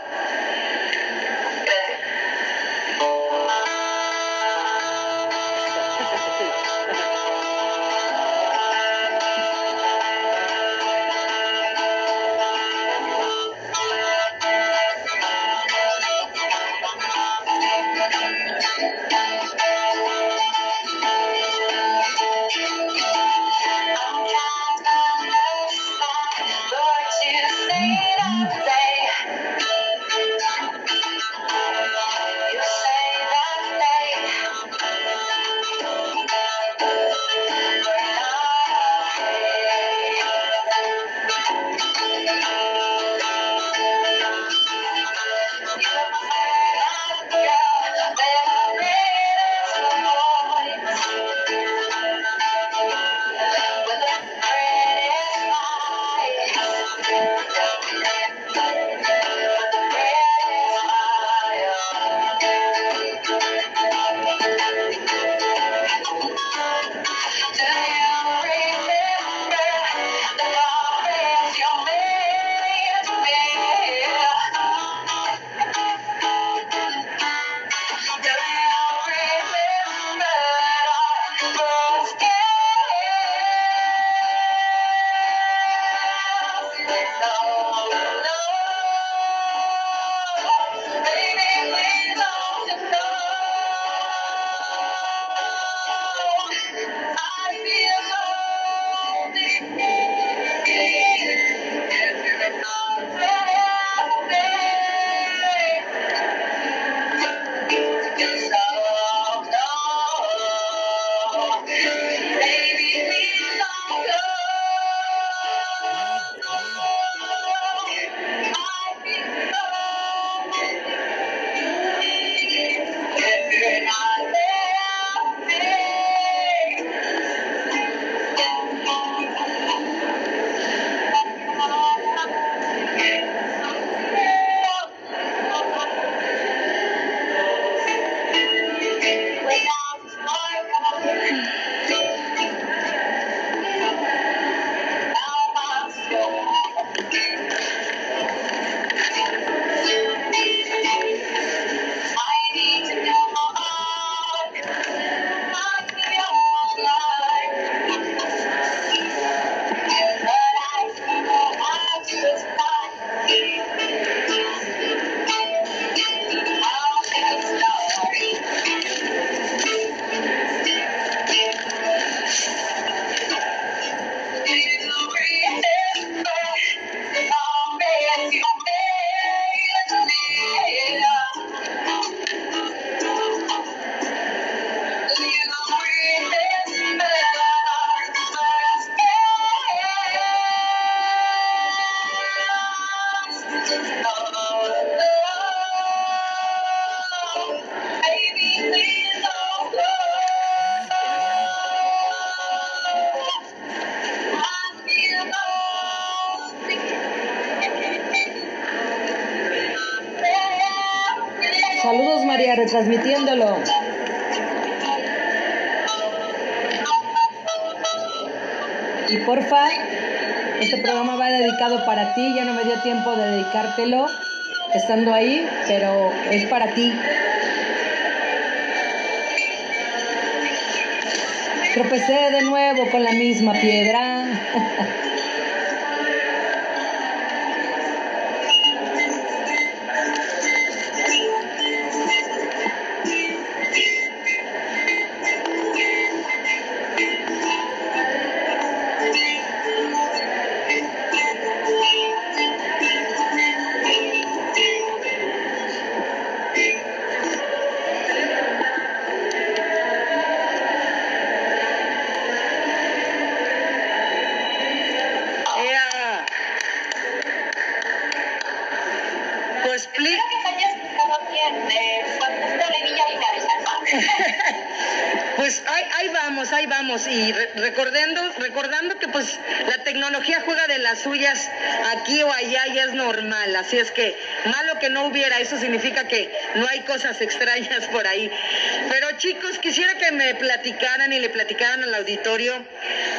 y le platicaran al auditorio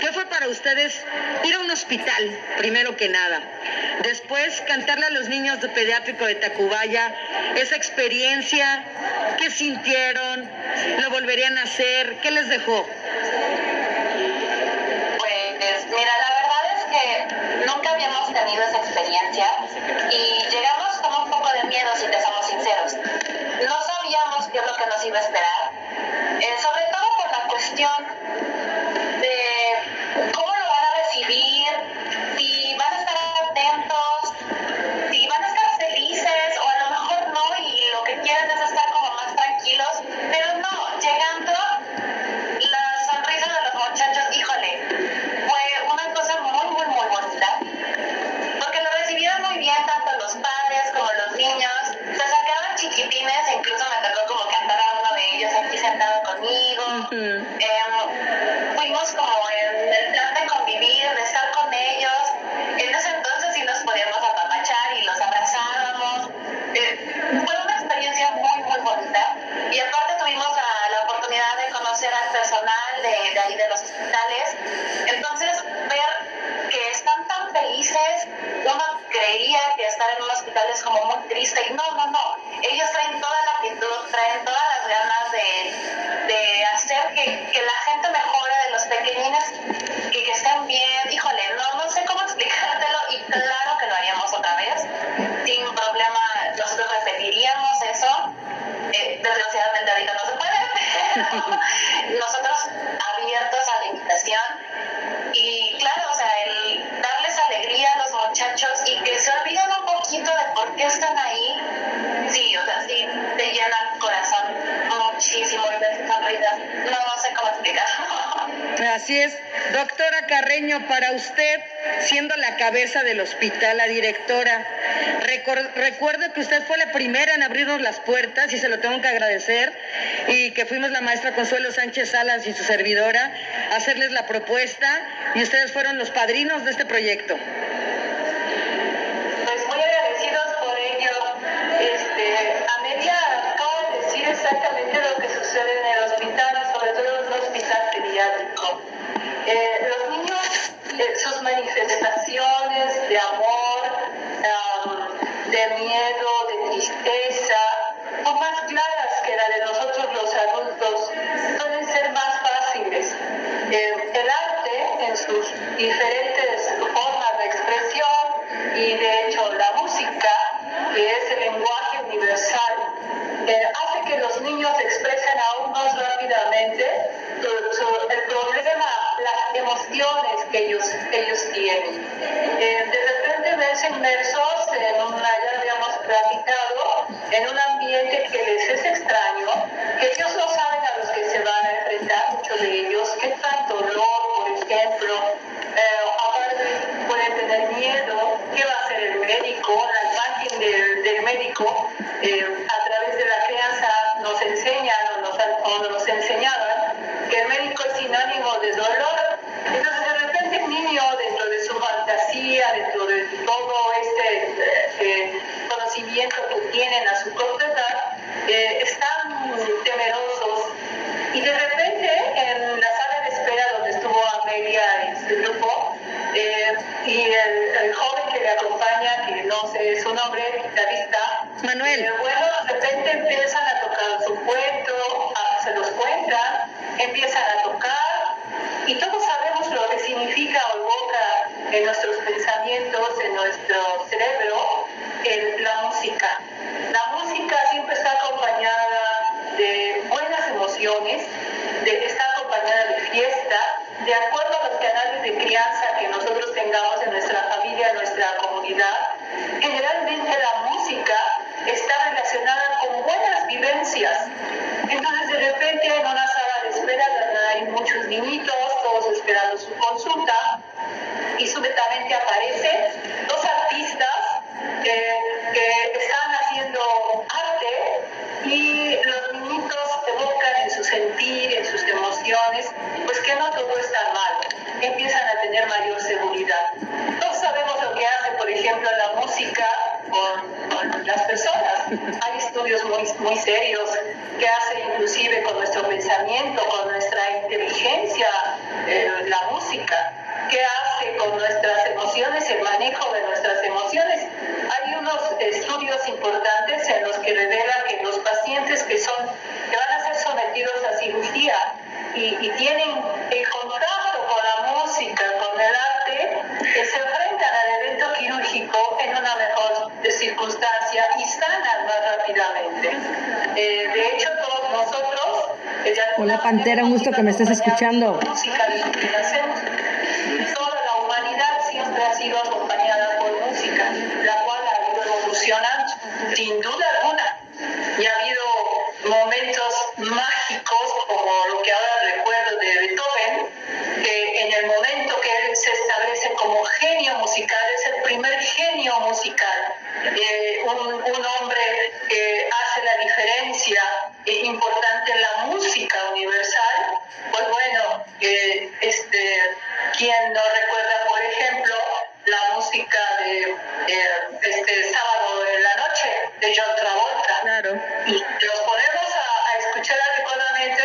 qué fue para ustedes ir a un hospital, primero que nada. Después, cantarle a los niños de pediátrico de Tacubaya esa experiencia, qué sintieron, lo volverían a hacer, qué les dejó. Pues mira, la verdad es que nunca habíamos tenido esa experiencia y llegamos con un poco de miedo, si te somos sinceros. No sabíamos qué es lo que nos iba a esperar para usted, siendo la cabeza del hospital, la directora. Recuerdo que usted fue la primera en abrirnos las puertas y se lo tengo que agradecer y que fuimos la maestra Consuelo Sánchez Salas y su servidora a hacerles la propuesta y ustedes fueron los padrinos de este proyecto. Pantera, un gusto que me estés escuchando. de John Travolta. Claro. Y los ponemos a, escuchar adecuadamente,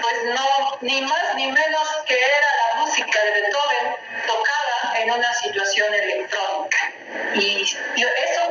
pues no, ni más ni menos que era la música de Beethoven tocada en una situación electrónica. Y eso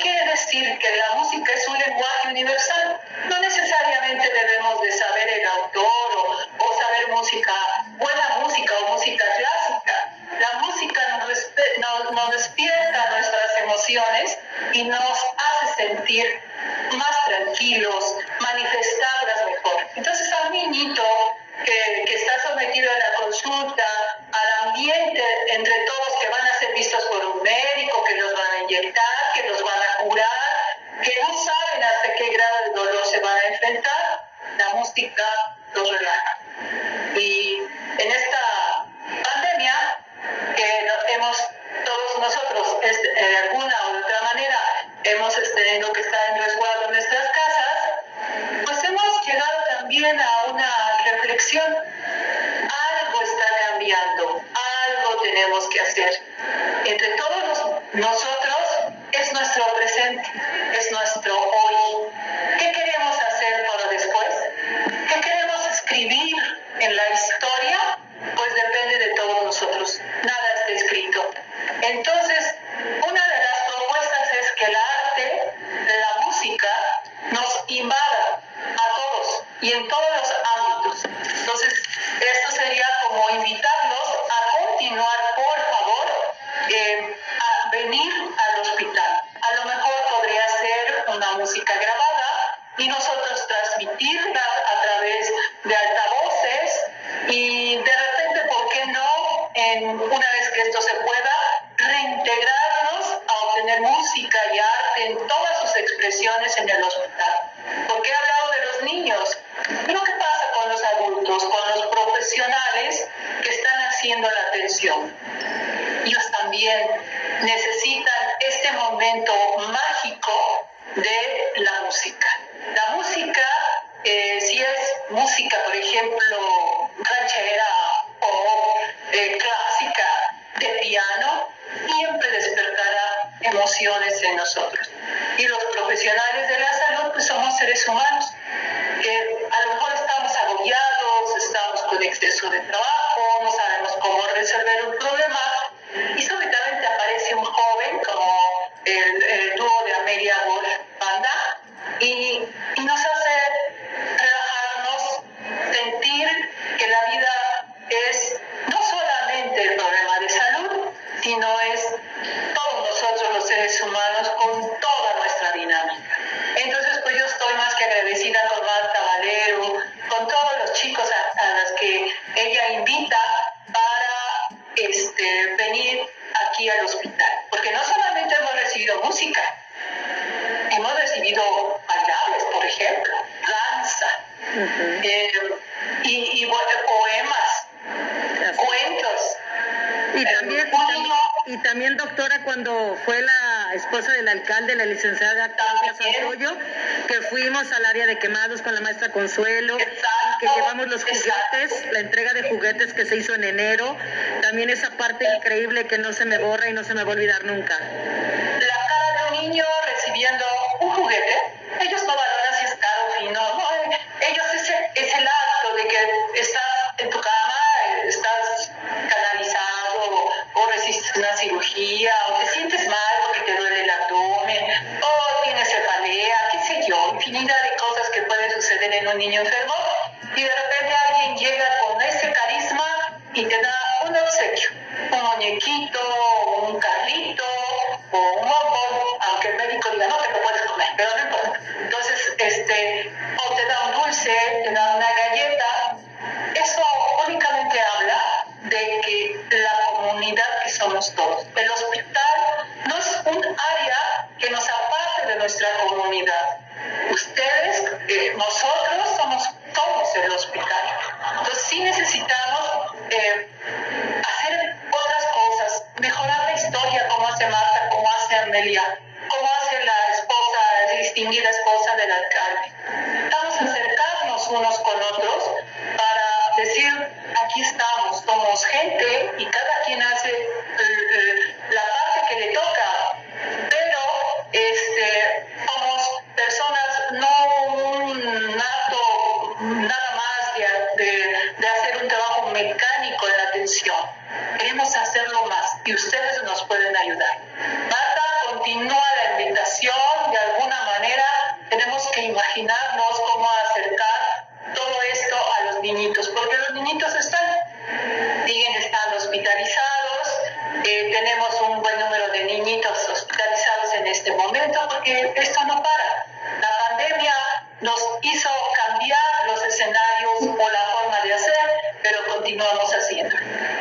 consuelo, y que llevamos los juguetes, la entrega de juguetes que se hizo en enero, también esa parte increíble que no se me borra y no se me va a olvidar nunca.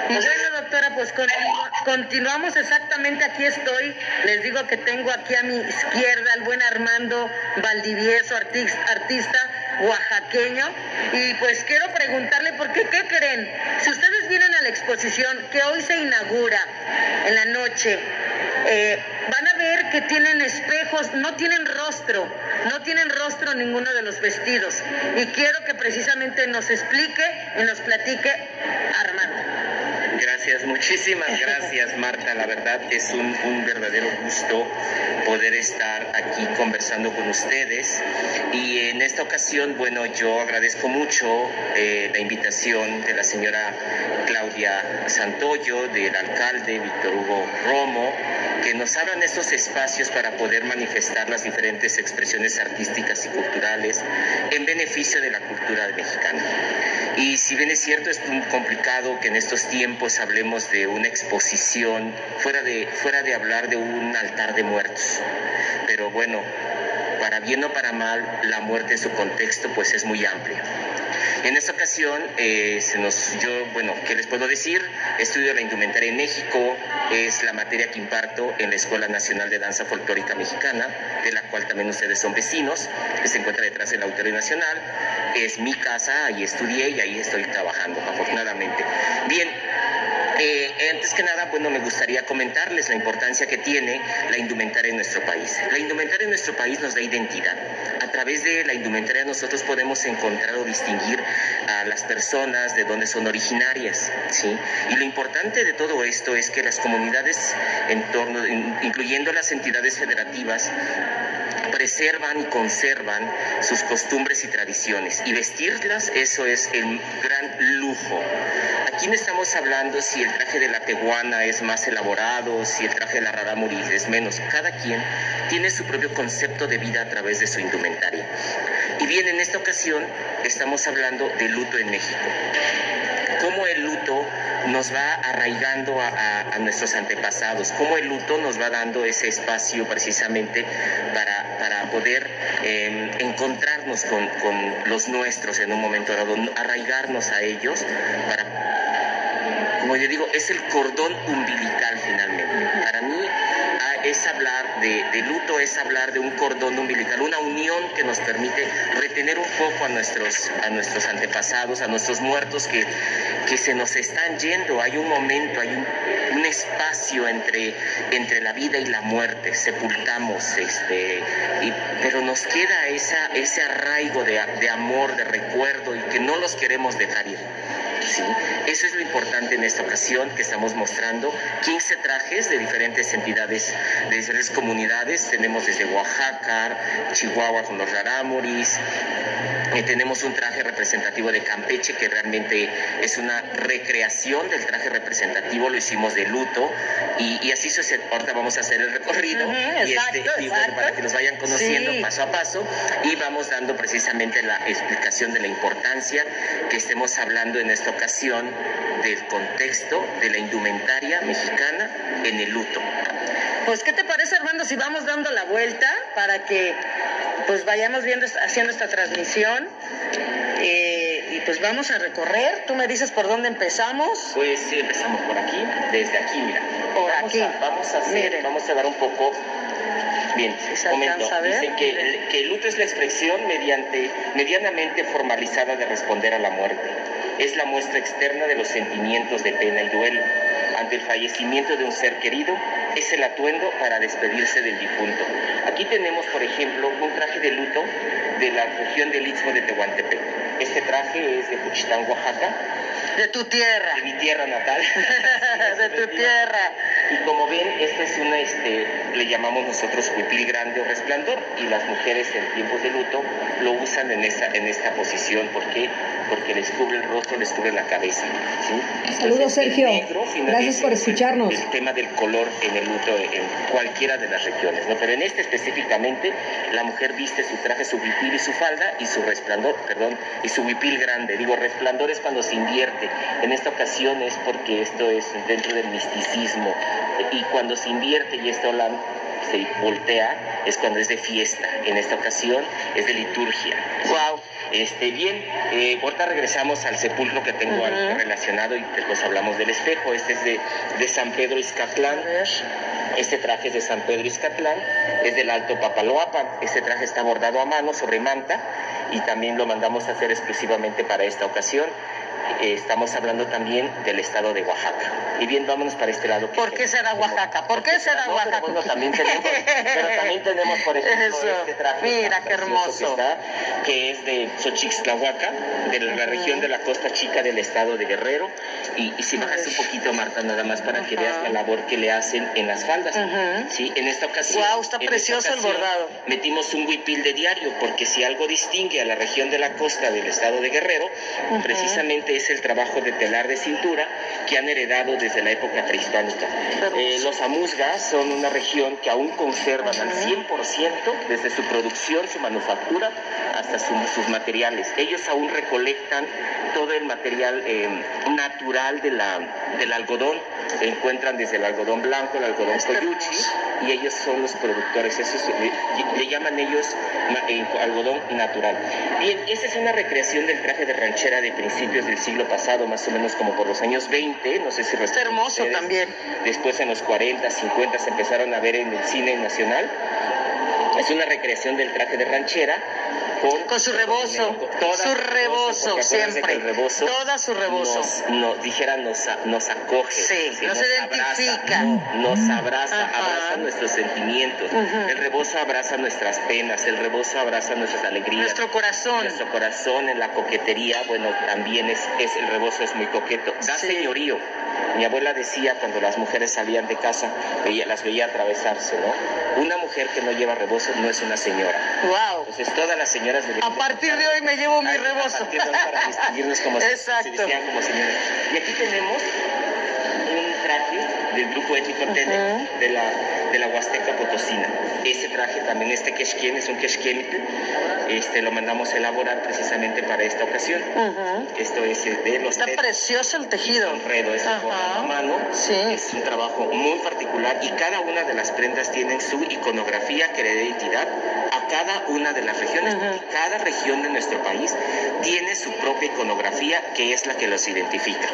Pues bueno, doctora, pues continuamos exactamente. Aquí estoy. Les digo que tengo aquí a mi izquierda al buen Armando Valdivieso, artista, oaxaqueño. Y pues quiero preguntarle, ¿por qué? ¿Qué creen? Si ustedes vienen a la exposición que hoy se inaugura en la noche, eh, van a ver que tienen espejos, no tienen rostro, no tienen rostro ninguno de los vestidos. Y quiero que precisamente nos explique y nos platique gracias, muchísimas gracias Marta. La verdad es un, verdadero gusto poder estar aquí conversando con ustedes. Y en esta ocasión, bueno, yo agradezco mucho eh, la invitación de la señora Claudia Santoyo, del alcalde Víctor Hugo Romo, que nos abran estos espacios para poder manifestar las diferentes expresiones artísticas y culturales en beneficio de la cultura mexicana. Y si bien es cierto, es complicado que en estos tiempos hablemos de una exposición fuera de, fuera de hablar de un altar de muertos. Pero bueno, para bien o para mal, la muerte en su contexto pues es muy amplia. En esta ocasión, eh, se nos, yo, bueno, ¿qué les puedo decir? Estudio la indumentaria en México, es la materia que imparto en la Escuela Nacional de Danza Folclórica Mexicana, de la cual también ustedes son vecinos, que se encuentra detrás del Auditorio Nacional. Es mi casa, ahí estudié y ahí estoy trabajando, afortunadamente. Bien, eh, antes que nada, bueno, me gustaría comentarles la importancia que tiene la indumentaria en nuestro país. La indumentaria en nuestro país nos da identidad. A través de la indumentaria nosotros podemos encontrar o distinguir a las personas de dónde son originarias, ¿sí? Y lo importante de todo esto es que las comunidades en torno, incluyendo las entidades federativas, preservan y conservan sus costumbres y tradiciones. Y vestirlas, eso es el gran lujo. Aquí no estamos hablando si el traje de la teguana es más elaborado, si el traje de la rarámuri es menos. Cada quien tiene su propio concepto de vida a través de su indumentaria. Y bien, en esta ocasión estamos hablando de luto en México. Nos va arraigando a, nuestros antepasados, cómo el luto nos va dando ese espacio precisamente para, para poder eh, encontrarnos con, con, los nuestros en un momento dado, arraigarnos a ellos para, como yo digo, es el cordón umbilical finalmente. Para mí, es hablar de, luto, es hablar de un cordón umbilical, una unión que nos permite retener un poco a nuestros, antepasados, a nuestros muertos que, se nos están yendo. Hay un momento, hay un, espacio entre, la vida y la muerte, sepultamos, este, pero nos queda ese arraigo de amor, de recuerdo y que no los queremos dejar ir. ¿Sí? Eso es lo importante en esta ocasión que estamos mostrando 15 trajes de diferentes entidades, de diferentes comunidades. Tenemos desde Oaxaca, Chihuahua con los rarámuris, eh, tenemos un traje representativo de Campeche que realmente es una recreación del traje representativo, lo hicimos de luto y, y así sucede. Ahorita vamos a hacer el recorrido Ujú, y, exacto, este, y bueno, para que nos vayan conociendo Sí. paso a paso y vamos dando precisamente la explicación de la importancia que estemos hablando en esta ocasión del contexto de la indumentaria mexicana en el luto. Pues, ¿qué te parece, Armando, si vamos dando la vuelta para que pues vayamos viendo, haciendo esta transmisión? Eh, y pues vamos a recorrer. Tú me dices por dónde empezamos. Pues sí, empezamos por aquí, desde aquí, mira. Por vamos aquí. A, vamos a hacer, Miren. vamos a dar un poco. Bien, comento. Dicen que, el- que el luto es la expresión mediante, medianamente formalizada de responder a la muerte. Es la muestra externa de los sentimientos de pena y duelo. Ante el fallecimiento de un ser querido, es el atuendo para despedirse del difunto. Aquí tenemos, por ejemplo, un traje de luto de la región del Istmo de Tehuantepec. Este traje es de Juchitán, Oaxaca, De tu tierra. de mi tierra natal. De tu tierra. Y como ven, esta es una, este, le llamamos nosotros huipil grande o resplandor, y las mujeres en tiempos de luto lo usan en esta, en esta posición. ¿Por qué? Porque les cubre el rostro, les cubre la cabeza. ¿sí? Saludos, Entonces, Sergio. negro, Gracias por es el- escucharnos. El tema del color en el luto en cualquiera de las regiones, ¿no? Pero en este específicamente, la mujer viste su traje, su huipil y su falda, y su resplandor, perdón, y su huipil grande. Digo, resplandor es cuando se invierte. En esta ocasión es porque esto es dentro del misticismo. Y cuando se invierte y esto la, se voltea, es cuando es de fiesta. En esta ocasión es de liturgia. Wow. Este, bien, eh, ahorita regresamos al sepulcro que tengo al- Ujú. relacionado y después hablamos del espejo. Este es de, de San Pedro ver. Este traje es de San Pedro Izcatlán, es del Alto Papaloapan. Este traje está bordado a mano sobre manta y también lo mandamos a hacer exclusivamente para esta ocasión. Eh, estamos hablando también del estado de Oaxaca. Y bien, vámonos para este lado. ¿Por qué será Oaxaca? ¿Por qué será Oaxaca? bueno, también tenemos, pero también tenemos, por ejemplo, Eso. este traje Mira, qué hermoso. Que, está, que es de Xochixtlahuaca, de la región de la Costa Chica del estado de Guerrero. Y, y si bajas un poquito, Marta, nada más para que veas la labor que le hacen en las faldas. ¿sí? En esta ocasión. Guau, está precioso el ocasión, bordado. Metimos un huipil de diario, porque si algo distingue a la región de la costa del estado de Guerrero, precisamente es el trabajo de telar de cintura que han heredado desde la época prehispánica. Eh, los amuzgas son una región que aún conservan al 100% desde su producción, su manufactura, hasta su- sus materiales. Ellos aún recolectan todo el material eh, natural de la, del algodón. Encuentran desde el algodón blanco, el algodón coyuchi, y ellos son los productores. Eso es- le, le llaman ellos eh, algodón natural. Bien, esta es una recreación del traje de ranchera de principios del siglo pasado, más o menos como por los años 20, no sé si Está hermoso ustedes. también. Después en los 40, 50 se empezaron a ver en el cine nacional. Es una recreación del traje de ranchera con, Con su rebozo, su rebozo, siempre. el rebozo Toda su rebozo. Nos, nos- dijera, nos, nos acoge. Sí, que nos identifica. Abraza, nos abraza, Ajá. abraza nuestros sentimientos. El rebozo abraza nuestras penas, el rebozo abraza nuestras alegrías. Nuestro corazón. Nuestro corazón en la coquetería, bueno, también es, es el rebozo es muy coqueto. Da Sí. señorío. Mi abuela decía cuando las mujeres salían de casa, veía, las veía atravesarse, ¿no? Una mujer que no lleva rebozo no es una señora. Wow. Entonces todas las señoras A partir de hoy me llevo mi rebozo. a partir de hoy para distinguirnos como Exacto. se vestían como señoras. Y aquí tenemos un traje del grupo étnico Tene de la de la Huasteca Potosina. Ese traje también, este quechquien es un quechquien, este lo mandamos a elaborar precisamente para esta ocasión. Esto es eh, de los Está precioso el tejido. Enredo, es Ajá. bordado a mano. Sí. Es un trabajo muy particular y cada una de las prendas tienen su iconografía que le da identidad a cada una de las regiones. porque Cada región de nuestro país tiene su propia iconografía que es la que los identifica.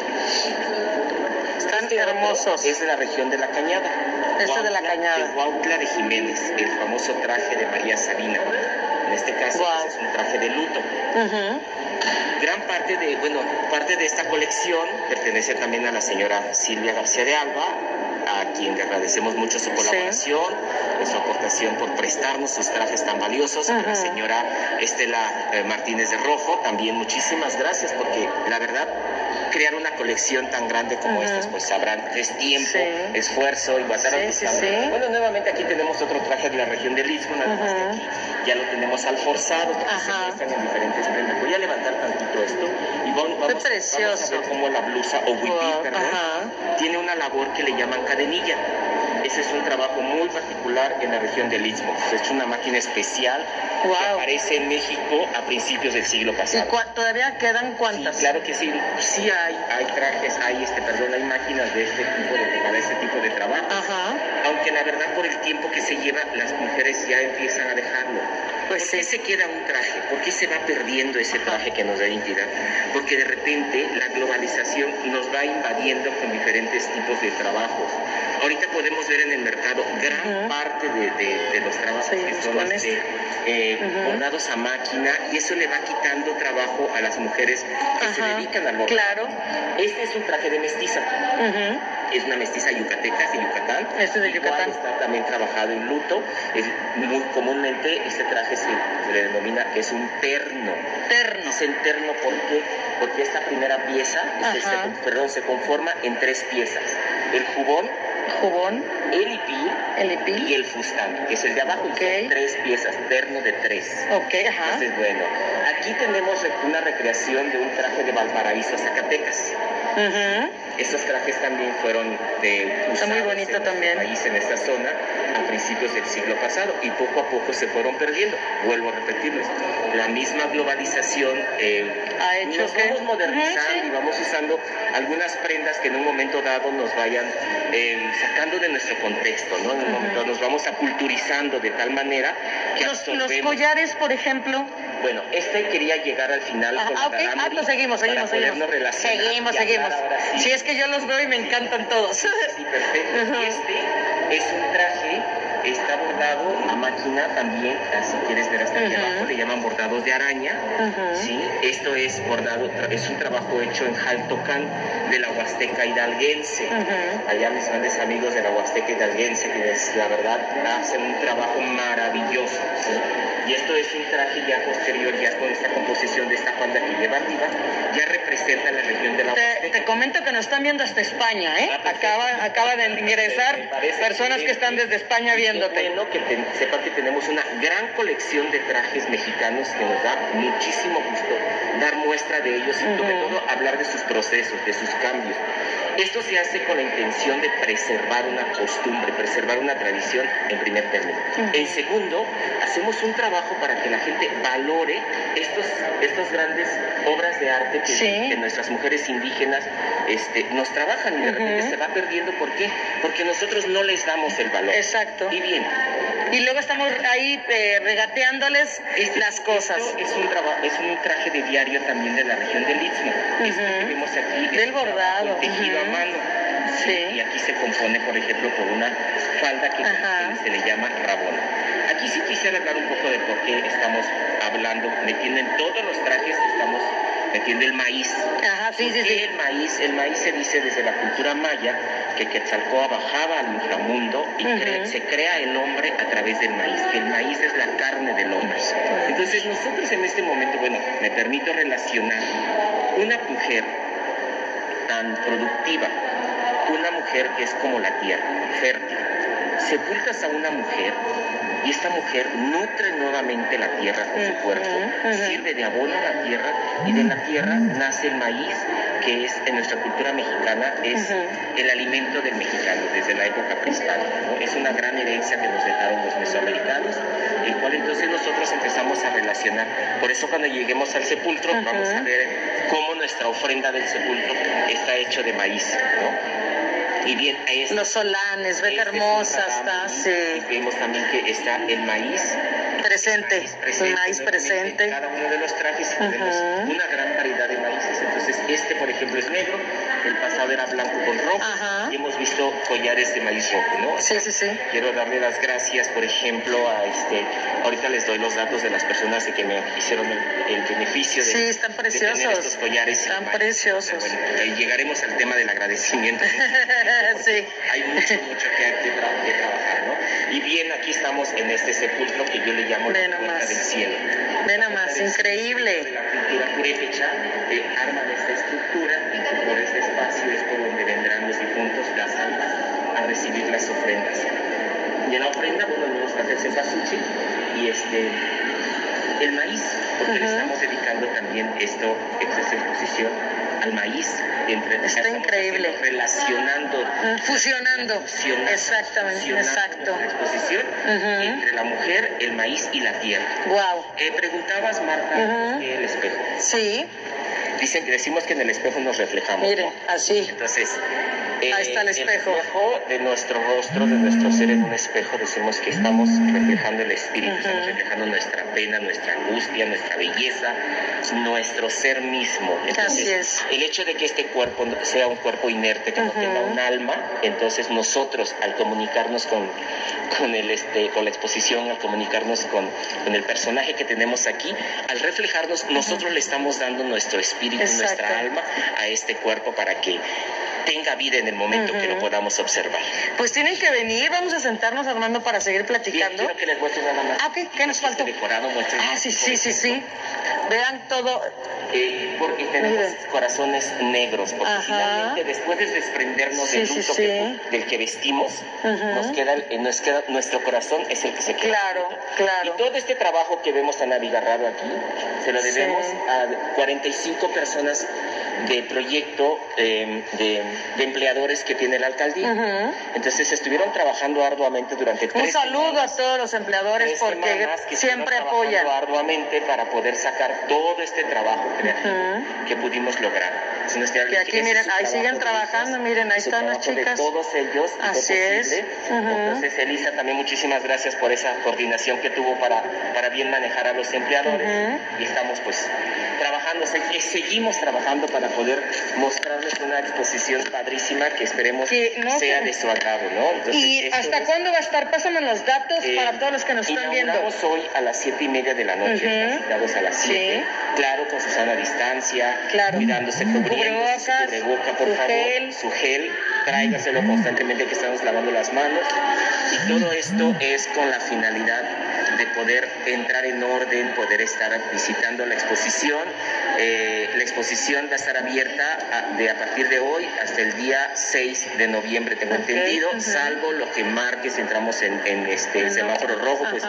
Están Este hermosos. Es de la región de la Cañada. Este de la Cañada. De Cuautla de Jiménez, el famoso traje de María Sabina. En este caso pues, es un traje de luto. Gran parte de, bueno, parte de esta colección pertenece también a la señora Silvia García de Alba, a quien le agradecemos mucho su colaboración, su aportación por prestarnos sus trajes tan valiosos. A la señora Estela eh, Martínez de Rojo, también muchísimas gracias, porque la verdad, crear una colección tan grande como estas, pues sabrán, es tiempo, Sí. esfuerzo y guardar Sí, sí, sí. Bueno, nuevamente aquí tenemos otro traje de la región del Istmo, nada más que aquí ya lo tenemos al forzado, porque se Ajá. muestran en diferentes prendas. Voy a levantar tantito esto y vamos, vamos, a ver cómo la blusa o huipil, perdón, tiene una labor que le llaman cadenilla. Ese es un trabajo muy particular en la región del Istmo. Se hecho una máquina especial que Guau. aparece en México a principios del siglo ¿Y pasado. cua- todavía quedan Sí, cuántas? claro que sí. Sí hay, hay trajes, hay este, perdón, hay máquinas de este tipo de, para este tipo de trabajo. Ajá. Aunque la verdad por el tiempo que se lleva, las mujeres ya empiezan a dejarlo. Pues ¿Por qué sí. se queda un traje? ¿Por qué se va perdiendo ese traje que nos da identidad? Porque de repente la globalización nos va invadiendo con diferentes tipos de trabajos. Ahorita podemos ver en el mercado gran parte de, de- de los trabajos Sí, que son este, eh, bordados a máquina y eso le va quitando trabajo a las mujeres que se Ajá, dedican al bordado. claro. Este es un traje de mestiza es una mestiza yucateca de Yucatán. Este es de Yucatán. está también trabajado en luto. Es muy comúnmente este traje se, se le denomina es un terno. Terno. Dicen terno ¿por qué? porque esta primera pieza este, se, perdón, se conforma en tres piezas. El jubón, Jubón, el hipil el y el fustán, que es el de abajo. y Ok. Son tres piezas, terno de tres. Ok, ajá. Entonces, bueno, aquí tenemos una recreación de un traje de Valparaíso, Zacatecas. Ujú. Estos trajes también fueron de Está muy usados bonito en también. país, en esta zona, a principios del siglo pasado y poco a poco se fueron perdiendo. Vuelvo a repetirles, la misma globalización eh, Ha hecho nos que- vamos modernizando sí. y vamos usando algunas prendas que en un momento dado nos vayan eh, sacando de nuestro contexto, ¿no? Nos vamos aculturizando de tal manera que Los, los collares, por ejemplo. Bueno, este quería llegar al final Ah, con ah, ah, pues seguimos, seguimos, seguimos. Seguimos, sí Si es que yo los veo y me encantan todos. Sí, perfecto. Ajá. Y este Es un traje, está bordado a máquina también, si quieres ver hasta aquí Ujú. abajo, le llaman bordados de araña. Ujú. ¿sí? Esto es bordado, es un trabajo hecho en Jaltocán de la Huasteca hidalguense. Ujú. Allá mis grandes amigos de la Huasteca hidalguense, que es, la verdad hacen un trabajo maravilloso. ¿sí? Y esto es un traje ya posterior, ya con esta composición de esta falda que lleva arriba, ya representa la región de la Te, Huasteca. te comento que nos están viendo hasta España, ¿eh? Ah. Acaba, acaba de ingresar personas que están desde España y bueno que te- sepan que tenemos una gran colección de trajes mexicanos que nos da muchísimo gusto dar muestra de ellos y sobre todo hablar de sus procesos, de sus cambios. Esto se hace con la intención de preservar una costumbre, preservar una tradición en primer término. Ujú. En segundo, hacemos un trabajo para que la gente valore estos, estas grandes obras de arte que, Sí. que nuestras mujeres indígenas este, nos trabajan y de repente se va perdiendo. ¿Por qué? Porque nosotros no les damos el valor. Exacto. Y bien, Y luego estamos ahí eh, regateándoles este- las cosas. esto es un, traba- es un traje de diario también de la región del Istmo. Esto Ujú. que vemos aquí Del un bordado, tejido mano. Sí. Y aquí se compone, por ejemplo, por una falda que Ajá. se le llama rabona. Aquí sí quisiera hablar un poco de por qué estamos hablando, metiendo en todos los trajes, estamos metiendo el maíz. Ajá, sí, sí, ¿Por qué sí. el maíz? El maíz se dice desde la cultura maya que Quetzalcóatl bajaba al inframundo y Ujú. cre- se crea el hombre a través del maíz, que el maíz es la carne del hombre. Entonces nosotros en este momento, bueno, me permito relacionar una mujer tan productiva, una mujer que es como la tierra, fértil. Sepultas a una mujer y esta mujer nutre nuevamente la tierra con su cuerpo, sirve de abono a la tierra y de la tierra nace el maíz, que es en nuestra cultura mexicana es Ujú. el alimento del mexicano desde la época prehispánica. ¿no? Es una gran herencia que nos dejaron los mesoamericanos, el cual entonces nosotros empezamos a relacionar. Por eso cuando lleguemos al sepulcro Ujú. vamos a ver cómo nuestra ofrenda del sepulcro está hecho de maíz. ¿no? Y bien, es Los solanes, ve este hermosa está, sí. Vemos también que está el maíz Presente, maíz presente. en cada uno de los trajes tenemos una gran variedad de maíces. Entonces, este, por ejemplo, es negro, el pasado era blanco con rojo, y hemos visto collares de maíz rojo, ¿no? Sí, sí, sí. Quiero darle las gracias, por ejemplo, a este. Ahorita les doy los datos de las personas de que me hicieron el, el beneficio de, Sí, están de tener preciosos. estos collares. Están maíz. preciosos. Bueno, llegaremos al tema del agradecimiento. sí. Hay mucho, mucho que, que tra- que trabajar. Y bien, aquí estamos en este sepulcro que yo le llamo la puerta del cielo. Ve nomás, increíble. La cultura purépecha eh, arman esta estructura y que por este espacio es por donde vendrán los difuntos, las almas, a recibir las ofrendas. Y en la ofrenda, bueno, va a hacer cempasúchil y este, el maíz, porque le estamos dedicando también esto, esta exposición al maíz. Entre, Está increíble. Relacionando Fusionando. fusionando- Exactamente, fusionando exacto. nuestra exposición entre la mujer, el maíz y la tierra. Wow. Eh, preguntabas, Marta, Ujú. ¿por qué el espejo? Sí, Dicen que decimos que en el espejo nos reflejamos. miren, ¿no? así. Entonces, eh, Ahí está el espejo. de nuestro rostro, de nuestro ser en un espejo, decimos que estamos reflejando el espíritu, estamos reflejando nuestra pena, nuestra angustia, nuestra belleza, nuestro ser mismo. Así es. el hecho de que este cuerpo sea un cuerpo inerte, que no tenga un alma, entonces nosotros al comunicarnos con, con, el, este, con la exposición, al comunicarnos con, con el personaje que tenemos aquí, al reflejarnos, nosotros le estamos dando nuestro espíritu, Exacto. nuestra alma a este cuerpo para que tenga vida en el momento que lo podamos observar. Pues tienen que venir, vamos a sentarnos Armando para seguir Bien, platicando. quiero que les muestre nada más. Ah, ok, ¿qué nos decorado, muestren Ah, sí, sí, sí, sí. Vean todo. eh, porque tenemos Miren. corazones negros, porque Ajá. finalmente después de desprendernos Sí, del luto sí. que- del que vestimos, nos queda, eh, nos queda nuestro corazón es el que se queda. Claro, claro. Y todo este trabajo que vemos tan abigarrado aquí, se lo debemos a 45 personas de proyecto eh, de, de empleadores que tiene la alcaldía. Ujú. Entonces estuvieron trabajando arduamente durante Un tres saludo semanas a todos los empleadores porque que siempre apoyan. arduamente para poder sacar todo este trabajo creativo Ujú. que pudimos lograr. Que aquí, miren, ahí siguen trabajando, ellos, miren, ahí están las trabajo de chicas. todos ellos Así es. posible. Ujú. Entonces, Elisa, también muchísimas gracias por esa coordinación que tuvo para, para bien manejar a los empleadores. Y estamos, pues, trabajando, se- seguimos trabajando para poder mostrarles una exposición padrísima que esperemos Sí, no, sea que- de su agrado, ¿no? Entonces, ¿Y hasta es- cuándo va a estar? Pásame los datos eh, para todos los que nos están viendo. hoy a las siete y media de la noche, están citados a las Sí. siete. Claro, con Susana a distancia, Claro. cuidándose, cubriéndose, su cubreboca, por su favor, gel. su gel, tráigaselo constantemente que estamos lavando las manos. Y todo esto es con la finalidad de poder entrar en orden, poder estar visitando la exposición. Eh, la exposición va a estar abierta a, de, a partir de hoy hasta el día 6 de noviembre, tengo entendido, salvo lo que marque si entramos en, en este semáforo rojo, pues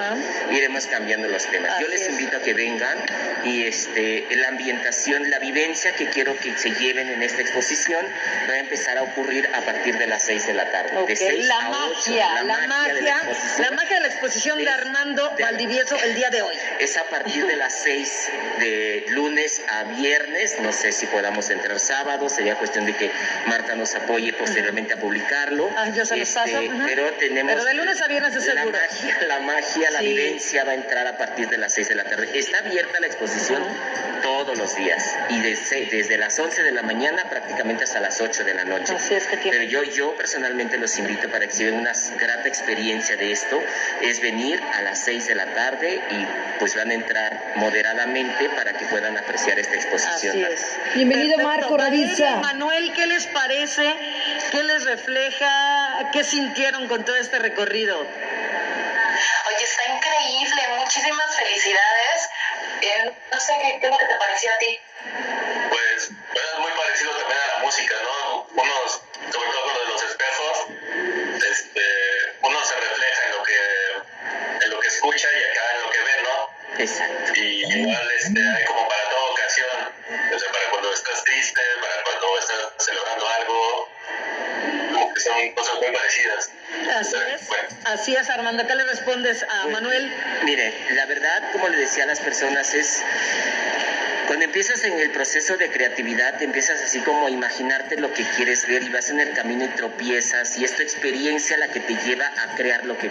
iremos cambiando los temas. Yo les es. invito a que vengan y este, la ambientación, la vivencia que quiero que se lleven en esta exposición va a empezar a ocurrir a partir de las 6 de la tarde. De 6 la a 8, magia, la, de la magia, exposición. la magia de la exposición de Armando de- Valdivieso el día de hoy. Es a partir de las 6 de lunes a viernes, no sé si podamos entrar sábado, sería cuestión de que Marta nos apoye posteriormente a publicarlo. Ah, yo se los Este, paso, ujú. Pero tenemos... Pero de lunes a viernes es la seguro. magia, la magia, la Sí. vivencia va a entrar a partir de las 6 de la tarde. Está abierta la exposición todos los días y desde, desde las 11 de la mañana prácticamente hasta las 8 de la noche. Así es que tiene- Pero yo, yo personalmente los invito para que se una grata experiencia de esto, es venir a las 6 de la tarde y pues van a entrar moderadamente para que puedan apreciar esta exposición. Así es. Bienvenido, Perfecto. Marco y Manuel, ¿qué les parece? ¿Qué les refleja? ¿Qué sintieron con todo este recorrido? Oye, está increíble, muchísimas felicidades. Eh, no sé qué, qué es lo que te pareció a ti. Pues bueno, es muy parecido también a la música, ¿no? Uno, sobre todo con lo de los espejos, este, uno se refleja en escucha y acá en lo que ve, ¿no? Exacto. Y igual este, hay como para toda ocasión, o sea, para cuando estás triste, para cuando estás celebrando algo, como que son cosas muy parecidas. Así es. Bueno. Así es, Armando. ¿Qué le respondes a Manuel? Mire, la verdad, como le decía a las personas, es cuando empiezas en el proceso de creatividad, empiezas así como a imaginarte lo que quieres ver y vas en el camino y tropiezas y es tu experiencia la que te lleva a crear lo que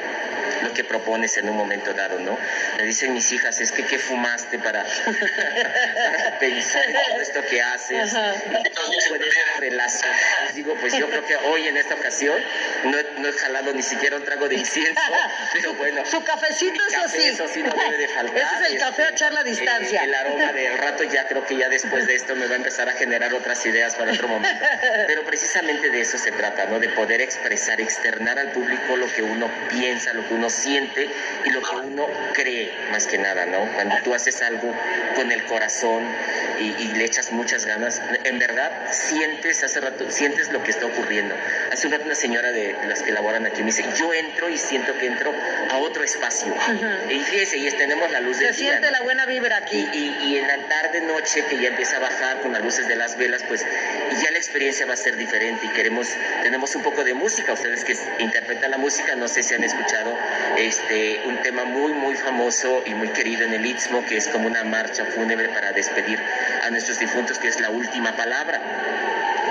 lo que propones en un momento dado, ¿no? Me dicen mis hijas, es que qué fumaste para, para pensar en todo esto que haces. Entonces puedes relacionar. Les digo, pues yo creo que hoy en esta ocasión no he, no he jalado ni siquiera un trago de incienso, pero bueno. Su cafecito, eso café, sí. eso sí no debe de faltar. Ese es el café a echar la Este, distancia. eh, el aroma del rato ya creo que ya después de esto me va a empezar a generar otras ideas para otro momento. Pero precisamente de eso se trata, ¿no? De poder expresar, externar al público lo que uno piensa, lo que uno siente y lo que uno cree, más que nada, ¿no? Cuando tú haces algo con el corazón y, y le echas muchas ganas, en verdad sientes, hace rato, sientes lo que está ocurriendo. Hace un rato una señora de las que laboran aquí me dice, yo entro y siento que entro a otro espacio. Y fíjese, y tenemos la luz Se del día, siente ¿no? la buena vibra Y, aquí. y- y en la tarde noche que ya empieza a bajar con las luces de las velas, pues y ya la experiencia va a ser diferente y queremos, tenemos un poco de música, ustedes que interpretan la música, no sé si han escuchado este un tema muy muy famoso y muy querido en el Istmo, que es como una marcha fúnebre para despedir a nuestros difuntos, que es la última palabra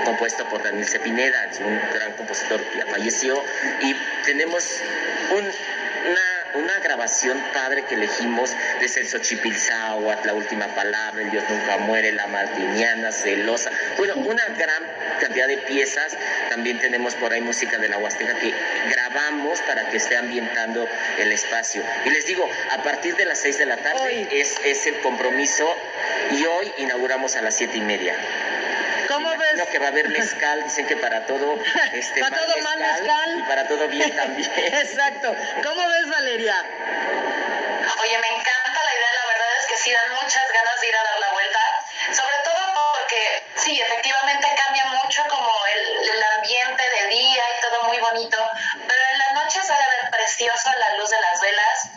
compuesto por Daniel Cepineda, un gran compositor que falleció, y tenemos un- una, una grabación padre que elegimos de Celso Chipilzáhuatl, La Última Palabra, El Dios Nunca Muere, La Martiniana, Celosa, bueno, una gran cantidad de piezas, también tenemos por ahí música de la Huasteca que grabamos para que esté ambientando el espacio. Y les digo, a partir de las 6 de la tarde es, es el compromiso y hoy inauguramos a las siete y media. ¿Cómo Imagino ves? que va a haber mezcal, dicen que para todo, este, Para todo mal mezcal. y para todo bien también. Exacto. ¿Cómo ves, Valeria? Oye, me encanta la idea, la verdad es que sí dan muchas ganas de ir a dar la vuelta, sobre todo porque sí, efectivamente cambia mucho como el, el ambiente de día y todo muy bonito, pero en la noche se ha de ver precioso la luz de las velas.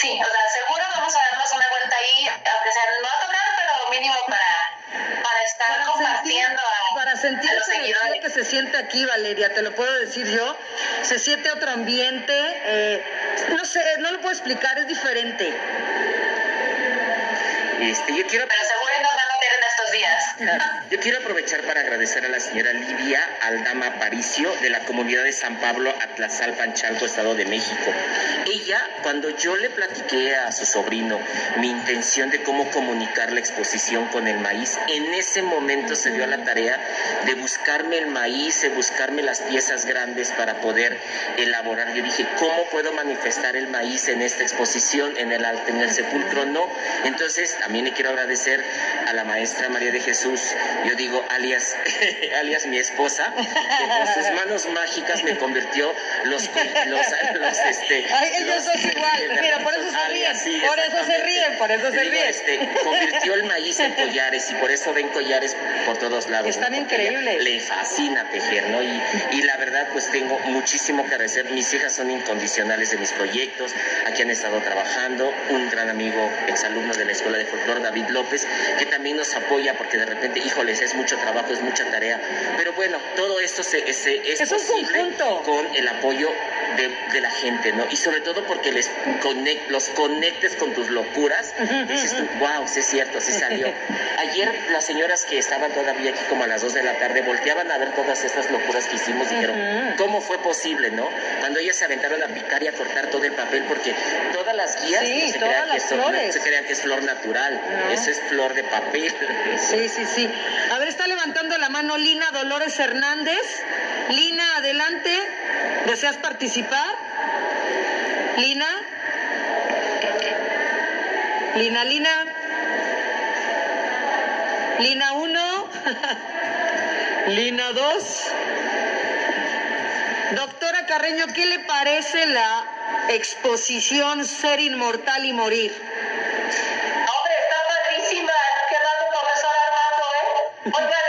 Sí, o sea, seguro vamos a darnos una vuelta ahí, aunque sea no a tocar, pero mínimo para, para estar Para sentir, compartiendo a, para sentir a los esa energía seguidores. que se siente aquí, Valeria, te lo puedo decir yo. Se siente otro ambiente. eh, no sé, no lo puedo explicar, es diferente. Este, yo quiero Pero Yo quiero aprovechar para agradecer a la señora Livia Aldama Aparicio de la comunidad de San Pablo, Atlazalpan, Chalco, Estado de México. Ella, cuando yo le platiqué a su sobrino mi intención de cómo comunicar la exposición con el maíz, en ese momento se dio la tarea de buscarme el maíz, de buscarme las piezas grandes para poder elaborar. Yo dije, ¿cómo puedo manifestar el maíz en esta exposición, en el, en el sepulcro? No. Entonces, también le quiero agradecer a la maestra María de Jesús, yo digo alias, alias mi esposa, que con sus manos mágicas me convirtió los, los, los este, Ay, ellos los- dos igual. Mira, por eso se ríen. sí, Por eso se ríen, por eso se Digo, ríen. este, convirtió el maíz en collares y por eso ven collares por todos lados. Están ¿no? Increíbles. Le fascina tejer, ¿no? Y, y la verdad, pues tengo muchísimo que agradecer. Mis hijas son incondicionales de mis proyectos, aquí han estado trabajando. Un gran amigo, exalumno de la Escuela de Folclor, David López, que también nos apoya porque de repente, híjoles, es mucho trabajo, es mucha tarea. Pero bueno, todo esto se, se- es, Es posible con el apoyo de, de la gente, ¿no? Y sobre todo porque les conect, los conectes con tus locuras, dices tú, wow, sí es cierto, sí salió. Ayer las señoras que estaban todavía aquí como a las 2 de la tarde volteaban a ver todas estas locuras que hicimos dijeron, ¿cómo fue posible, no? Cuando ellas se aventaron a picar y a cortar todo el papel, porque todas las guías Sí, no se, crean que son- no flores. se crean que es flor natural, No. eso es flor de papel. Sí, sí, sí. A ver, está levantando la mano Lina Dolores Hernández. Lina, adelante. ¿Deseas participar? Lina. Lina, Lina. Lina 1. Lina 2. Doctora Carreño, ¿qué le parece la exposición Ser Inmortal y Morir? and then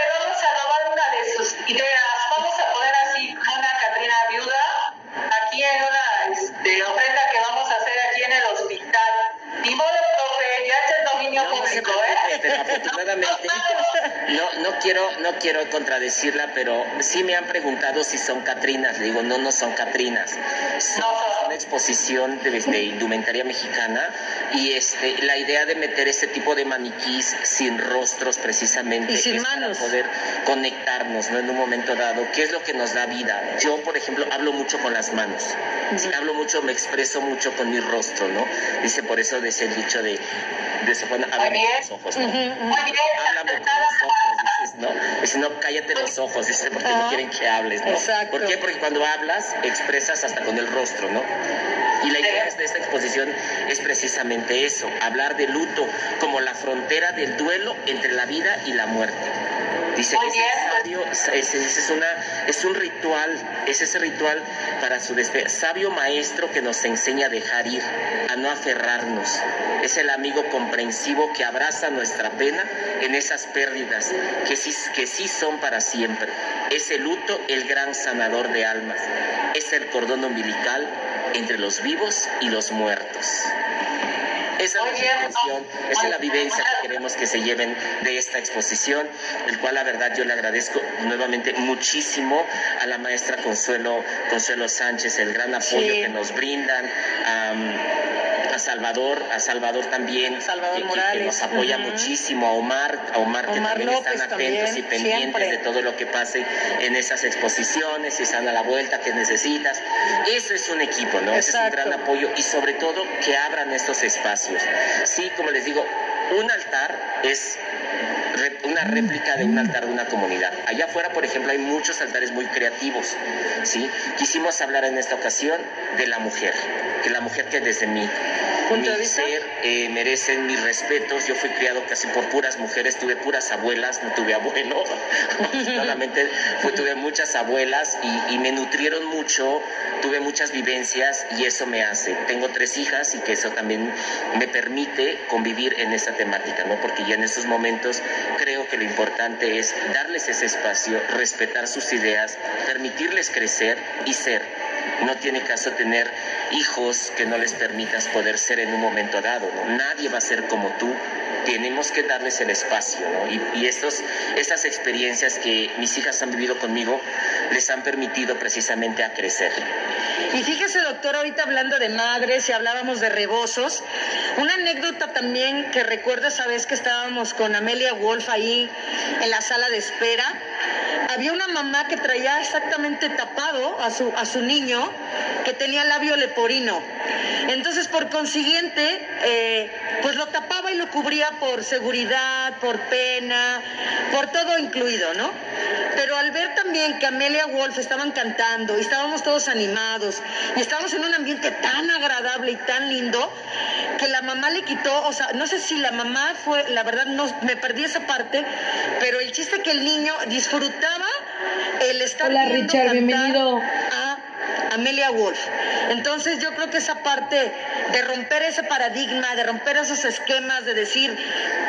quiero, no quiero contradecirla, pero sí me han preguntado si son Catrinas. Le digo, no, no son Catrinas. Son una exposición de, de indumentaria mexicana y este, la idea de meter este tipo de maniquís sin rostros precisamente Y sin es para manos. poder conectarnos, ¿no? En un momento dado, ¿qué es lo que nos da vida? Yo, por ejemplo, hablo mucho con las manos. Sí, hablo mucho, me expreso mucho con mi rostro, ¿no? Dice por eso de ese dicho de, de se ponen háblame bien. con los ojos, ¿no? Muy bien, Háblame con los ojos, dices, ¿no? Dice, no, cállate los ojos, dice, porque no Ajá. quieren que hables, ¿no? Exacto. ¿Por qué? Porque cuando hablas, expresas hasta con el rostro, ¿no? Y la idea de esta exposición es precisamente eso, hablar de luto como la frontera del duelo entre la vida y la muerte. Dice que sabio, es, es- es una, es un ritual, es ese ritual para su despedida. Sabio maestro que nos enseña a dejar ir, a no aferrarnos. Es el amigo comprensivo que abraza nuestra pena en esas pérdidas que sí, que sí son para siempre. Es el luto el gran sanador de almas. Es el cordón umbilical entre los vivos y los muertos. Esa es la intención, esa es la vivencia que queremos que se lleven de esta exposición, el cual la verdad yo le agradezco nuevamente muchísimo a la maestra Consuelo, Consuelo Sánchez, el gran apoyo Sí. que nos brindan, a Salvador, a Salvador también, Salvador que- nos apoya muchísimo, a Omar, a Omar, que Omar también López están atentos también, y pendientes siempre. de todo lo que pase en esas exposiciones, si están a la vuelta que necesitas. Eso es un equipo, ¿no? Ese es un gran apoyo y sobre todo que abran estos espacios. Sí, como les digo, un altar es una réplica de un altar de una comunidad. Allá afuera, por ejemplo, hay muchos altares muy creativos, ¿sí? Quisimos hablar en esta ocasión de la mujer, que la mujer que desde mi, ¿Punto de mi vista? ser eh, merecen mis respetos. Yo fui criado casi por puras mujeres, tuve puras abuelas, no tuve abuelo. Afortunadamente, fue- tuve muchas abuelas y, y me nutrieron mucho, tuve muchas vivencias y eso me hace. Tengo tres hijas y que eso también me permite convivir en esta temática, ¿no? Porque ya en estos momentos creo que lo importante es darles ese espacio, respetar sus ideas, permitirles crecer y ser. No tiene caso tener hijos que no les permitas poder ser en un momento dado. Nadie va a ser como tú. Tenemos que darles el espacio. Y, y estas experiencias que mis hijas han vivido conmigo les han permitido precisamente a crecer. Y fíjese, doctor, ahorita hablando de madres y hablábamos de rebozos, una anécdota también que recuerdo esa vez que estábamos con Amelia Wolf ahí en la sala de espera, había una mamá que traía exactamente tapado a su, a su niño que tenía labio leporino. Entonces, por consiguiente, eh, pues lo tapaba y lo cubría por seguridad, por pena, por todo incluido, ¿no? Pero al ver también que Amelia Wolf estaban cantando y estábamos todos animados y estábamos en un ambiente tan agradable y tan lindo que la mamá le quitó, o sea, no sé si la mamá fue, la verdad no me perdí esa parte, pero el chiste que el niño disfrutaba el estar Hola Richard, bienvenido. a Amelia Wolf. Entonces yo creo que esa parte de romper ese paradigma, de romper esos esquemas, de decir,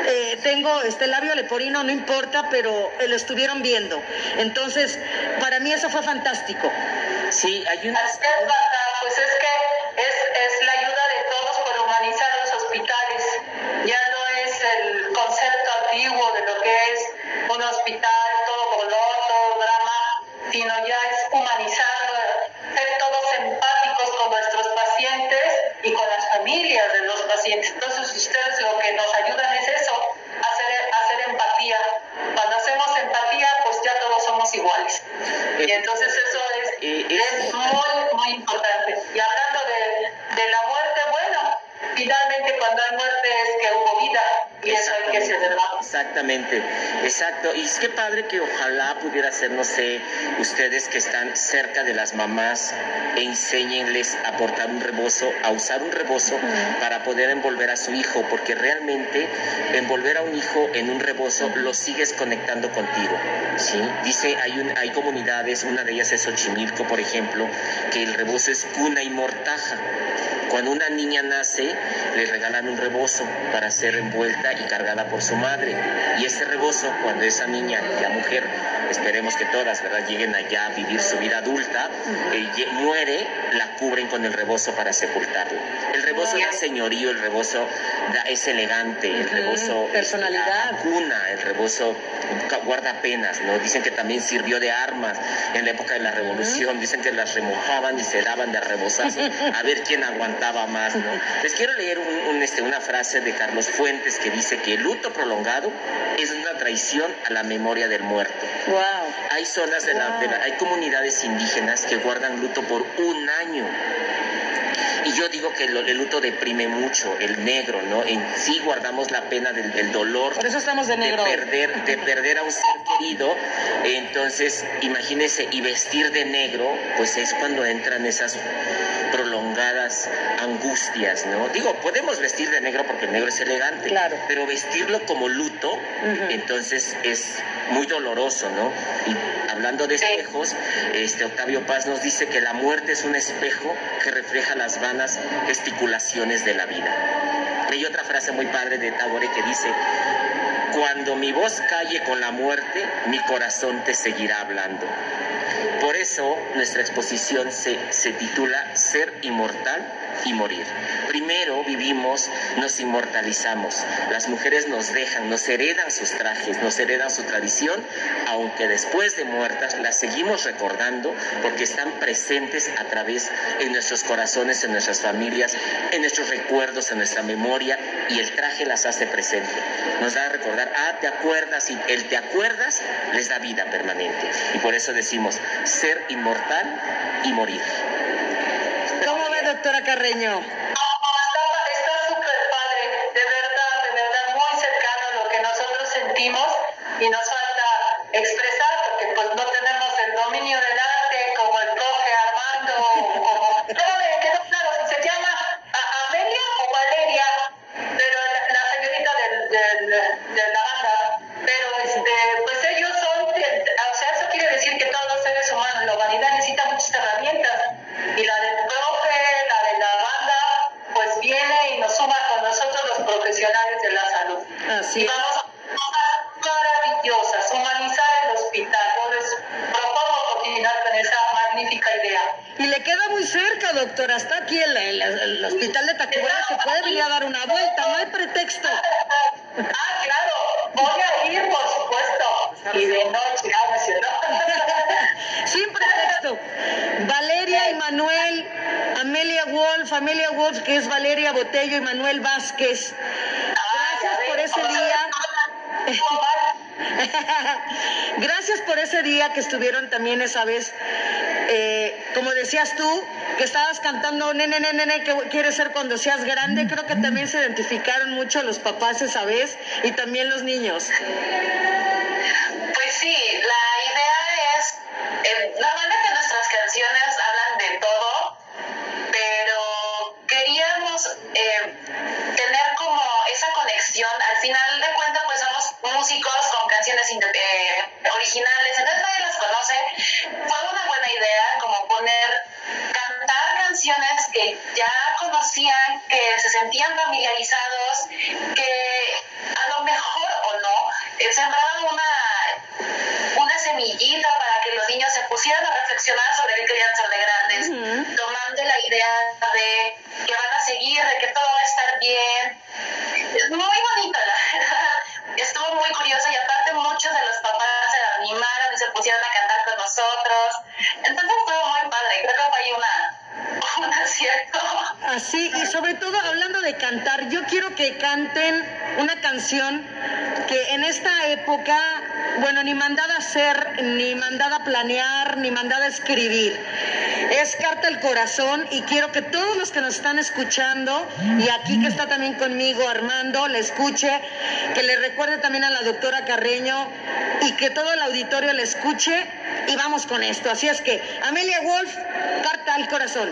eh, tengo este labio leporino, no importa, pero eh, lo estuvieron viendo. Entonces, para mí eso fue fantástico. Sí, hay una... Así es, Marta, pues es que es, es la ayuda de todos por humanizar los hospitales. Ya no es el concepto antiguo de lo que es un hospital, sino ya es humanizarlo, ser todos empáticos con nuestros pacientes y con las familias de los pacientes. Entonces ustedes lo que nos ayudan es eso, hacer, hacer empatía. Cuando hacemos empatía, pues ya todos somos iguales. Y entonces eso es, es- muy, muy importante. Y hablando de, de la muerte, bueno, finalmente cuando hay muerte Exactamente, exacto. Y es que padre que ojalá pudiera ser, no sé, ustedes que están cerca de las mamás, enséñenles a portar un rebozo, a usar un rebozo para poder envolver a su hijo, porque realmente envolver a un hijo en un rebozo lo sigues conectando contigo. ¿sí? Dice, hay, un, hay comunidades, una de ellas es Xochimilco, por ejemplo, que el rebozo es cuna y mortaja. Cuando una niña nace, le regalan un rebozo para ser envuelta y cargada por su madre. Y ese rebozo, cuando esa niña, ya mujer, esperemos que todas, ¿verdad?, lleguen allá a vivir su vida adulta, eh, muere, la cubren con el rebozo para sepultarla. El rebozo da señorío, el rebozo da- es elegante, el rebozo este, personalidad. da cuna, el rebozo guarda penas, ¿no? Dicen que también sirvió de armas en la época de la revolución, dicen que las remojaban y se daban de rebozazos a ver quién aguantaba más, ¿no? Les quiero leer un- un, este, una frase de Carlos Fuentes que dice que el luto prolongado es una traición a la memoria del muerto. Wow. Hay zonas de la, de la- hay comunidades indígenas que guardan luto por un año. Y yo digo que lo- el luto deprime mucho, el negro, ¿no? En sí guardamos la pena del, del dolor. Por eso estamos de negro. De perder, de perder a un ser querido. Entonces, imagínese, y vestir de negro, pues es cuando entran esas prolongadas angustias, ¿no? Digo, podemos vestir de negro porque el negro es elegante. Claro. Pero vestirlo como luto, entonces es muy doloroso, ¿no? Y hablando de espejos, este Octavio Paz nos dice que la muerte es un espejo que refleja las vanas gesticulaciones de la vida. Hay otra frase muy padre de Tagore que dice, cuando mi voz calle con la muerte, mi corazón te seguirá hablando. Por eso nuestra exposición se, se titula Ser inmortal y morir. Primero vivimos, nos inmortalizamos. Las mujeres nos dejan, nos heredan sus trajes, nos heredan su tradición, aunque después de muertas las seguimos recordando porque están presentes a través en nuestros corazones, en nuestras familias, en nuestros recuerdos, en nuestra memoria y el traje las hace presente. Nos da a recordar, ah, te acuerdas y el te acuerdas les da vida permanente. Y por eso decimos ser inmortal y morir. ተረከረኛው Manuel Vázquez. Gracias por ese día. Gracias por ese día que estuvieron también esa vez. Eh, como decías tú, que estabas cantando nene, nene, nene, que quieres ser cuando seas grande. Creo que también se identificaron mucho los papás esa vez y también los niños. Que canten una canción que en esta época, bueno, ni mandada a hacer, ni mandada a planear, ni mandada a escribir. Es Carta al Corazón y quiero que todos los que nos están escuchando, y aquí que está también conmigo Armando, le escuche, que le recuerde también a la doctora Carreño y que todo el auditorio le escuche y vamos con esto. Así es que, Amelia Wolf, Carta al Corazón.